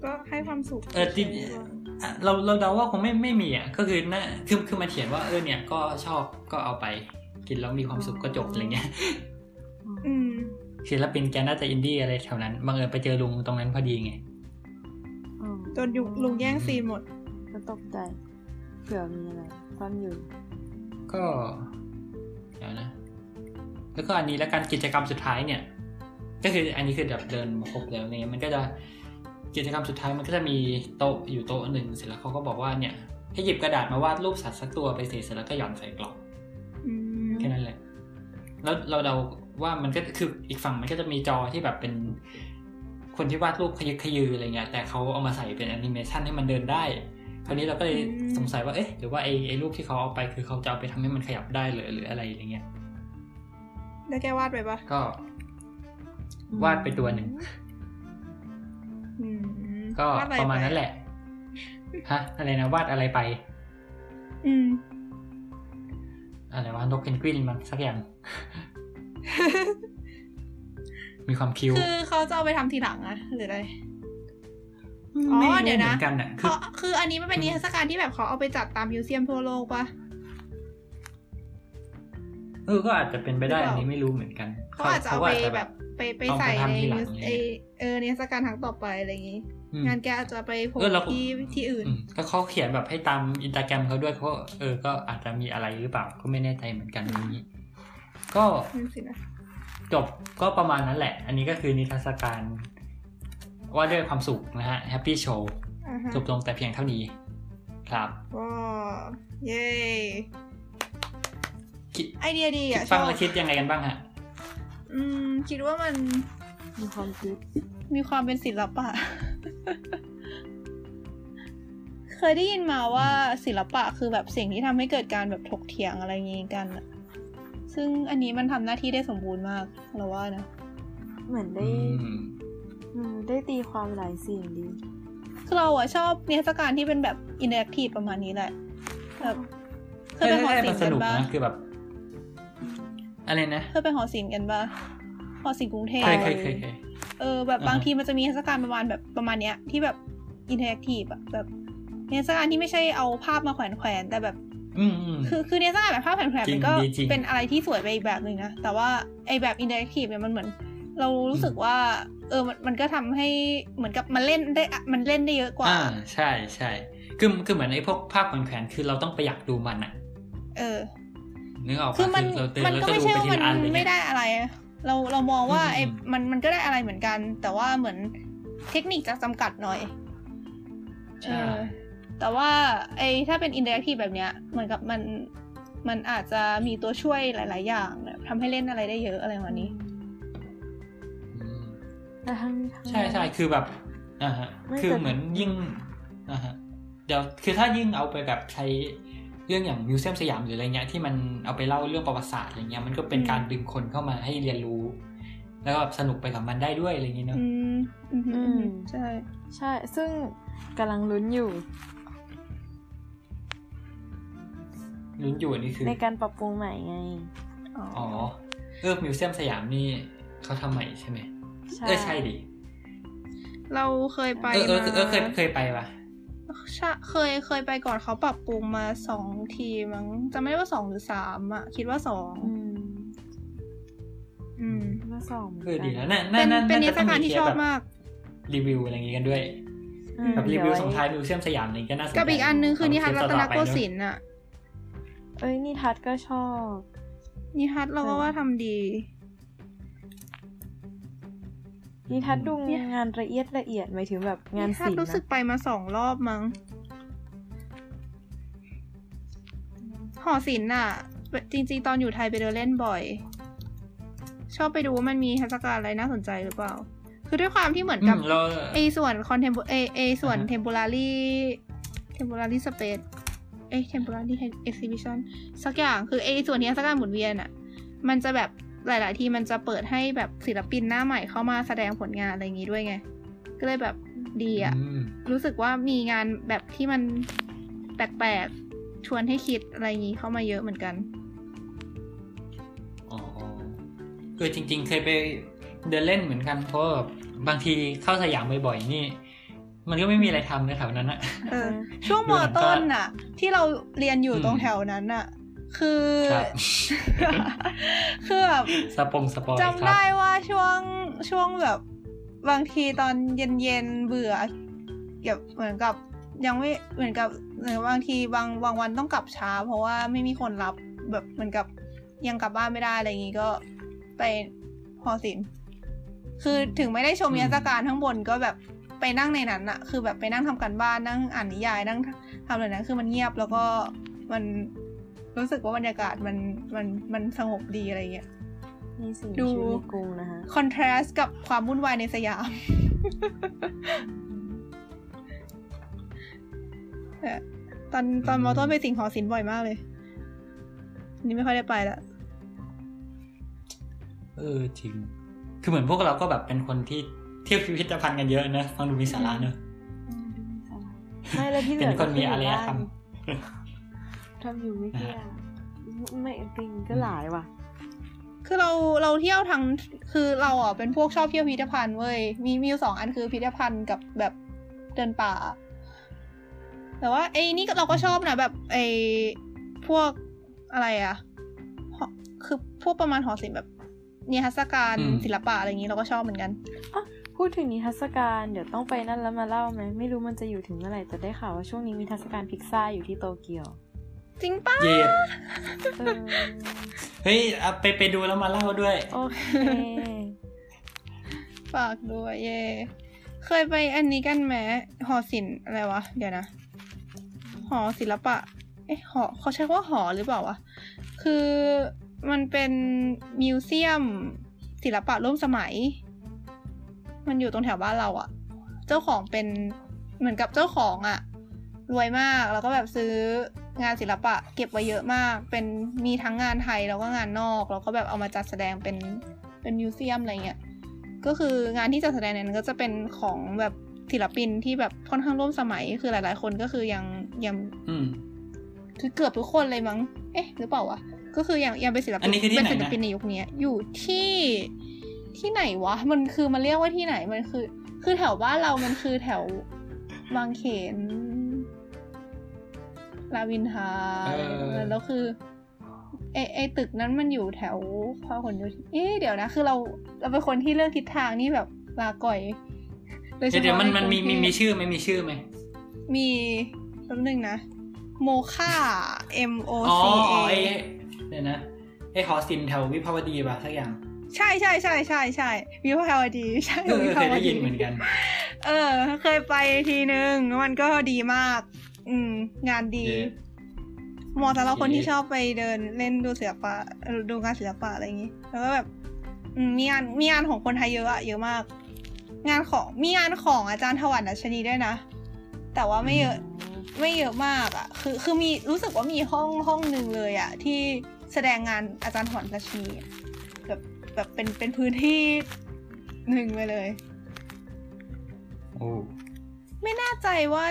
ก็ให้ความสุข เออจริงอะ เราเราเดาว่าคงไม่ไม่มีอะก็คือน่าคือคือมาเขียนว่าเออเนี่ยก็ชอบก็เอาไป กินแล้วมีความสุขก็จบอะไรเงี้ยอืมศิลปินแกน่าจะอินดี้อะไรแถวนั้นบังเอิญไปเจอลุงตรงนั้นพอดีไงอืมโดนยุลุงแย่งซีนหมดก็ตกใจเผื่อมีอะไรซ่อนอยู่ ก็เดี๋ยวนะ แล้วก็อันนี้แล้วการกิจกรรมสุดท้ายเนี่ย ก็คืออันนี้คือแบบเดินมาครบแล้วเนี่ยมันก็จะ กิจกรรมสุดท้ายมันก็จะมีโต๊ะอยู่โต๊ะหนึ่งเสร็จแล้วเขาก็บอกว่าเนี่ยให้หยิบกระดาษมาวาดรูปสัตว์สักตัวไปสิเสร็จแล้วก็หย่อนใส่กล่องอืมแค่นั้นแหละ แล้วเราเดาว่ามันก็คืออีกฝั่งมันก็จะมีจอที่แบบเป็นคนที่วาดรูปขยึกขยืออะไรเงี้ยแต่เขาเอามาใส่เป็นแอนิเมชันให้มันเดินได้ คราวนี้เราก็เลยสงสัยว่าเอ๊ะหรือว่าไอ้ไอ้รูปที่เขาเอาไปคือเขาจะเอาไปทำให้มันขยับได้หรือหรืออะไรอะไรเงี้ยแล้วแกวาดไปปะก็ วาดไปตัวหนึ่งอืม ก็วดอไประมาณนั้นแหละ ฮะ อะไรนะวาดอะไรไป อืม อะไรวะนกเพนกวินมันสักอย่าง มีความคิ้วคือเขาจะเอาไปทำทีหลังอะหรืออะไร อ๋อไม่เดี๋ยวนะไม่เหมือนกันอะเพคือราะคืออันนี้มันเป็นนิทรรศการที่แบบเขาเอาไปจัดตามมิวเซียมทั่วโลกปะเออ ก็อาจจะเป็นไปได้หรือเปอัล่าอันนี้ไม่รู้เหมือนกัน เขาอาจจะเอาไปแบบ ไปไปเอาไปใส่ในทำทีหลังมิวอะไรเงี้ยไอ เออนิทรรศการครั้งต่อไปอะไรอย่างงี้อืมงานแกอาจจะไปโผล่เออเราที่ที่อื่นอืมก็เขาเขียนแบบให้ตามอินสตาแกรมเขาด้วยเขาเออ ก็อาจจะมีอะไรหรือเปล่าก็ไม่แน่ใจเหมือนกันอย่างนี้ ก็นั่นสินะจบก็ประมาณนั้นแหละ อันนี้ก็คือนิทรรศการว่าด้วยความสุขนะฮะ Happy Show อ่าฮะจบลงแต่เพียงเท่านี้ ครับว้าวเย้คิดไอเดียดีคิอะดชฟัองบแล้วคิดยังไงกันบ้างฮะ อืม คิดว่ามัน มีความคิดมีความเป็นศิลปะ เคยได้ยินมาว่าศิลปะคือแบบสิ่งที่ทำให้เกิดการแบบถกเถียงอะไรอย่างงี้กันอะซึ่งอันนี้มันทำหน้าที่ได้สมบูรณ์มากเราว่านะ เหมือนได้อืมอืมได้ตีความหลายสิ่งดี คือเราอะชอบนิทรรศการที่เป็นแบบอินเ r อร์แอคทีฟประมาณนี้แหละแบบเคยไปหอศิลป์กันบ้าง ใช่มันสนุกนะคือแบบ อะไรนะเคยไปหอศิลป์กันปะ ห อศิลป์กรุงเทพเคยเคยเคยเคยเออแบบอ่าฮะบางทีมันจะมีนิทรรศการประมาณแบบประมาณเนี้ยที่แบบ interactive อะแบบนิทรรศการที่ไม่ใช่เอาภาพมาแขวนแขวนๆแต่แบบอืมอืมคือคือนิทรรศการแบบภาพแขวนแขวนจริงมันก็ดีจริงเป็นอะไรที่สวยไปอีกแบบหนึ่งนะแต่ว่าไอแบบ interactive เนี่ยมันเหมือน เรารู้สึกว่า เออมันมันก็ทำให้เหมือนกับมันเล่นได้อะมันเล่นได้เยอะกว่าอ่าใช่ใช่คือคือเหมือนไอ้พวกภาพแขวนๆคือเราต้องไปอยากดูมันอะเออนึกออกปะคือมันเราเตือนมันแล้วก็ก็ไม่ดูใช่ไปว่าทีมันละอันเลยไม่ได้อะไรอะ เราเรามองว่าอืมไอ้อืมมันมันก็ได้อะไรเหมือนกัน แต่ว่าเหมือนเทคนิคจะจำกัดหน่อยใช่เออแต่ว่าไอ้ถ้าเป็นอินเ r อร์แอคทีฟแบบเนี้ยเหมือนกับมันมันอาจจะมีตัวช่วยหลาย ๆ อย่างแบบทำให้เล่นอะไรได้เยอะอะไรแบบนี้อืมแต่ทั้งนี้ทั้งใช่ใช่คือแบบอ่าฮะไม่คือแต่เหมือนยิ่งอ่าฮะเดี๋ยวคือถ้ายิ่งเอาไปแบบใช้ เรื่องอย่างมิวเซียมสยามหรืออะไรเงี้ยที่มันเอาไปเล่าเรื่องประวัติศาสตร์อะไรเงี้ยมันก็เป็นอืมการดึงคนเข้ามาให้เรียนรู้ แล้วก็สนุกไปกับมันได้ด้วยอะไรเงี้ยเนาะอืมอืมอืมใช่ใช่ ซึ่งกำลังลุ้นอยู่ลุ้นอยู่อันนี้คือ ในการปรับปรุงใหม่ไงอ๋ออ๋อเออมิวเซียมสยามนี่เขาทำใหม่ใช่ไหมใช่เออใช่ดิเราเคยไปเออเออมาเออเคยเคยไปปะ ใช่เคยเคยไปก่อนเขาปรับปรุงมาสองทีมั้งจะไม่ได้ว่าสองหรือสามอะ คิดว่าสองอืมอืมเมื่อสองหมืเออดีกันะน่าเป็นน่าเป็นน่านิจะทรรต้ศองการมีที่เทชปอบแบบมาก รีวิวอะไรอย่างงี้กันด้วยอืมแบบรีวิวเดี๋ส่งไท้ายมิวเซียมสยามนี่ก็น่าสนใจกับอีกอันนึงคือนิทรรศรัตนโกเนอะสินทร์อะ เอ้ยนิทัศน์ก็ชอบ นิทัศน์เราก็ว่าทำดี นิทัศน์ดูงานละเอียดละเอียดหมายถึงแบบงานนิทัศศิลน์ป์รู้สึกนะไปมาสองรอบมั้งหอศิลป์อะจริง ๆ ตอนอยู่ไทยไปเดินเล่นบ่อย ชอบไปดูว่ามันมีเทศกาลอะไรน่าสนใจหรือเปล่า คือด้วยความที่เหมือนอืกับมเราไอส่วนคอนเทมเอไอส่วนอ่าฮะเทมโ o รารีเทมโ o รารีสเปซเอ้เทมโ o รารีเอ็กซิบิชันสักอย่างคือไอส่วนนี้สักการหมุนเวียนอะมันจะแบบ หลาย ๆ ทีมันจะเปิดให้แบบศิลปินหน้าใหม่เข้ามาแสดงผลงานอะไรอย่างงี้ด้วยไง ก็เลยแบบดีอะอืมรู้สึกว่ามีงานแบบที่มันแปลก ๆ ชวนให้คิดอะไรอย่างงี้เข้ามาเยอะเหมือนกันอ๋อเออจริง ๆ เคยไปเดินเล่นเหมือนกันเพราะว่าแบบบางทีเข้าสยามบ่อยๆนี่ มันก็ไม่มีอะไรทำในแถวนั้นอะเออช่วงมอต้นน่ะที่เราเรียนอยู่อืมตรงแถวนั้นน่ะ คือครับคือแบบสปงสปอยคจำรับได้ว่าช่วงช่วงแบบบางทีตอนเย็นเย็นๆเบื่อแบบเหมือนกับยังไม่เหมือนกับเหมือนบางทีบางบางวันต้องกลับช้า เพราะว่าไม่มีคนรับแบบเหมือนกับยังกลับบ้านไม่ได้อะไรอย่างงี้ก็ไปหอศิลป์คือถึงไม่ได้ชมอืมนิทรรศการข้างบนก็แบบไปนั่งในนั้นอะคือแบบไปนั่งทำการบ้านนั่งอ่านนิยายนั่งทำอะไรนั้นคือมันเงียบแล้วก็มัน รู้สึกว่าบรรยากาศมันมันมันสงบดีอะไรเงี้ยมีสิ่งดูชีวิตในกรุงนะฮะคอนทราสต์กับความวุ่นวายในสยามเออตอนตอนมอต้นไปสิงหอศิลป์บ่อยมากเลย นี่ไม่ค่อยได้ไปละเออจริง คือเหมือนพวกเราก็แบบเป็นคนที่เที่ยวพิพิธภัณฑ์กันเยอะนะฟังดูมีสาระเนอะไม่แล้วที่เหลืเป็อนคนมีอารยธรรม ทำอยู่ไม่กี่อย่างไม่จริงก็หลายว่ะ คือเราเราเที่ยวทั้งคือเราอะเป็นพวกชอบเที่ยวพิพิธภัณฑ์เว้ยมีมีอยู่สองอันคือพิพิธภัณฑ์กับแบบเดินป่า แต่ว่าไอ้นี่ก็เราก็ชอบนะแบบไอ้พวกอะไรอะหอคือพวกประมาณหอศิลป์แบบนิทรรศการอืมศิลปะอะไรอย่างนี้เราก็ชอบเหมือนกันพูดถึงนิทรรศการเดี๋ยวต้องไปนั่นแล้วมาเล่าไหมไม่รู้มันจะอยู่ถึงเมื่อไหร่แต่ได้ข่าวว่าช่วงนี้มีเทรรศการพิซซ่าอยู่ที่โตเกียว จริงปะเย็ดเออเฮ้ยเอาไปไปดูแล้วมาเล่าด้วย โอเค ฝากด้วยเย่เคยไปอันนี้กันไหมหอศิลป์อะไรวะ เดี๋ยวนะ หอศิลปะ เอ๊ะหอเขาใช้คำว่าหอหรือเปล่าวะ คือมันเป็นมิวเซียม ศิลปะร่วมสมัย มันอยู่ตรงแถวบ้านเราอะเจ้าของเป็นเหมือนกับเจ้าของอะรวยมากแล้วก็แบบซื้อ งานศิลปะเก็บไว้เยอะมาก เป็นมีทั้งงานไทยแล้วก็งานนอกแล้วก็แบบเอามาจัดแสดงเป็นเป็นมิวเซียมอะไรเงี้ยก็คืองานที่จัดแสดงเนี่ยมันก็จะเป็นของแบบศิลปินที่แบบค่อนข้างร่วมสมัยคือหลาย ๆ คนก็คือยังยังอืมคือเกือบทุกคนเลยมั้ง เอ๊ะ หรือเปล่าวะ ก็คือยังยังเป็นศิลปิอันนี้คือที่เป็นไหนนะศิลปินในยุคนี้อยู่ที่ที่ไหนวะ มันคือมันเรียกว่าที่ไหน มันคือ คือแถวบ้านเรามันคือแถวบางเขน รามอินทราเออแล้วคือไอไอตึกนั้นมันอยู่แถวพหลโยธินเอ๊ะเดี๋ยวนะ คือเราเราเป็นคนที่เลือกทิศทางนี่แบบลาก่อยโดยเฉเดี๋ยวพาะเดี๋ยวมันใมันมีกรุมีงเทพมีชื่อไหมมีชื่อไหม มีแป๊บนึงนะ โมค่า M O อ๋อ C A ไอเดี๋ยวนะไอหอศิลป์แถววิภาวดีป่ะสักอย่าง ใช่ใช่ใช่ใช่ใช่วิภาวดี ใช่เออวิเคภายวได้ดียินเหมือนกัน เออ เคยไปทีนึงมันก็ดีมาก อืม งานดีเย้เหมาะสำหรับคนเย้ที่ชอบไปเดินเล่นดูศิลปะเอ่อดูงานศิลปะอะไรอย่างนี้ แล้วก็แบบอืมมีงานมีงานของคนไทยเยอะอะเยอะมาก งานของมีงานของอาจารย์ถวันดัชนีด้วยนะ แต่ว่าไม่เยอะไม่เยอะมากอะ่ะคือคือมีรู้สึกว่ามีห้องห้องหนึ่งเลยอะ่ะที่แสดงงานอาจารย์ถอนราชนีอะแบบแบบเป็นเป็นพื้นที่หนึ่งไปเลย โอ้ไม่แน่ใจว่า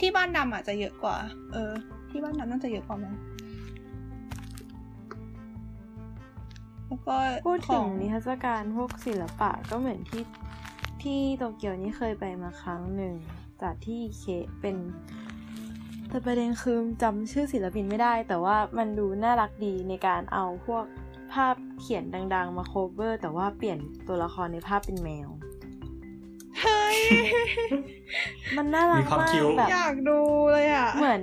ที่บ้านดำอาจจะเยอะกว่า เออ ที่บ้านดำน่าจะเยอะกว่ามั้งแล้วก็พูดขถึองงนิทรรศการพวกศิลปะก็เหมือนที่ที่โตเกียวนี่เคยไปมาครั้งหนึ่งจากที่เคเป็นแต่ประเด็นคือจำชื่อศิลปินไม่ได้ แต่ว่ามันดูน่ารักดีในการเอาพวกภาพเขียนดัง ๆ มา cover แต่ว่าเปลี่ยนตัวละครในภาพเป็นแมว เฮ้ย มันน่ารักมีความมากคิ้วแบบอยากดูเลยอะ เหมือน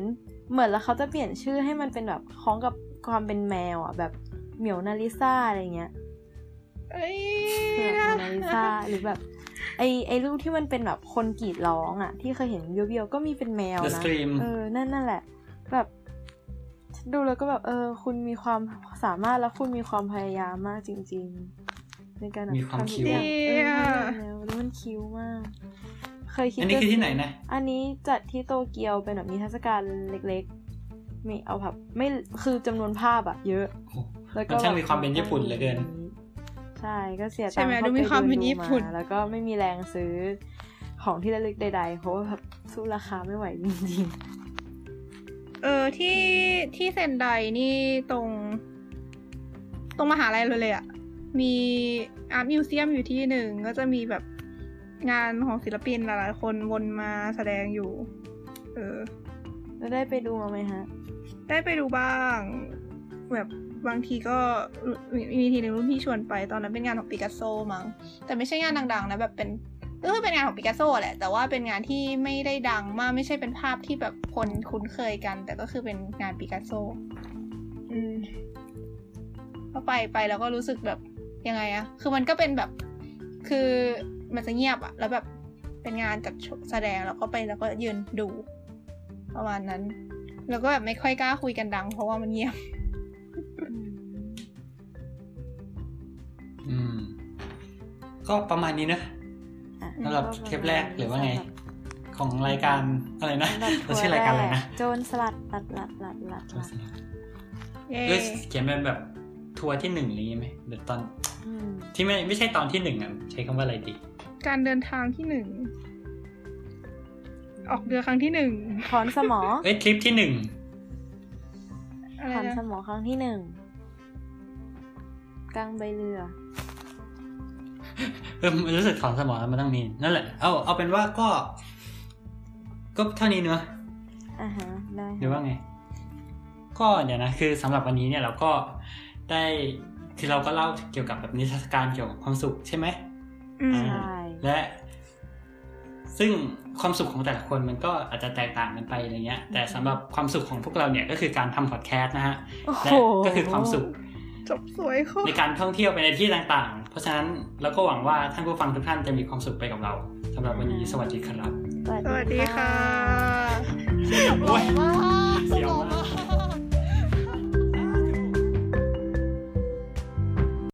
เหมือนแล้วเขาจะเปลี่ยนชื่อให้มันเป็นแบบคล้องกับความเป็นแมวอะ แบบเหมียวนาริซ่าอะไรเงี้ยเอ้ยเผือกโมนาลิซาหรือแบบไอไอรูปที่มันเป็นแบบคนกรีดร้องอะ ที่เคยเห็นเบี้ยวๆก็มีเป็นแมว The นะ Scream เออนั่นนั่นแหละ แบบฉันดูแล้วก็แบบเออ คุณมีความสามารถและคุณมีความพยายามมากจริง ๆ ในการแบบมีความทำทุคิ้กวอย่าง เออแล้วแล้วมันคิ้วมาก เคยคิดอันนี้จะคือที่ไหนนะ อันนี้จัดที่โตเกียวเป็นแบบนิทรรศการเล็กๆ มีเอาแบบไม่คือจำนวนภาพอะเยอะโอ้แล้วก็มันช่างแบบมีความเป็นญี่ปุ่นเหลือเกิน ใช่ก็เสียใช่ตังไหมค์ดูเข้าไปมีความเป็นดูญี่ปุ่นมาแล้วก็ไม่มีแรงซื้อของที่ระลึกใดๆ เพราะว่าแบบสู้ราคาไม่ไหวจริงเออที่ที่เซนไดนี่ตรง ตรงมหาลัยเลยเลยอะมี art museum อยู่ที่หนึ่งก็จะมีแบบ งานของศิลปินหลาย ๆ คนวนมาแสดงอยู่ เออๆแล้วได้ไปดูมาไหมฮะ ได้ไปดูบ้าง แบบบางทีก็มีมีทีหนึ่งรุ่นพี่ชวนไปตอนนั้นเป็นงานของปิกัสโซมั้งแต่ไม่ใช่งานดัง ๆ นะแบบเป็นก็คือเป็นงานของปิกัสโซแหละ แต่ว่าเป็นงานที่ไม่ได้ดังมากไม่ใช่เป็นภาพที่แบบคนคุ้นเคยกัน แต่ก็คือเป็นงานปิกัสโซ อืมก็ไปไปแล้วก็รู้สึกแบบยังไงอะคือมันก็เป็นแบบคือ มันจะเงียบอะแล้วแบบเป็นงานจัดแสดงแล้วก็ไปแล้วก็ยืนดูประมาณนั้น แล้วก็แบบไม่ค่อยกล้าคุยกันดัง เพราะว่ามันเงียบ อืม ก็ประมาณนี้นะอะสำหรับเทปแรกหรือว่าไง ของรายการอะไรนะสำหรับเราชื่อรายการอะไรนะโจรสลัดลัดลัดลัดลัดลัดเย้เอ้ยเขียนเป็นแบบทัวร์ที่หนึ่งอะไรอย่างงี้ไหมเดี๋ยวตอนอืมที่ไม่ไม่ใช่ตอนที่หนึ่งอะใช้คำว่าอะไรดี การเดินทางที่หนึ่ง ออกเรือครั้งที่หนึ่งถอนสมอเอ้ยทริปที่หนึ่งอะไรถอนนะสมอครั้งที่หนึ่งกลางใบเรือเออมันรู้สึกถอนสมองแล้วมันต้องมีนั่นแหละ เอาเอาเป็นว่าก็ ก็เท่านี้เนอะอ่าฮะได้หรือว่าไง ก็เดี๋ยวนะ คือสำหรับวันนี้เนี่ยเราก็ได้คือเราก็เล่าเกี่ยวกับแบบนิทรรศการเกี่ยวกับความสุขใช่ไหมอืมอ่าใช่ และซึ่งความสุขของแต่ละคนมันก็อาจจะแตกต่างกันไปอะไรเงี้ย แต่สำหรับความสุขของพวกเราเนี่ยก็คือการทำพอดแคสต์นะฮะโอ้โหและก็คือความสุขจบสวยค่ะในการท่องเที่ยวไปในที่ต่างๆ เพราะฉะนั้นเราก็หวังว่าท่านผู้ฟังทุกท่านจะมีความสุขไปกับเราสำหรับวันนี้สวัสดีครับ สวัสดีค่ะะจบลงมากเสียวจบลงมากมาก